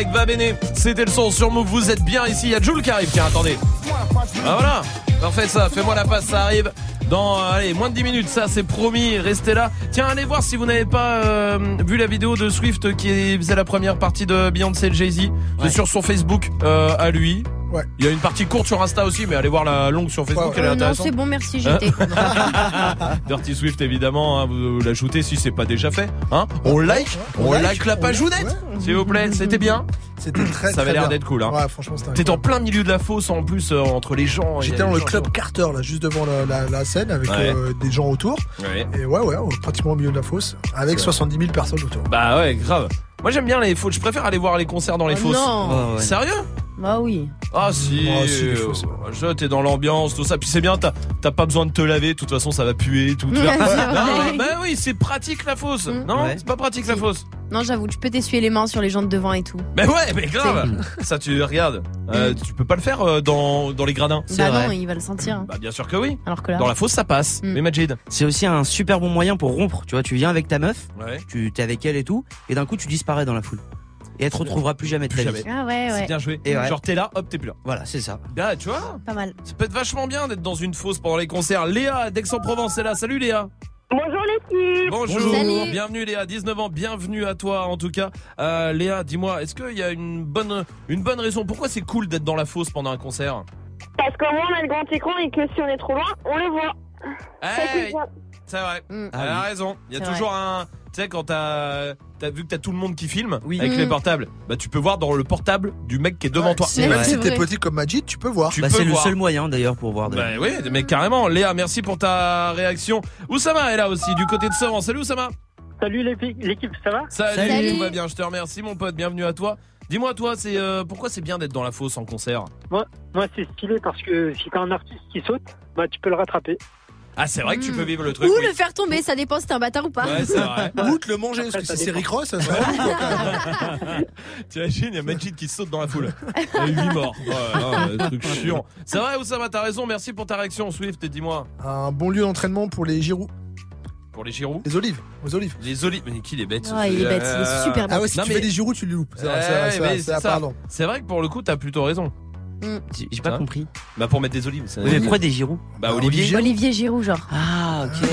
Avec Vabene. C'était le son sur Move. Vous êtes bien ici. Il y a Jules qui arrive. Tiens, attendez. Ah voilà. Parfait ça. Fais-moi la passe. Ça arrive dans euh, allez moins de 10 minutes. Ça c'est promis. Restez là. Tiens, allez voir si vous n'avez pas euh, vu la vidéo de Swift qui faisait la première partie de Beyoncé et Jay-Z. C'est sur son Facebook euh, à lui. Ouais. Il y a une partie courte sur Insta aussi, mais allez voir la longue sur Facebook. Elle est non, intéressante. c'est bon, merci, Hein j'étais. [laughs] Dirty Swift évidemment, hein, vous, vous l'ajoutez si c'est pas déjà fait. Hein on like, on, on like, like, la page like, Ounette, s'il vous plaît. C'était bien. C'était très Ça avait l'air d'être cool. Hein. Ouais, franchement, c'était T'es en plein milieu de la fosse en plus euh, entre les gens. J'étais dans le gens- club Carter, là, juste devant la, la- la scène, avec Ouais. euh, des gens autour. Ouais. Et ouais, ouais, pratiquement au milieu de la fosse, avec C'est 70 000 personnes autour. Bah ouais, grave. Moi j'aime bien les fosses. Je préfère aller voir les concerts dans les Oh fosses. non. Ouais, ouais. Sérieux? Bah oui. Ah si, les euh, je t'es dans l'ambiance, tout ça. Puis c'est bien, t'as t'as pas besoin de te laver. De toute façon, ça va puer, tout. [laughs] non, bah oui, c'est pratique la fausse. Non, Ouais. c'est pas pratique la fausse. Non, j'avoue, tu peux t'essuyer les mains sur les gens de devant et tout. Mais ouais, mais grave. ça, tu regardes. Euh, tu peux pas le faire euh, dans dans les gradins. Bah non, il va le sentir. hein. Bah bien sûr que oui. Alors que là. Dans la fosse, ça passe. Mm. Mais Majid. C'est aussi un super bon moyen pour rompre. Tu vois, tu viens avec ta meuf, Ouais. tu t'es avec elle et tout, et d'un coup tu disparais dans la foule. Et elle te retrouvera plus jamais de Plus ta vie. jamais. Ah ouais, C'est ouais. bien joué. Et ouais. Genre t'es là, hop, t'es plus là. Voilà, c'est ça. Bah tu vois, Pas mal. ça peut être vachement bien d'être dans une fosse pendant les concerts. Léa d'Aix-en-Provence est là. Salut Léa. Bonjour l'équipe Bonjour. Salut. Bienvenue Léa, 19 ans, bienvenue à toi en tout cas. Euh, Léa, dis-moi, est-ce qu'il y a une bonne, une bonne raison? Pourquoi c'est cool d'être dans la fosse pendant un concert? Parce qu'au moins on a le grand écran et que si on est trop loin, on le voit. Ça Eh, bien. C'est vrai, Mm. elle a raison. Il y a toujours un... Tu sais, quand t'as as vu que t'as tout le monde qui filme Oui. avec Mm. les portables, bah tu peux voir dans le portable du mec qui est devant toi. Si- C'est Même vrai. si t'es petit comme Majid, tu peux voir. Tu Bah, c'est le seul moyen d'ailleurs pour voir. de- Bah oui, mais carrément. Léa, merci pour ta réaction. Oussama est là aussi, du côté de Sevran. Salut Oussama. Salut l'équipe, ça va? Salut, Salut. tout va bien, je te remercie mon pote, bienvenue à toi. Dis-moi toi, c'est euh, pourquoi c'est bien d'être dans la fosse en concert? Moi, moi c'est stylé parce que si t'as un artiste qui saute, bah tu peux le rattraper. Ah, c'est vrai que tu peux vivre le truc. Ou oui. le faire tomber, ça dépend si t'es un bâtard ou pas. Ouais, c'est vrai. [laughs] Ou te le manger, parce que ça si c'est. Rick Ross, ça serait. [laughs] T'imagines, il y a Majid qui saute dans la foule. Il y a 8 morts. Ouais, truc chiant. C'est vrai, Oussama, t'as raison, merci pour ta réaction, Swift, et dis-moi. Un bon lieu d'entraînement pour les Giroud. Pour les Giroud Les olives. Aux olives. Les olives. Mais qui les bête Ah, il est bête, il est super bête. Ah ouais, si Non, tu mais- fais des Giroud, tu les loupes. Vrai, vrai, vrai, vrai, pardon. C'est vrai que pour le coup, t'as plutôt raison. J'ai j'ai pas compris. Bah, pour mettre des olives. c'est- Oui, mais pourquoi des gyros Bah, Olivier. Olivier Giroud, genre. Ah, ok.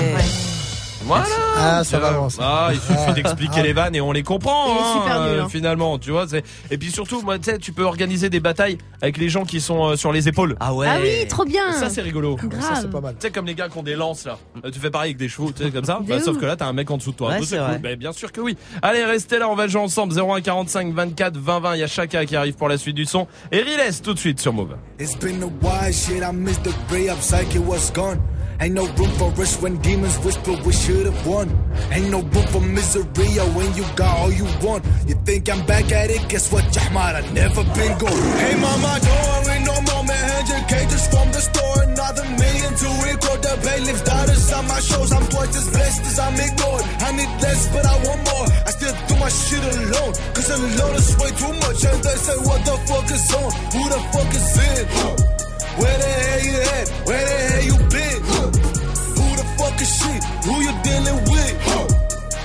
Voilà. Ah, ça va avancer. Ah, il suffit d'expliquer Ah. les vannes et on les comprend. Hein, super nul, euh, hein. Finalement, tu vois. Et puis surtout, moi, tu sais, tu peux organiser des batailles avec les gens qui sont euh, sur les épaules. Ah ouais. Ah oui, trop bien. Ça, c'est rigolo. Ça, c'est pas mal. Tu sais, comme les gars qui ont des lances là. Euh, Tu fais pareil avec des chevaux, tu sais, comme ça. Bah, sauf que là, t'as un mec en dessous de toi. Ouais, c'est cool. Bah, bien sûr que oui. Allez, restez là, on va jouer ensemble. 0145 24 20 20. Il y a Chaka qui arrive pour la suite du son. Et Riles tout de suite sur Move. It's been a while, shit. I missed the ray up, psyche was gone? Ain't no room for us when demons whisper we should've won. Ain't no room for misery oh, when you got all you want. You think I'm back at it? Guess what, Jahmar? I never been gone. Hey mama, don't worry no more, man. 100k just from the store, another million to record the bailiff's daughters on my shows. I'm twice as blessed as I'm ignored. I need less, but I want more. I still do my shit alone, cause alone is way too much. And they say, what the fuck is on? Who the fuck is in? Where the hell you at? Where the hell you been? Who the fuck is she? Who you dealing with?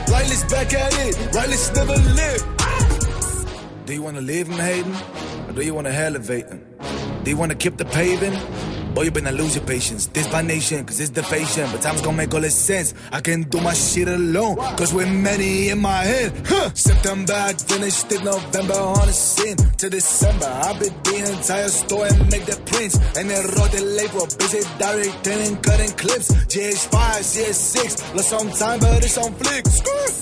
Riley's back at it. Riley's never lived. Do you wanna live in Hayden? Or do you wanna elevate him? Do you wanna keep the paving? Boy, you better lose your patience. This my nation, cause it's the. But time's gonna make all this sense. I can do my shit alone, cause we're many in my head. Huh. September, I finished it. November on the scene. To December, I beat the entire store and make the prints. And then wrote the label, busy directing and cutting clips. GH5, CS6, lost some time, but it's on flick.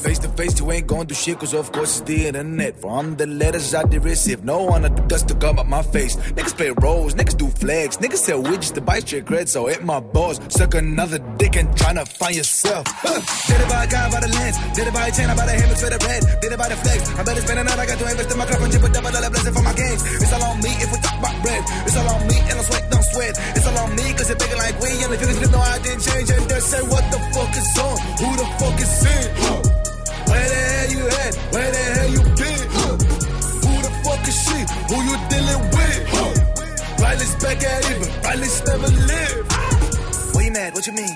Face to face, you ain't gonna do shit, cause of course it's the internet. From the letters I did receive, no one of the dust to come up my face. Niggas play roles, niggas do flags, niggas sell widgets to bite your cred, so hit my balls. Suck another dick and tryna find yourself. Huh. Did it by a guy, by the lens. Did it by a chain, I buy the hammers for the red. Did it by the flex. I better spend another, I got to invest in my craft and chip a double dollar blessing for my gains. It's all on me if we talk about bread. It's all on me and I sweat, don't sweat. It's all on me cause it's bigger like we. And if you just know I didn't change and they say what the fuck is on? Who the fuck is in? Where the hell you at? Where the hell you been? Who the fuck is she? Who you dealing with? Back at but Riley's never lived. Where you mad? What you mean?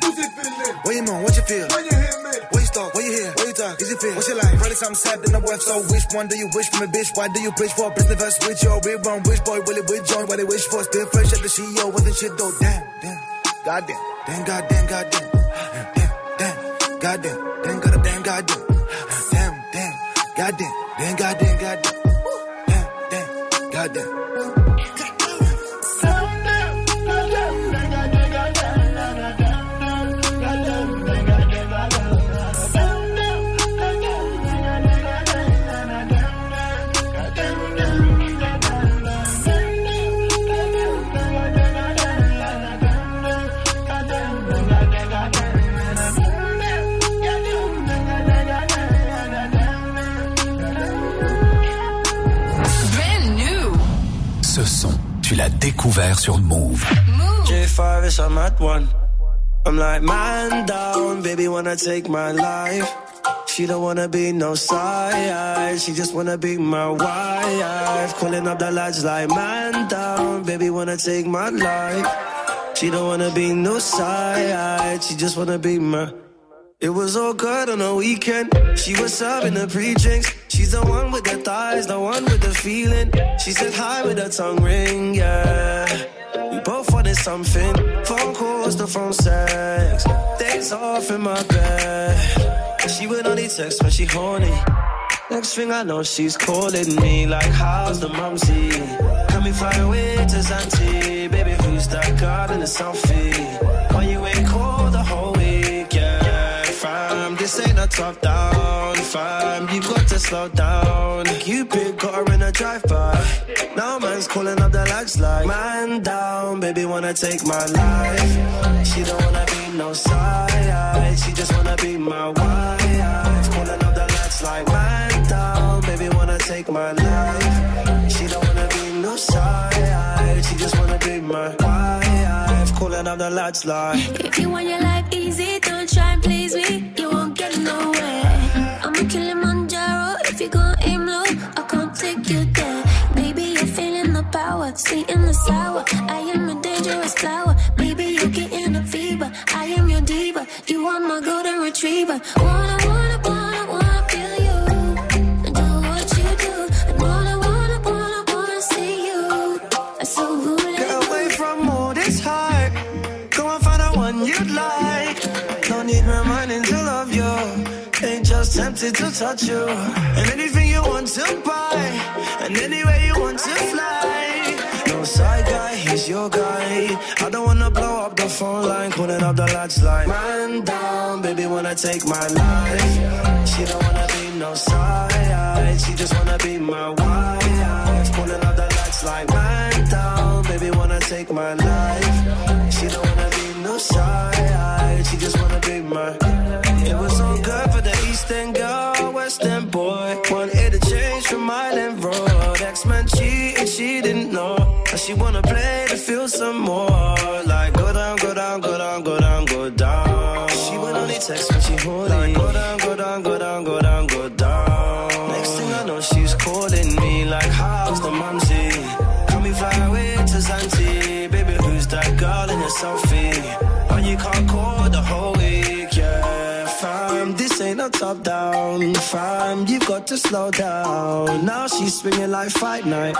Where you moan? What you feel? When you hear me? Where you start? Where you hear? Where you talk? Is it feel? What's your life? Probably something sad in the world. So which one do you wish from a bitch? Why do you preach for? a Business verse with your real wrong. Which boy will it with join? What they wish for? Still fresh at the CEO. Wasn't shit though. Damn, damn. Goddamn. Damn, goddamn, goddamn. Damn, damn. Goddamn. Damn, goddamn, damn, goddamn. Damn, damn. Goddamn. Damn, goddamn, goddamn. Qu'il a découvert sur Move. J5 is a mad one. I'm like, man down, baby, wanna take my life. She don't wanna be no side, she just wanna be my wife. Calling up the lads like, man down, baby, wanna take my life. She don't wanna be no side, she just wanna be my. It was all good on the weekend. She was serving the pre-drinks. She's the one with the thighs, the one with the feeling. She said hi with her tongue ring, yeah. We both wanted something. Phone calls, the phone sex. Days off in my bed. She would only text when she horny. Next thing I know, she's calling me like, how's the mumsy? Can we fly away to Zanti? Baby, who's that girl in the selfie? This ain't a top down, fam. You got to slow down. Cupid got her in a drive-by. Now man's calling up the lads like, man down, baby wanna take my life. She don't wanna be no side, she just wanna be my wife. Calling up the lads like, man down, baby wanna take my life. She don't wanna be no side, she just wanna be my wife. Calling up the lads like. If you want your life easy, don't try and please me. I'm a Kilimanjaro. If you gon' aim low, I can't take you there. Baby, you're feeling the power, sweet and the sour. I am a dangerous flower. Baby, you're getting a fever. I am your diva. You are my golden retriever. Wanna, wanna, tempted to touch you. And anything you want to buy. And anywhere you want to fly. No side guy, he's your guy. I don't wanna blow up the phone line. Calling up the lights like, man down, baby wanna take my life. She don't wanna be no side. She just wanna be my wife. Calling up the lights like, man down, baby wanna take my life. Some more. Top down, fam. You've got to slow down. Now she's swinging like fight night.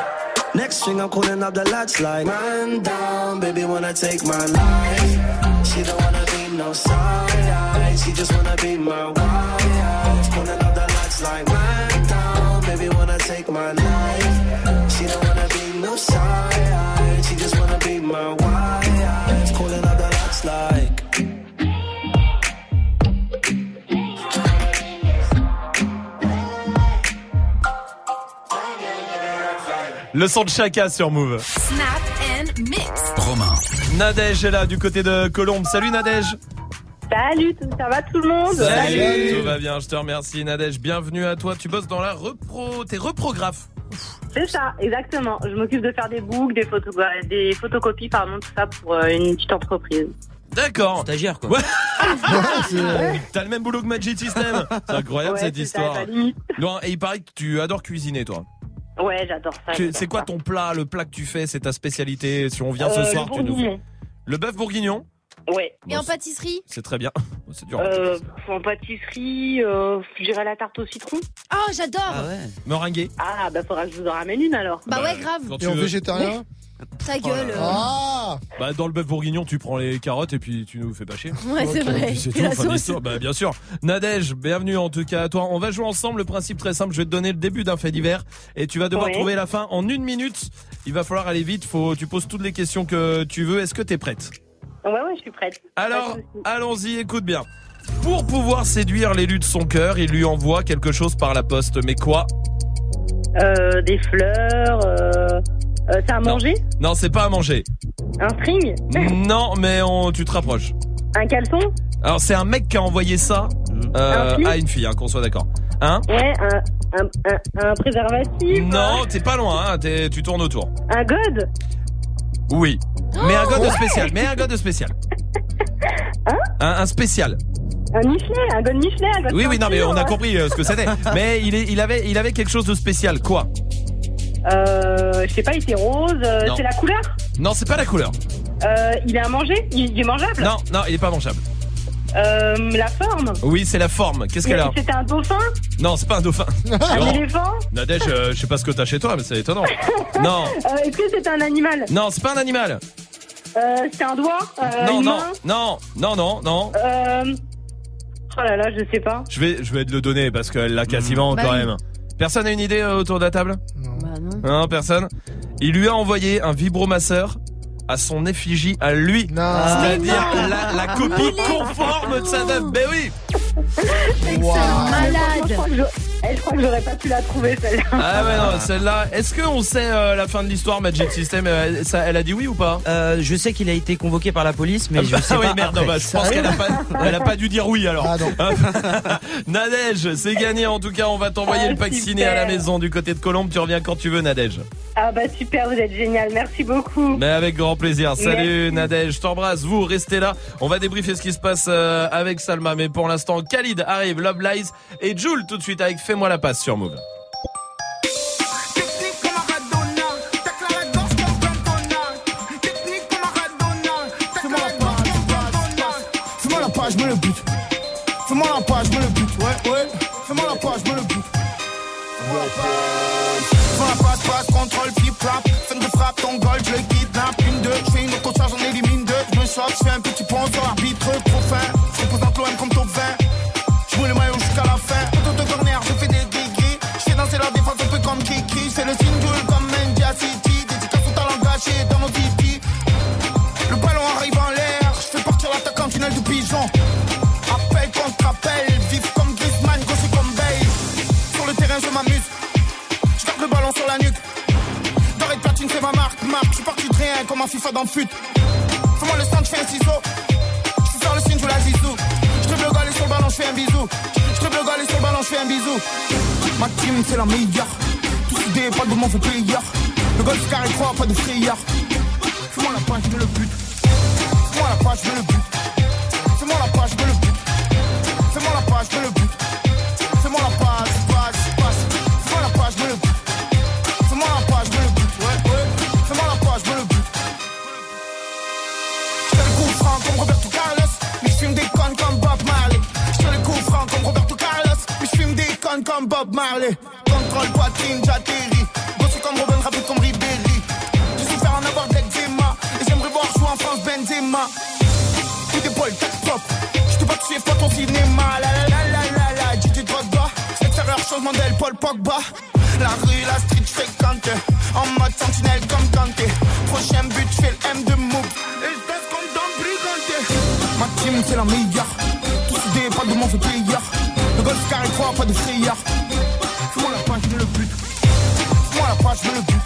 Next thing I'm calling up the lads like, man down, baby wanna take my life. She don't wanna be no side, she just wanna be my wife. Calling up the lads like, man down, baby wanna take my life. She don't wanna be no side, she just wanna be my wife. Le son de Chaka sur Move. Snap and mix. Romain. Nadège est là du côté de Colombe. Salut Nadège. Salut, ça va tout le monde Salut. Tout va bien, je te remercie Nadège. Bienvenue à toi. Tu bosses dans la repro. T'es reprographe. C'est ça, exactement. Je m'occupe de faire des books, des, photos, des photocopies, pardon, tout ça pour euh, une petite entreprise. D'accord. Stagiaire quoi. Ouais. [laughs] T'as le même boulot que Magic System. C'est incroyable Ouais, cette ça, histoire. Non, et il paraît que tu adores cuisiner toi. Ouais, j'adore ça. C'est quoi ça. ton plat, le plat que tu fais, c'est ta spécialité Si on vient ce Euh, soir, le tu nous bourguignon. Le bœuf bourguignon Ouais. Et en pâtisserie? C'est très bien. [laughs] C'est dur. Euh, en pâtisserie, euh, je dirais la tarte au citron. Oh, j'adore Meringué. Ah, bah faudra que je vous en ramène une alors. Bah ouais, grave. Quand Et en végétarien? Ta gueule. euh. Ah Bah dans le bœuf bourguignon, tu prends les carottes et puis tu nous fais pas chier. [laughs] Ouais, c'est vrai. C'est tout, la fin sauce. d'histoire. Bah bien sûr. Nadège, bienvenue en tout cas à toi. On va jouer ensemble. Le principe très simple. Je vais te donner le début d'un fait divers et tu vas devoir Ouais. trouver la fin en une minute. Il va falloir aller vite. Faut, tu poses toutes les questions que tu veux. Est-ce que t'es prête? Ouais, ouais, je suis prête. Alors, allons-y. Écoute bien. Pour pouvoir séduire l'élu de son cœur, il lui envoie quelque chose par la poste. Mais quoi? Euh, des fleurs, euh, euh, c'est à manger? Non, c'est pas à manger. Un string? [laughs] Non, mais on, tu te rapproches. Un caleçon? Alors c'est un mec qui a envoyé ça euh, Un flic à une fille, hein, qu'on soit d'accord. Hein? Ouais, un, un, un, un préservatif Non, t'es pas loin, hein, t'es- tu tournes autour. Un god? Oui. Mais un god spécial. Mais un god spécial. [laughs] un, un spécial. Un Michelet, un god Michelet, un god Oui, oui, non, mais on a ceinture. compris euh, ce que c'était. [laughs] Mais il, est, il, avait, il avait quelque chose de spécial. Quoi? Euh, je sais pas, il était rose. euh, Non. c'est la couleur Non, c'est pas la couleur. euh, Il est à manger Il il est mangeable Non, non, il est pas mangeable. Euh, la forme Oui, c'est la forme. Qu'est-ce qu'elle a C'était un dauphin Non, c'est pas un dauphin. [laughs] Un Non. éléphant Nadège, euh, je sais pas ce que t'as chez toi, mais c'est étonnant. [laughs] Non, Euh, Est-ce que c'est un animal non, c'est pas un animal. euh, C'est un doigt euh, non, une non, main non, non, non, non. Euh... Oh là là, je sais pas. Je vais, je vais te le donner parce qu'elle l'a quasiment Bah quand oui. même. Personne a une idée euh, autour de la table? Bah non. Non, personne. Il lui a envoyé un vibromasseur à son effigie à lui. C'est-à-dire non. la, la copie conforme de sa dame. Ben oui. Malade. Je crois que je- je j'aurais pas pu la trouver celle-là. Ah ouais non, celle-là. Est-ce qu'on sait euh, la fin de l'histoire Magic System euh, ça, Elle a dit oui ou pas? Euh, je sais qu'il a été convoqué par la police, mais Ah je bah sais oui, pas. merde, après. bah, je pense qu'elle a pas, elle a pas dû dire oui alors. Ah non. [laughs] Nadège, c'est gagné en tout cas. On va t'envoyer Ah, le pack ciné à la maison du côté de Colombe. Tu reviens quand tu veux, Nadège. Ah bah super, vous êtes génial. Merci beaucoup. Mais avec grand plaisir. Salut Merci. Nadège, je t'embrasse. Vous restez là. On va débriefer ce qui se passe euh, avec Salma. Mais pour l'instant, Khalid arrive, Love Lies et Jules tout de suite avec Fais-moi la passe sur Move. Page, me le. Fais-moi la page, me le but. Ouais, ouais. Fais-moi la page, me le but. Fais-moi la page. Contrôle, ton je le deux, je fais une j'en. Je me je fais un petit un FIFA dans le fut. Fais-moi le stand, je fais un ciseau. Je fais faire le signe, je la zizou. Je le galet sur le ballon, je fais un bisou. Je le galet sur le ballon, je fais un bisou. Ma team, c'est la meilleure. Tous idées, pas de moment, faut player. Le golf carré 3, pas de frayeur. Fais-moi la page, je veux le but. Fais-moi la page, je veux le but. Cinéma. La la la la la la, Gigi Drogba. Extérieur, changement d'aile, Paul Pogba. La rue, la street, fréquente. En mode sentinelle comme Kanté. Prochain but, fais le M de Moog. Et je comme Don Brigante. Ma team, c'est la meilleure. Tous idées, pas de mon fait player. Le golf carré 3, pas de frayeur. Fais-moi la page, je le but. Fais-moi la page, je le but.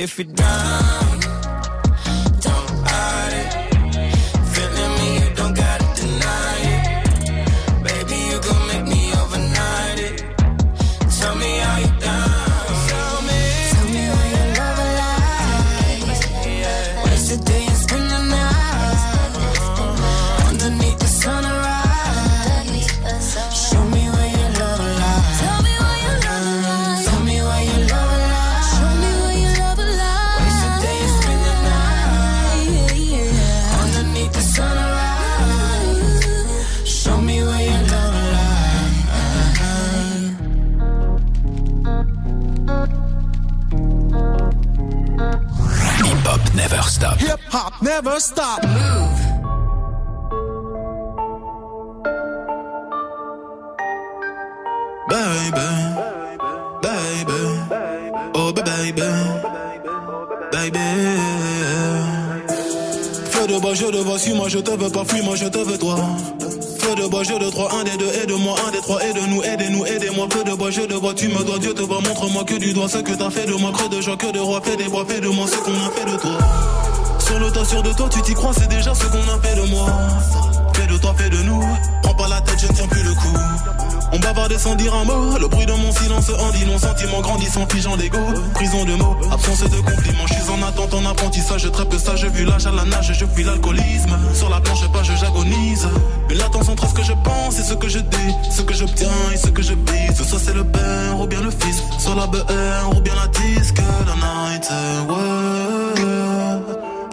If you're down, never stop. Baby, baby, oh baby, baby. Feu de bois, je te vois, suis-moi, je te veux pas, fuis-moi, je te veux toi. Feu de bois, je de trois, un des deux, aide-moi, un des trois, aide-nous, aidez-nous, aidez-moi. Feu de bois, je te vois, tu me dois, Dieu te voit, montre-moi que du doigt ce que t'as fait de moi, creux de joie, que de roi, fais des bois, fais de moi ce qu'on a fait de toi. Sur le tas, sûr de toi, tu t'y crois, c'est déjà ce qu'on a fait de moi. Fais de toi, fais de nous. Prends pas la tête, je ne tiens plus le coup. On bavardait sans dire un mot. Le bruit de mon silence en dit non. Sentiment grandissant, figeant d'ego. Prison de mots, absence de compliments. Je suis en attente, en apprentissage. Très peu sage, vu l'âge à la nage. Je fuis l'alcoolisme. Sur la planche, pas, je j'agonise. Mais l'attention entre ce que je pense et ce que je dis. Ce que j'obtiens et ce que je bise. Soit c'est le père ou bien le fils. Soit la BR ou bien la disque. La night, ouais.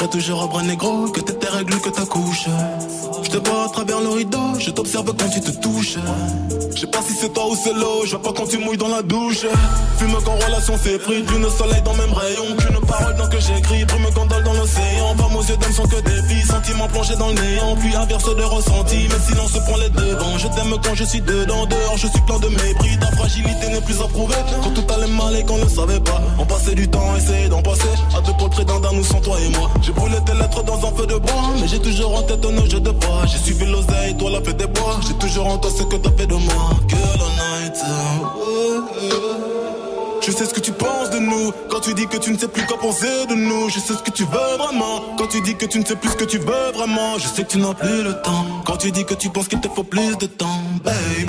je toujours un bras négro, que tes règles, que ta couche. Je te vois à travers le rideau, je t'observe quand tu te touches. Je sais pas si c'est toi ou c'est l'eau, je vois pas quand tu mouilles dans la douche. Fume quand relation s'est pris, lune soleil dans même rayon. Qu'une parole dans que j'écris, brume gondole dans l'océan. Pas aux yeux d'âme sont que des filles, sentiments plongés dans le néant. Puis inverse de ressenti, mais silence prend les devants. Je t'aime quand je suis dedans, dehors je suis plein de mépris. Ta fragilité n'est plus à prouver. Quand tout allait mal et qu'on ne savait pas, on passait du temps, essayer d'en passer. À près d'un d'un, nous sans toi et moi. J'ai brûlé tes lettres dans un feu de bois, mais j'ai toujours en tête nos jeux de bois. J'ai suivi l'oseille, toi la fée des bois. J'ai toujours en toi ce que t'as fait de moi. Que la night. Je sais ce que tu penses de nous Quand tu dis que tu ne sais plus quoi penser de nous Je sais ce que tu veux vraiment Quand tu dis que tu ne sais plus ce que tu veux vraiment Je sais que tu n'as plus le temps Quand tu dis que tu penses qu'il te faut plus de temps Baby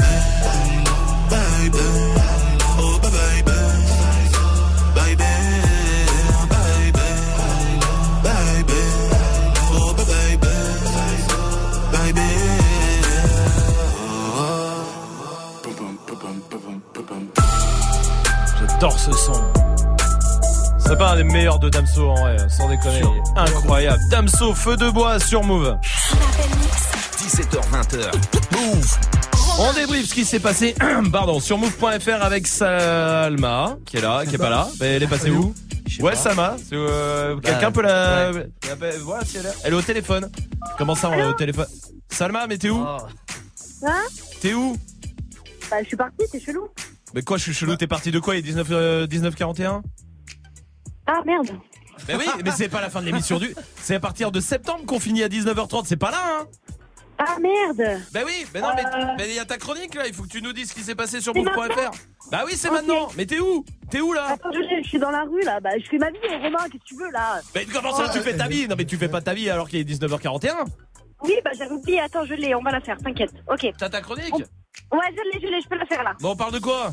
Baby J'adore ce son. C'est pas un des meilleurs de Damso en vrai, sans déconner. Incroyable. Damso, feu de bois sur Move. 17h20h. Move. On débriefe ce qui s'est passé, [clears throat] pardon, sur move.fr avec Salma, qui est là, qui est pas là. Mais elle est passée où? Ouais, Salma. euh, Quelqu'un peut la. la- voilà, si elle est. Elle est au téléphone. Comment ça, on est au téléphone? Salma, mais t'es où? Hein? T'es où? Bah, je suis partie, c'est chelou. Mais quoi, je suis chelou, t'es parti de quoi Il est 19, euh, 1941 Ah, merde. Mais oui, mais c'est pas la fin de l'émission du. C'est à partir de septembre qu'on finit à 19h30, c'est pas là, hein Ah, merde. Bah oui, mais non, mais Euh. mais il y a ta chronique là, il faut que tu nous dises ce qui s'est passé sur C'est move.fr. maintenant Bah oui, c'est Ok. maintenant. Mais t'es où? T'es où là? Attends, je, je suis dans la rue là. Bah, je fais ma vie, Romain, qu'est-ce que tu veux là? Mais comment ça, tu fais ta vie? Non, mais tu fais pas ta vie alors qu'il est 19h41. Oui, bah, j'avais oublié. Attends, je l'ai, on va la faire, t'inquiète. Ok. T'as ta chronique? On- Ouais, je l'ai, je l'ai, je peux la faire là. Bon, on parle de quoi?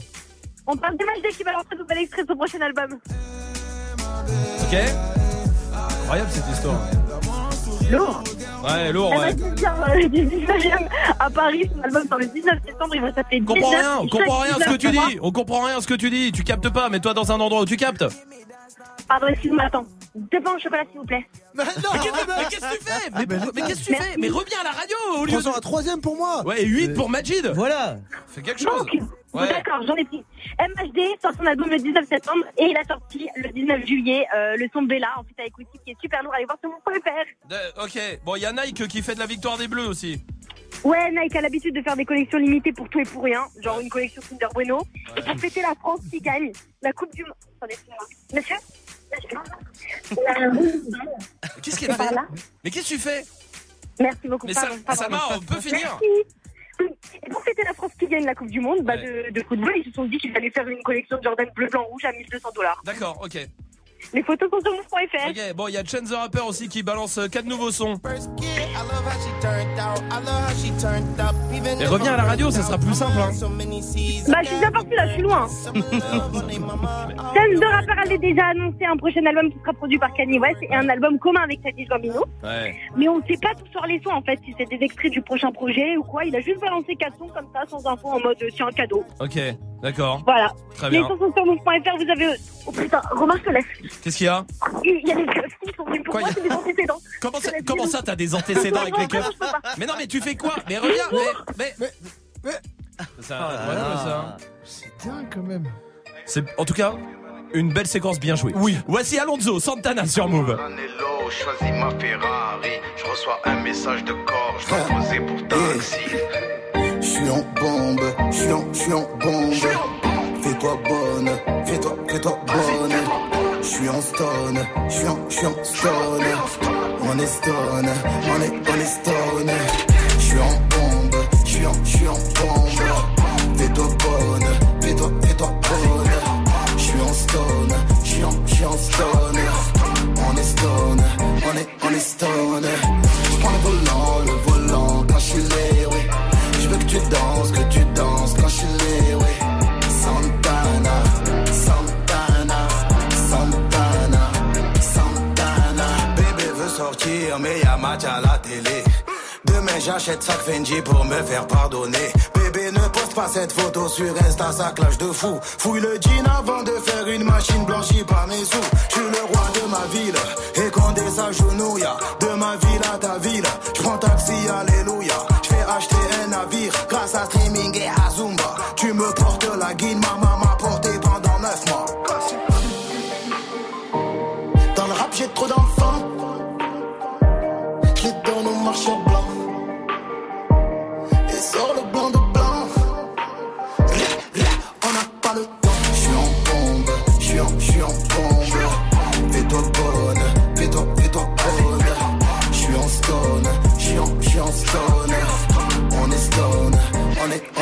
On parle d'MHD qui va lancer un nouvel extrait de son prochain album. Ok? Incroyable cette histoire. Lourd. Ouais, lourd, Elle ouais. va dire euh, du 19e à Paris, son album sort le 19 septembre, il va s'appeler On comprend 19, rien, on comprend rien ce que 19, tu dis. On comprend rien ce que tu dis. Tu captes pas, mets-toi dans un endroit où tu captes. Pardon, excuse-moi, attends. Deux pains au chocolat, s'il vous plaît. Mais qu'est-ce mais qu'est-ce que tu fais mais, pourquoi- mais qu'est-ce que tu fais Mais reviens à la radio au lieu Prends-en de... un troisième pour moi. Ouais, 8 pour Majid. Voilà. Fais quelque chose. Donc, Ouais. d'accord, j'en ai pris. MHD sort son album le 19 septembre et il a sorti le 19 juillet euh, le son Bella en fait avec Whisky qui est super lourd. Allez voir sur mon faire. De- ok, bon, il y a Nike qui fait de la victoire des Bleus aussi. Ouais, Nike a l'habitude de faire des collections limitées pour tout et pour rien, genre une collection Kinder Bueno. Et pour fêter la France qui gagne la Coupe du Monde. Attendez, excusez-moi. Monsieur [laughs] Qu'est-ce qu'elle fait Mais qu'est-ce que tu fais Merci beaucoup. Mais pardon, ça- pardon. Salma, on peut finir. Et pour fêter la France qui gagne la Coupe du Monde bah, de, de football, ils se sont dit qu'ils allaient faire une collection de Jordan bleu, blanc, rouge à 1200 dollars. D'accord, ok. Les photos sont sur move.fr. Ok, bon, il y a Chance the Rapper aussi qui balance 4 nouveaux sons. Et reviens à la radio, ça sera plus simple. Hein. Bah, je suis déjà partie là, je suis loin. Chance de rappeur avait déjà annoncé un prochain album qui sera produit par Kanye West et un album commun avec Tati Gambino. Ouais. Mais on ne sait pas tout sur les sons en fait, si c'est des extraits du prochain projet ou quoi. Il a juste balancé quatre sons comme ça, sans info, en mode euh, c'est un cadeau. Ok, d'accord. Voilà. Très Les bien. sons sont sur move.fr, vous avez. Oh putain, je te laisse. Qu'est-ce qu'il y a Il y a des keufs qui sont venus pour Quoi, moi, y a- c'est des antécédents. Comment ça, comment ça t'as des antécédents avec les keufs Mais non, mais tu fais quoi Mais reviens, mais. mais, mais, Ça, ouais, ça. C'est dingue quand même. C'est en tout cas une belle séquence bien jouée. Oui. Voici Alonso Santana sur Move. Anello, choisis ma Ferrari. Je reçois un message de corps, je dois poser pour taxi. Je suis en bombe, je suis en, je suis en bombe. Fais-toi bonne, fais-toi, fais-toi bonne. Je suis en stone, je suis en, je suis en stone. On est stone, on est, on est stone. Je suis en bombe, je suis en, je suis en bombe. Fais-toi bonne, fais-toi, fais-toi bonne. Je suis en stone, je suis en, je suis en stone. On est stone, on est, on est stone. Tu danses, que tu danses quand je suis là, oui. Santana, Santana, Santana, Santana. Bébé veut sortir, mais y'a match à la télé. Demain j'achète sac Fendi pour me faire pardonner. Bébé ne poste pas cette photo sur Insta, ça clash de fou. Fouille le jean avant de faire une machine blanchie par mes sous. Je suis le roi de ma ville, et Condé s'agenouille. De ma ville à ta ville, je prends taxi, alléluia. Acheter un navire grâce à streaming et à Zumba. Tu me portes la guine, maman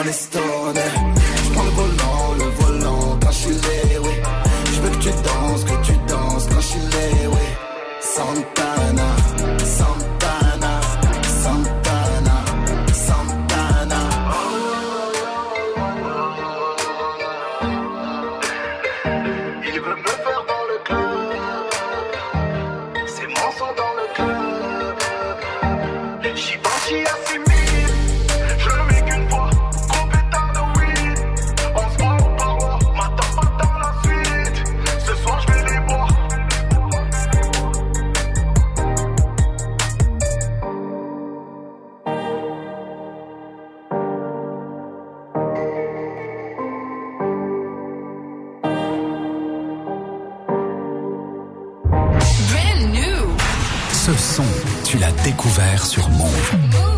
l'estone sur Move.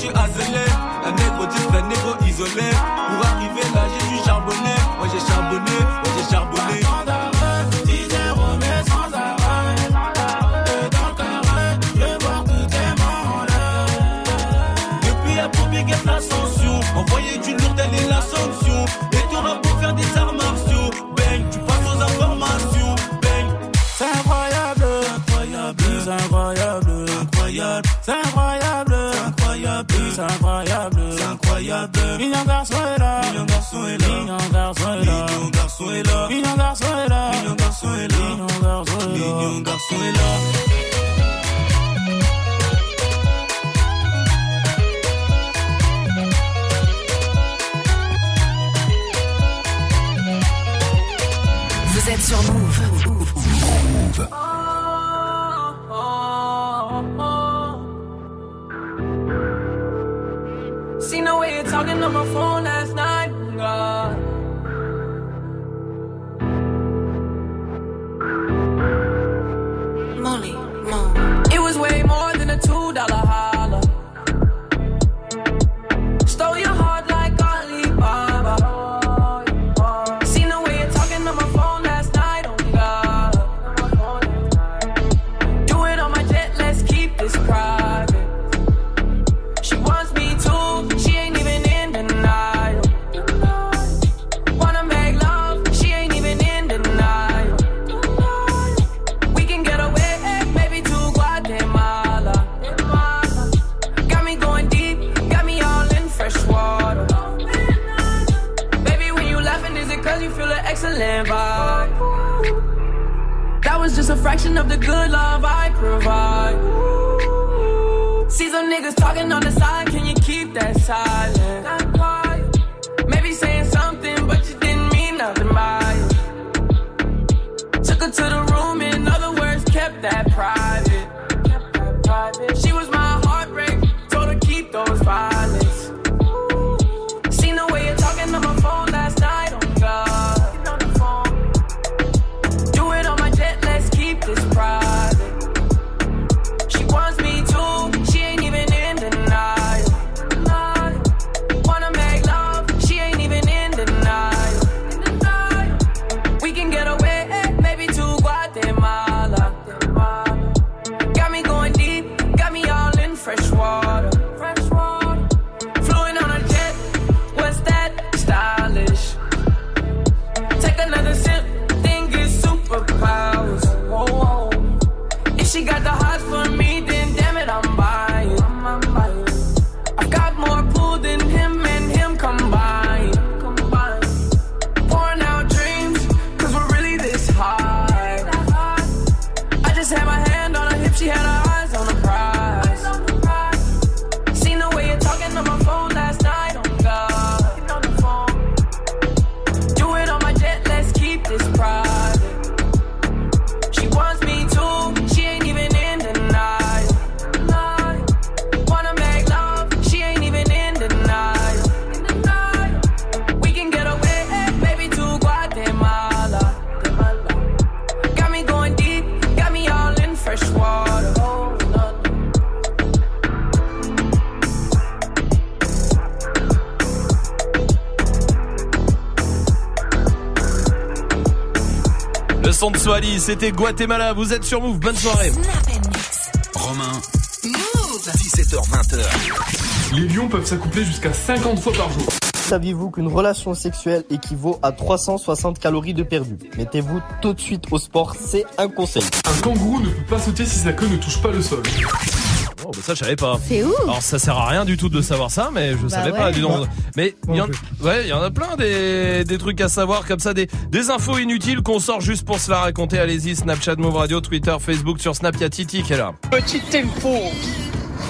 suis azelé. Un nègre dit vrai négro isolé. Son de c'était Guatemala. Vous êtes sur Move. Bonne soirée. Romain. 17h20h. Les lions peuvent s'accoupler jusqu'à 50 fois par jour. Saviez-vous qu'une relation sexuelle équivaut à 360 calories de perdu? Mettez-vous tout de suite au sport, c'est un conseil. Un kangourou ne peut pas sauter si sa queue ne touche pas le sol. Oh, bah ça, je savais pas. C'est ouf. Alors, ça sert à rien du tout de savoir ça, mais je Bah savais ouais. pas. dis donc. Mais il y, en... ouais, il y en a plein des, des trucs à savoir comme ça, des, des infos inutiles qu'on sort juste pour se la raconter. Allez-y, Snapchat, Move Radio, Twitter, Facebook, sur Snap, il y a Titi qui est là. Petite info.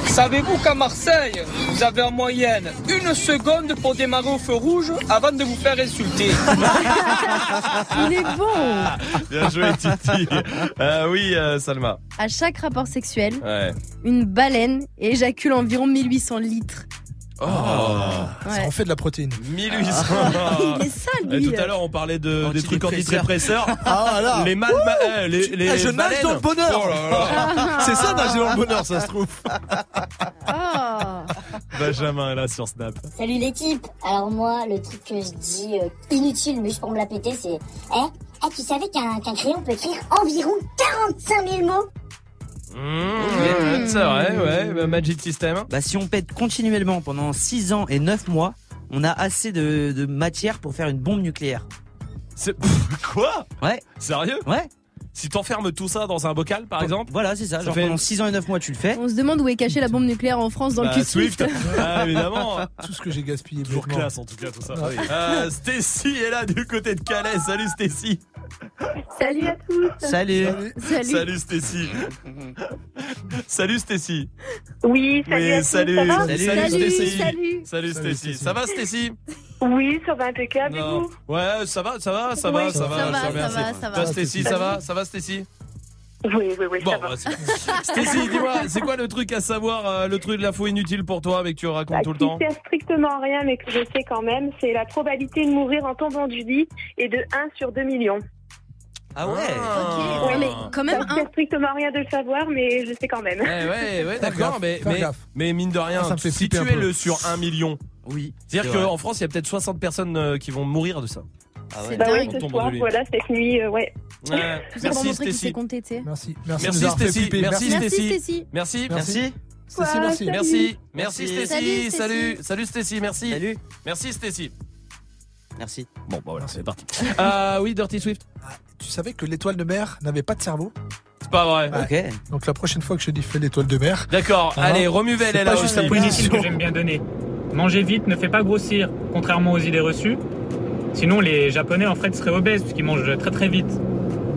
Savez-vous qu'à Marseille, vous avez en moyenne une seconde pour démarrer au feu rouge avant de vous faire insulter? [laughs] Il est bon. Bien joué, Titi. Euh, oui, euh, Salma. À chaque rapport sexuel, Ouais. une baleine éjacule environ 1800 litres. Ça en fait de la protéine. 1800. Il est sale, lui. Et tout à l'heure, on parlait de, des trucs Antidépresseurs. [laughs] Ah, voilà. Les mâles, eh, les, les Ah, je nage dans le bonheur. Oh là là. [laughs] C'est ça nager dans le bonheur, ça se trouve. Ah. Benjamin est là sur Snap. Salut l'équipe Alors moi, le truc que je dis euh, inutile, mais juste pour me la péter, c'est... Eh, eh, tu savais qu'un qu'un crayon peut écrire environ 45 000 mots? Mmh, C'est vrai, ouais. bah, Magic System. Bah, si on pète continuellement pendant 6 ans et 9 mois, on a assez de, de matière pour faire une bombe nucléaire. C'est [laughs] quoi? Ouais. Sérieux? Ouais. Si t'enfermes tout ça dans un bocal, par exemple? Voilà, c'est ça. Ça Genre fait- pendant 6 ans et 9 mois, tu le fais. On se demande où est cachée la bombe nucléaire en France dans Bah, le cul Swift. [laughs] Ah, évidemment. Tout ce que j'ai gaspillé. Toujours classe en tout cas tout ça. Ouais. Euh, Stacy est là du côté de Calais. Salut Stacy. Salut à tous. Salut. Salut. Salut Stacy. Salut Stacy. Oui, salut Oui, à tous. salut. Ça va Salut Salut, Stacy. salut. Salut Stacy. Ça va Stacy? Oui, ça va impeccable. Et Non. vous? Ouais, ça va, ça va, ça va, Oui. ça va. Ça je va, ça va, ça va. Toi Stacy, ça va, ça va Stacy? Oui, oui, oui, Bon, ça va. bah, c'est- Stacy, dis-moi, c'est quoi le truc à savoir, euh, le truc de l'info inutile pour toi, mais que tu racontes Bah, tout le qui temps? sert strictement à rien, mais que je sais quand même, c'est la probabilité de mourir en tombant du lit est de 1 sur 2 millions. Ah ouais Ah. Ok, mais quand même Ça un. strictement rien de le savoir, mais je sais quand même. Eh ouais, ouais, d'accord, gaffe, mais, mais, gaffe. mais mine de rien, Ah, ça me fait si flipper tu un peu. le sur 1 million, Oui. c'est-à-dire vrai. qu'en France, il y a peut-être 60 personnes euh, qui vont mourir de ça. Ah C'est ouais. Bah ouais, ce tombe soir, de lui. voilà, cette nuit, euh, ouais. Ouais. [laughs] Tout ça pour Merci montrer qu'il s'est Stacy. compté, tu sais. Merci, merci, Merci de nous avoir fait Stacy, flipper. merci Merci Stacy. Stacy. Merci. Merci. Stacy, Quoi, merci. salut. Merci. Merci Merci. Stacy. Salut, Salut. Stacy. Salut Stacy, merci. Salut. Merci Stacy. Merci. Bon, bah voilà, c'est parti. [laughs] Euh, oui, Dirty Swift. Tu savais que l'étoile de mer n'avait pas de cerveau C'est pas vrai. Ok. Donc la prochaine fois que je dis fais l'étoile de mer, D'accord. Ah. Allez, Romuvel là pas juste la position. que j'aime bien donner. Manger vite ne fait pas grossir, contrairement aux idées reçues. Sinon, les Japonais en fait seraient obèses puisqu'ils mangent très très vite.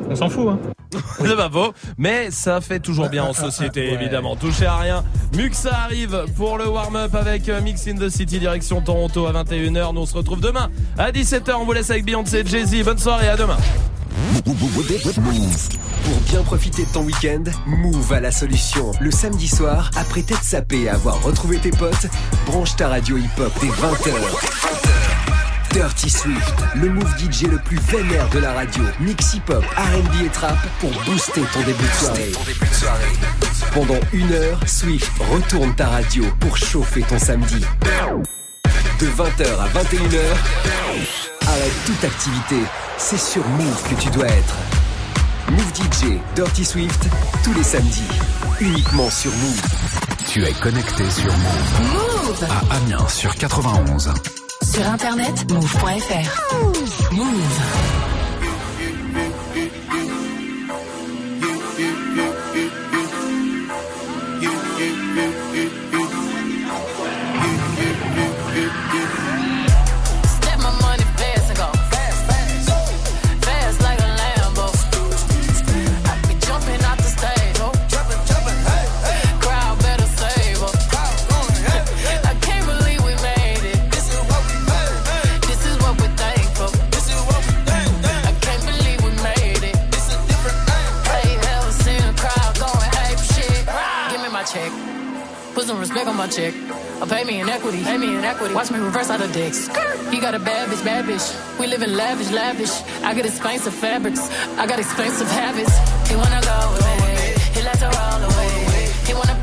On s'en fout, hein. [laughs] C'est pas faux, mais ça fait toujours bien en société, évidemment. Touchez à rien. Muxa arrive pour le warm-up avec euh, Mix in the City, direction Toronto à 21h. Nous on se retrouve demain à 17h. On vous laisse avec Beyoncé et Jay-Z. Bonne soirée, à demain. Pour bien profiter de ton week-end, Move a la solution. Le samedi soir, après t'être sapé et avoir retrouvé tes potes, branche ta radio hip-hop dès 20h. Dirty Swift, le Move DJ le plus vénère de la radio. Mix hip-hop, R&B et trap pour booster ton début de soirée. Pendant une heure, Swift retourne ta radio pour chauffer ton samedi. De 20h à 21h, arrête toute activité. C'est sur Move que tu dois être. Move DJ, Dirty Swift, tous les samedis. Uniquement sur Move. Tu es connecté sur Move. Move À Amiens sur 91. Sur internet, move.fr. Move. Step Some on my check. Or pay me in equity, pay me in equity. Watch me reverse out of dicks. He got a bad bitch, bad bitch. We live in lavish, lavish. I got expensive fabrics. I got expensive habits. He wanna go me. He like to roll away. He wanna